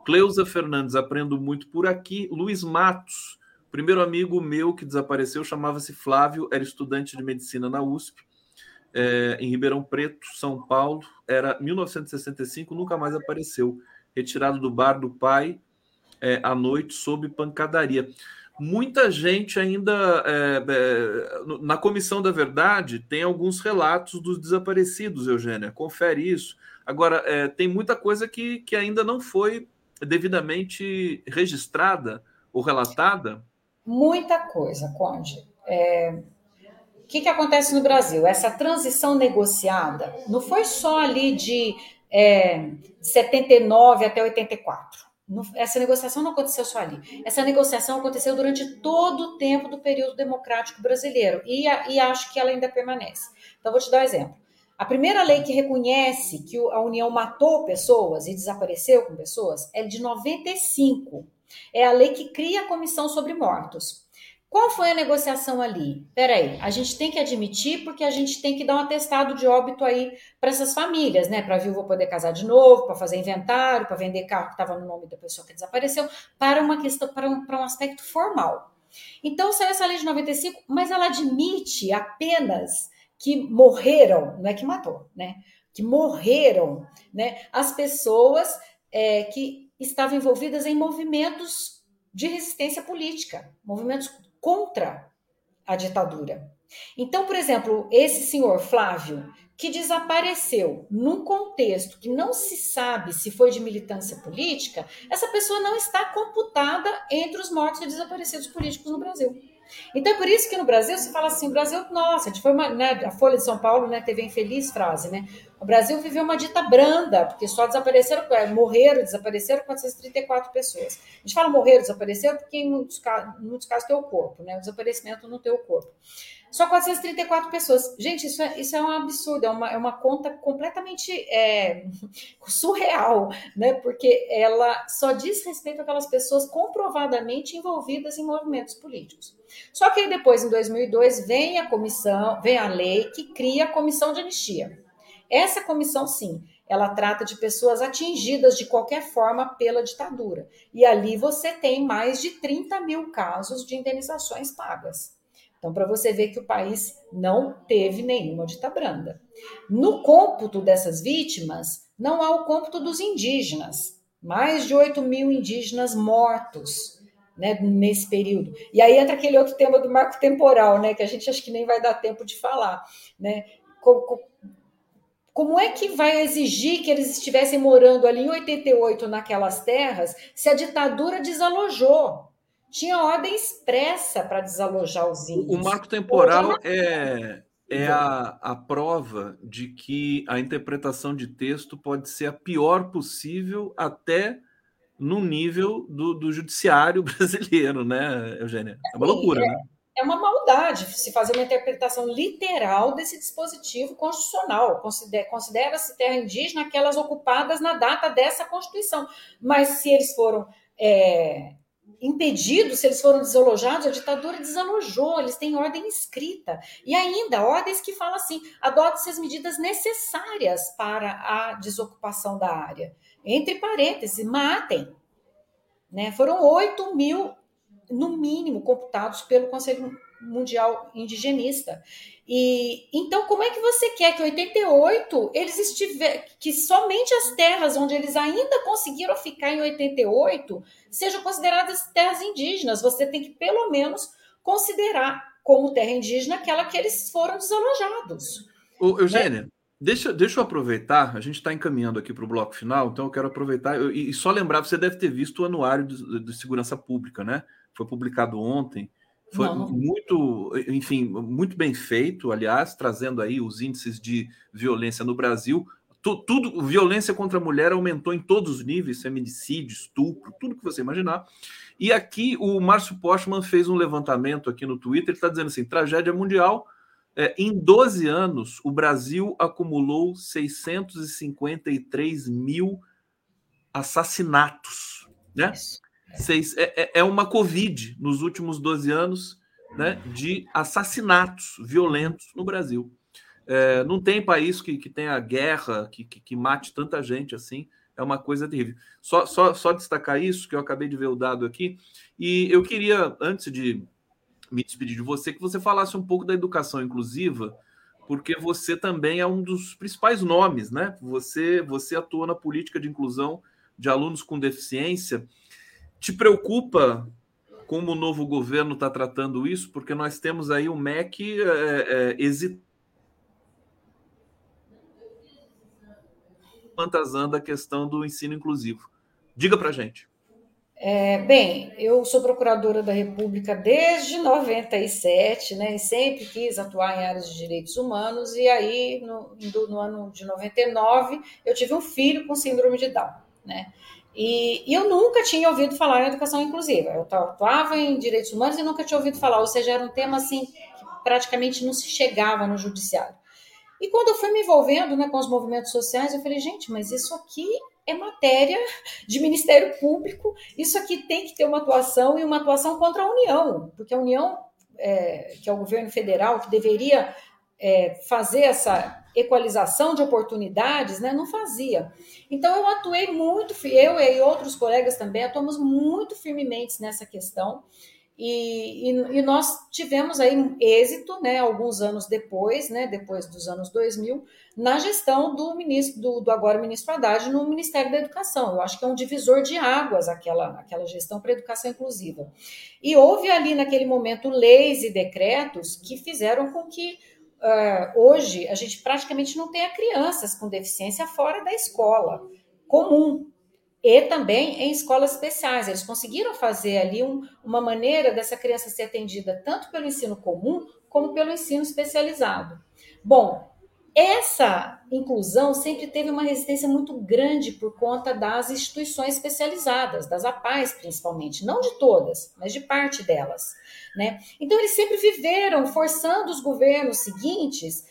Cleusa Fernandes, aprendo muito por aqui. Luiz Matos, primeiro amigo meu que desapareceu, chamava-se Flávio, era estudante de medicina na USP, é, em Ribeirão Preto, São Paulo. Era 1965, nunca mais apareceu. Retirado do bar do pai é, à noite sob pancadaria. Muita gente ainda é, é na Comissão da Verdade tem alguns relatos dos desaparecidos, Eugênia. Confere isso. Agora, é, tem muita coisa que, que ainda não foi devidamente registrada ou relatada? Muita coisa, Conde. É... Que, que acontece no Brasil? Essa transição negociada não foi só ali de é, 79 até 84. Essa negociação não aconteceu só ali. Essa negociação aconteceu durante todo o tempo do período democrático brasileiro e, e acho que ela ainda permanece. Então, vou te dar um exemplo. A primeira lei que reconhece que a União matou pessoas e desapareceu com pessoas é de 95. É a lei que cria a Comissão sobre Mortos. Qual foi a negociação ali? Peraí, a gente tem que admitir porque a gente tem que dar um atestado de óbito aí para essas famílias, né? Para a viúva poder casar de novo, para fazer inventário, para vender carro que estava no nome da pessoa que desapareceu, para uma questão, para um, para um aspecto formal. Então saiu essa lei de 95, mas ela admite apenas que morreram, não é que matou, né? Que morreram, né? As pessoas é, que estavam envolvidas em movimentos de resistência política, movimentos contra a ditadura. Então, por exemplo, esse senhor Flávio, que desapareceu num contexto que não se sabe se foi de militância política, essa pessoa não está computada entre os mortos e desaparecidos políticos no Brasil. Então é por isso que no Brasil se fala assim, o Brasil, nossa, a gente foi uma, né, a Folha de São Paulo, né, teve a infeliz frase, né? O Brasil viveu uma dita branda, porque só desapareceram, é, morreram, desapareceram 434 pessoas. A gente fala morreram, desapareceram, porque em muitos, em muitos casos tem o corpo, né? O desaparecimento não tem o corpo. Só 434 pessoas. Gente, isso é, isso é um absurdo, é uma, é uma conta completamente é, surreal, né? Porque ela só diz respeito àquelas pessoas comprovadamente envolvidas em movimentos políticos. Só que depois, em 2002, vem a comissão, vem a lei que cria a comissão de anistia. Essa comissão, sim, ela trata de pessoas atingidas de qualquer forma pela ditadura. E ali você tem mais de 30 mil casos de indenizações pagas. Então, para você ver que o país não teve nenhuma dita branda. No cômputo dessas vítimas, não há o cômputo dos indígenas. Mais de 8 mil indígenas mortos né, nesse período. E aí entra aquele outro tema do marco temporal, né, que a gente acha que nem vai dar tempo de falar, né? Como é que vai exigir que eles estivessem morando ali em 88 naquelas terras se a ditadura desalojou? Tinha ordem expressa para desalojar os índios. O marco temporal é, é a, a prova de que a interpretação de texto pode ser a pior possível até no nível do, do judiciário brasileiro, né, Eugênia? É uma loucura, é, né? É uma maldade se fazer uma interpretação literal desse dispositivo constitucional. Considera-se terra indígena aquelas ocupadas na data dessa Constituição. Mas se eles foram é, impedidos, se eles foram desalojados, a ditadura desalojou, eles têm ordem escrita. E ainda, ordens que falam assim: adote-se as medidas necessárias para a desocupação da área. Entre parênteses, matem. Né? Foram 8 mil, no mínimo, computados pelo Conselho Mundial Indigenista. E então, como é que você quer que 88 eles estiver que somente as terras onde eles ainda conseguiram ficar em 88 sejam consideradas terras indígenas? Você tem que pelo menos considerar como terra indígena aquela que eles foram desalojados. O Eugênia, né? Deixa, deixa eu aproveitar, a gente está encaminhando aqui para o bloco final, então eu quero aproveitar eu, e só lembrar, você deve ter visto o anuário de, de segurança pública, né? Foi publicado ontem, foi não, não. muito, enfim, muito bem feito, aliás, trazendo aí os índices de violência no Brasil. Tu, tudo, violência contra a mulher aumentou em todos os níveis, feminicídio, estupro, tudo que você imaginar. E aqui o Márcio Postman fez um levantamento aqui no Twitter, ele está dizendo assim: tragédia mundial é, em 12 anos, o Brasil acumulou 653 mil assassinatos. Né? Seis, é, é, é uma Covid nos últimos 12 anos né, de assassinatos violentos no Brasil. É, não tem país que, que tenha guerra, que, que, que, mate tanta gente assim. É uma coisa terrível. Só, só, só destacar isso, que eu acabei de ver o dado aqui. E eu queria, antes de, me despedir de você, que você falasse um pouco da educação inclusiva, porque você também é um dos principais nomes, né? Você, você atua na política de inclusão de alunos com deficiência. Te preocupa como o novo governo está tratando isso? Porque nós temos aí o MEC é, é, hesitando a questão do ensino inclusivo. Diga para gente. É, bem, eu sou procuradora da República desde 97, né, e sempre quis atuar em áreas de direitos humanos, e aí, no, no ano de 99, eu tive um filho com síndrome de Down, né, e, e eu nunca tinha ouvido falar em educação inclusiva, eu atuava em direitos humanos e nunca tinha ouvido falar, ou seja, era um tema, assim, que praticamente não se chegava no judiciário. E quando eu fui me envolvendo né, com os movimentos sociais, eu falei, gente, mas isso aqui é matéria de Ministério Público, isso aqui tem que ter uma atuação e uma atuação contra a União, porque a União, é, que é o governo federal, que deveria é, fazer essa equalização de oportunidades, né, não fazia. Então eu atuei muito, eu e outros colegas também atuamos muito firmemente nessa questão. E, e, e, nós tivemos aí êxito, né, alguns anos depois, né, depois dos anos 2000, na gestão do ministro, do, do, agora ministro Haddad no Ministério da Educação. Eu acho que é um divisor de águas aquela, aquela gestão para educação inclusiva. E houve ali naquele momento leis e decretos que fizeram com que uh, hoje a gente praticamente não tenha crianças com deficiência fora da escola comum, e também em escolas especiais. Eles conseguiram fazer ali um, uma maneira dessa criança ser atendida tanto pelo ensino comum como pelo ensino especializado. Bom, essa inclusão sempre teve uma resistência muito grande por conta das instituições especializadas, das APAES principalmente, não de todas, mas de parte delas. Né? Então, eles sempre viveram forçando os governos seguintes,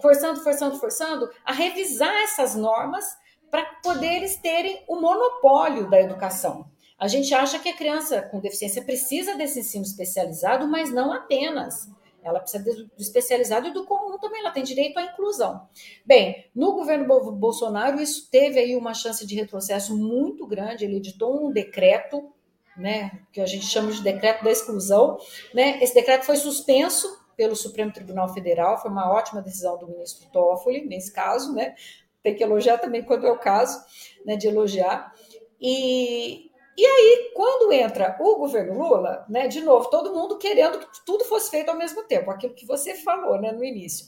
forçando, forçando, forçando, a revisar essas normas para poder eles terem o monopólio da educação. A gente acha que a criança com deficiência precisa desse ensino especializado, mas não apenas. Ela precisa do especializado e do comum também, ela tem direito à inclusão. Bem, no governo Bolsonaro, isso teve aí uma chance de retrocesso muito grande. Ele editou um decreto, né, que a gente chama de decreto da exclusão. Né? Esse decreto foi suspenso pelo Supremo Tribunal Federal, foi uma ótima decisão do ministro Toffoli, nesse caso, né? tem que elogiar também quando é o caso, né, de elogiar. E, E aí, quando entra o governo Lula, né, de novo, todo mundo querendo que tudo fosse feito ao mesmo tempo, aquilo que você falou né, no início.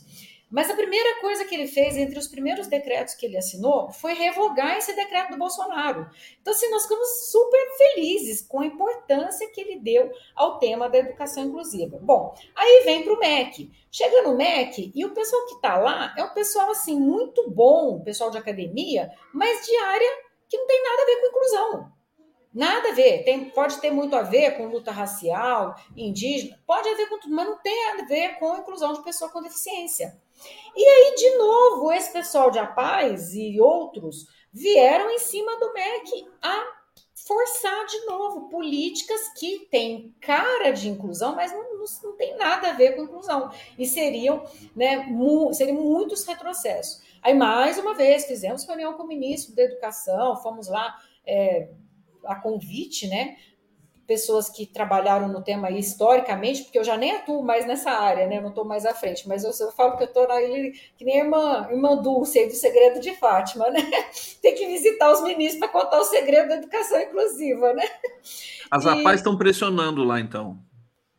Mas a primeira coisa que ele fez, entre os primeiros decretos que ele assinou, foi revogar esse decreto do Bolsonaro. Então, assim, nós ficamos super felizes com a importância que ele deu ao tema da educação inclusiva. Bom, aí vem para o MEC. Chega no MEC e o pessoal que está lá é um pessoal, assim, muito bom, pessoal de academia, mas de área que não tem nada a ver com inclusão. Nada a ver. Tem, pode ter muito a ver com luta racial, indígena, pode haver com tudo, mas não tem a ver com a inclusão de pessoa com deficiência. E aí, de novo, esse pessoal de Apaz e outros vieram em cima do MEC a forçar de novo políticas que têm cara de inclusão, mas não, não, não tem nada a ver com inclusão. E seriam, né, mu, seriam muitos retrocessos. Aí, mais uma vez, fizemos reunião com o ministro da Educação, fomos lá é, a convite, né, pessoas que trabalharam no tema aí historicamente, porque eu já nem atuo mais nessa área, né? Eu não estou mais à frente, mas eu, eu falo que eu estou que nem a irmã, irmã Dulce aí do Segredo de Fátima, né? Tem que visitar os ministros para contar o segredo da educação inclusiva, né? As rapazes estão pressionando lá, então.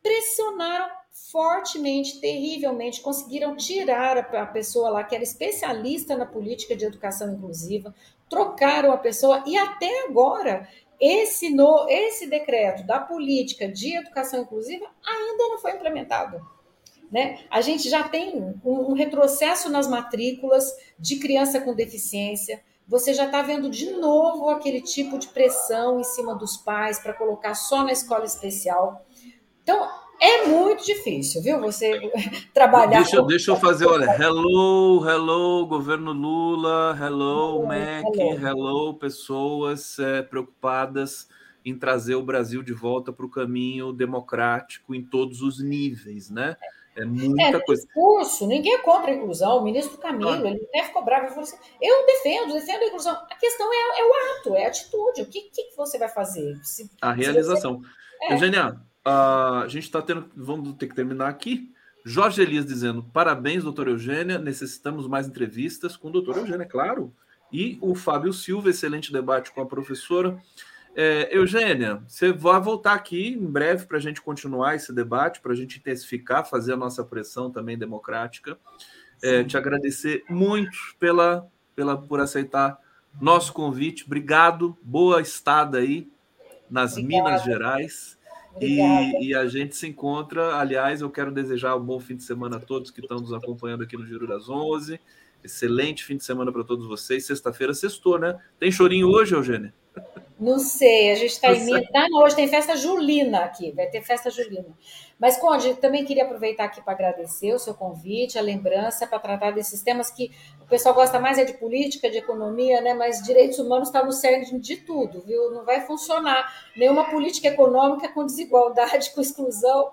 Pressionaram fortemente, terrivelmente, conseguiram tirar a pessoa lá que era especialista na política de educação inclusiva, trocaram a pessoa e até agora esse, no, esse decreto da política de educação inclusiva ainda não foi implementado. Né? A gente já tem um, um retrocesso nas matrículas de criança com deficiência. Você já está vendo de novo aquele tipo de pressão em cima dos pais para colocar só na escola especial. Então, é muito difícil, viu? Você trabalhar. Deixa, deixa eu fazer, olha. Hello, hello, governo Lula, hello, Mac, hello, hello pessoas é, preocupadas em trazer o Brasil de volta para o caminho democrático em todos os níveis, né? É muita é, coisa. discurso, ninguém é contra a inclusão. O ministro Camilo, ele até ficou bravo e falou assim: eu defendo, defendo a inclusão. A questão é, é o ato, é a atitude. O que, que você vai fazer? Se, a realização. Você... É. Eugênia, Uh, a gente está tendo. Vamos ter que terminar aqui. Jorge Elias dizendo: parabéns, doutor Eugênia. Necessitamos mais entrevistas com o doutor Eugênia, claro. E o Fábio Silva, excelente debate com a professora. É, Eugênia, você vai voltar aqui em breve para a gente continuar esse debate, para a gente intensificar, fazer a nossa pressão também democrática. É, te agradecer muito pela, pela por aceitar nosso convite. Obrigado, boa estada aí nas Obrigada. Minas Gerais. E, e, a gente se encontra. Aliás, eu quero desejar um bom fim de semana a todos que estão nos acompanhando aqui no Giro das Onze. Excelente fim de semana para todos vocês. Sexta-feira, sextou, né? Tem chorinho hoje, Eugênia? Não sei, a gente está em Minas. Ah, não, hoje tem festa julina aqui, vai ter festa julina. Mas, Conde, também queria aproveitar aqui para agradecer o seu convite, a lembrança para tratar desses temas que o pessoal gosta mais é de política, de economia, né? Mas direitos humanos está no cerne de tudo, viu? Não vai funcionar nenhuma política econômica com desigualdade, com exclusão.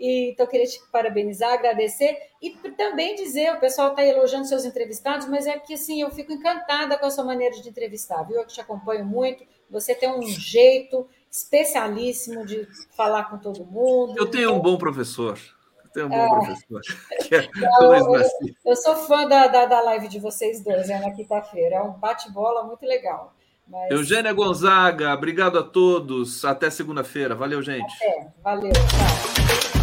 E, então, queria te parabenizar, agradecer e também dizer: o pessoal está elogiando seus entrevistados, mas é que assim, eu fico encantada com a sua maneira de entrevistar, viu? Eu que te acompanho muito, você tem um jeito especialíssimo de falar com todo mundo. Eu tenho um bom professor. Eu tenho um bom é... professor. É eu, eu, eu, sou fã da, da, da, live de vocês dois, é na quinta-feira. É um bate-bola muito legal. Mas... Eugênia Gonzaga, obrigado a todos. Até segunda-feira. Valeu, gente. Até. Valeu. Tchau.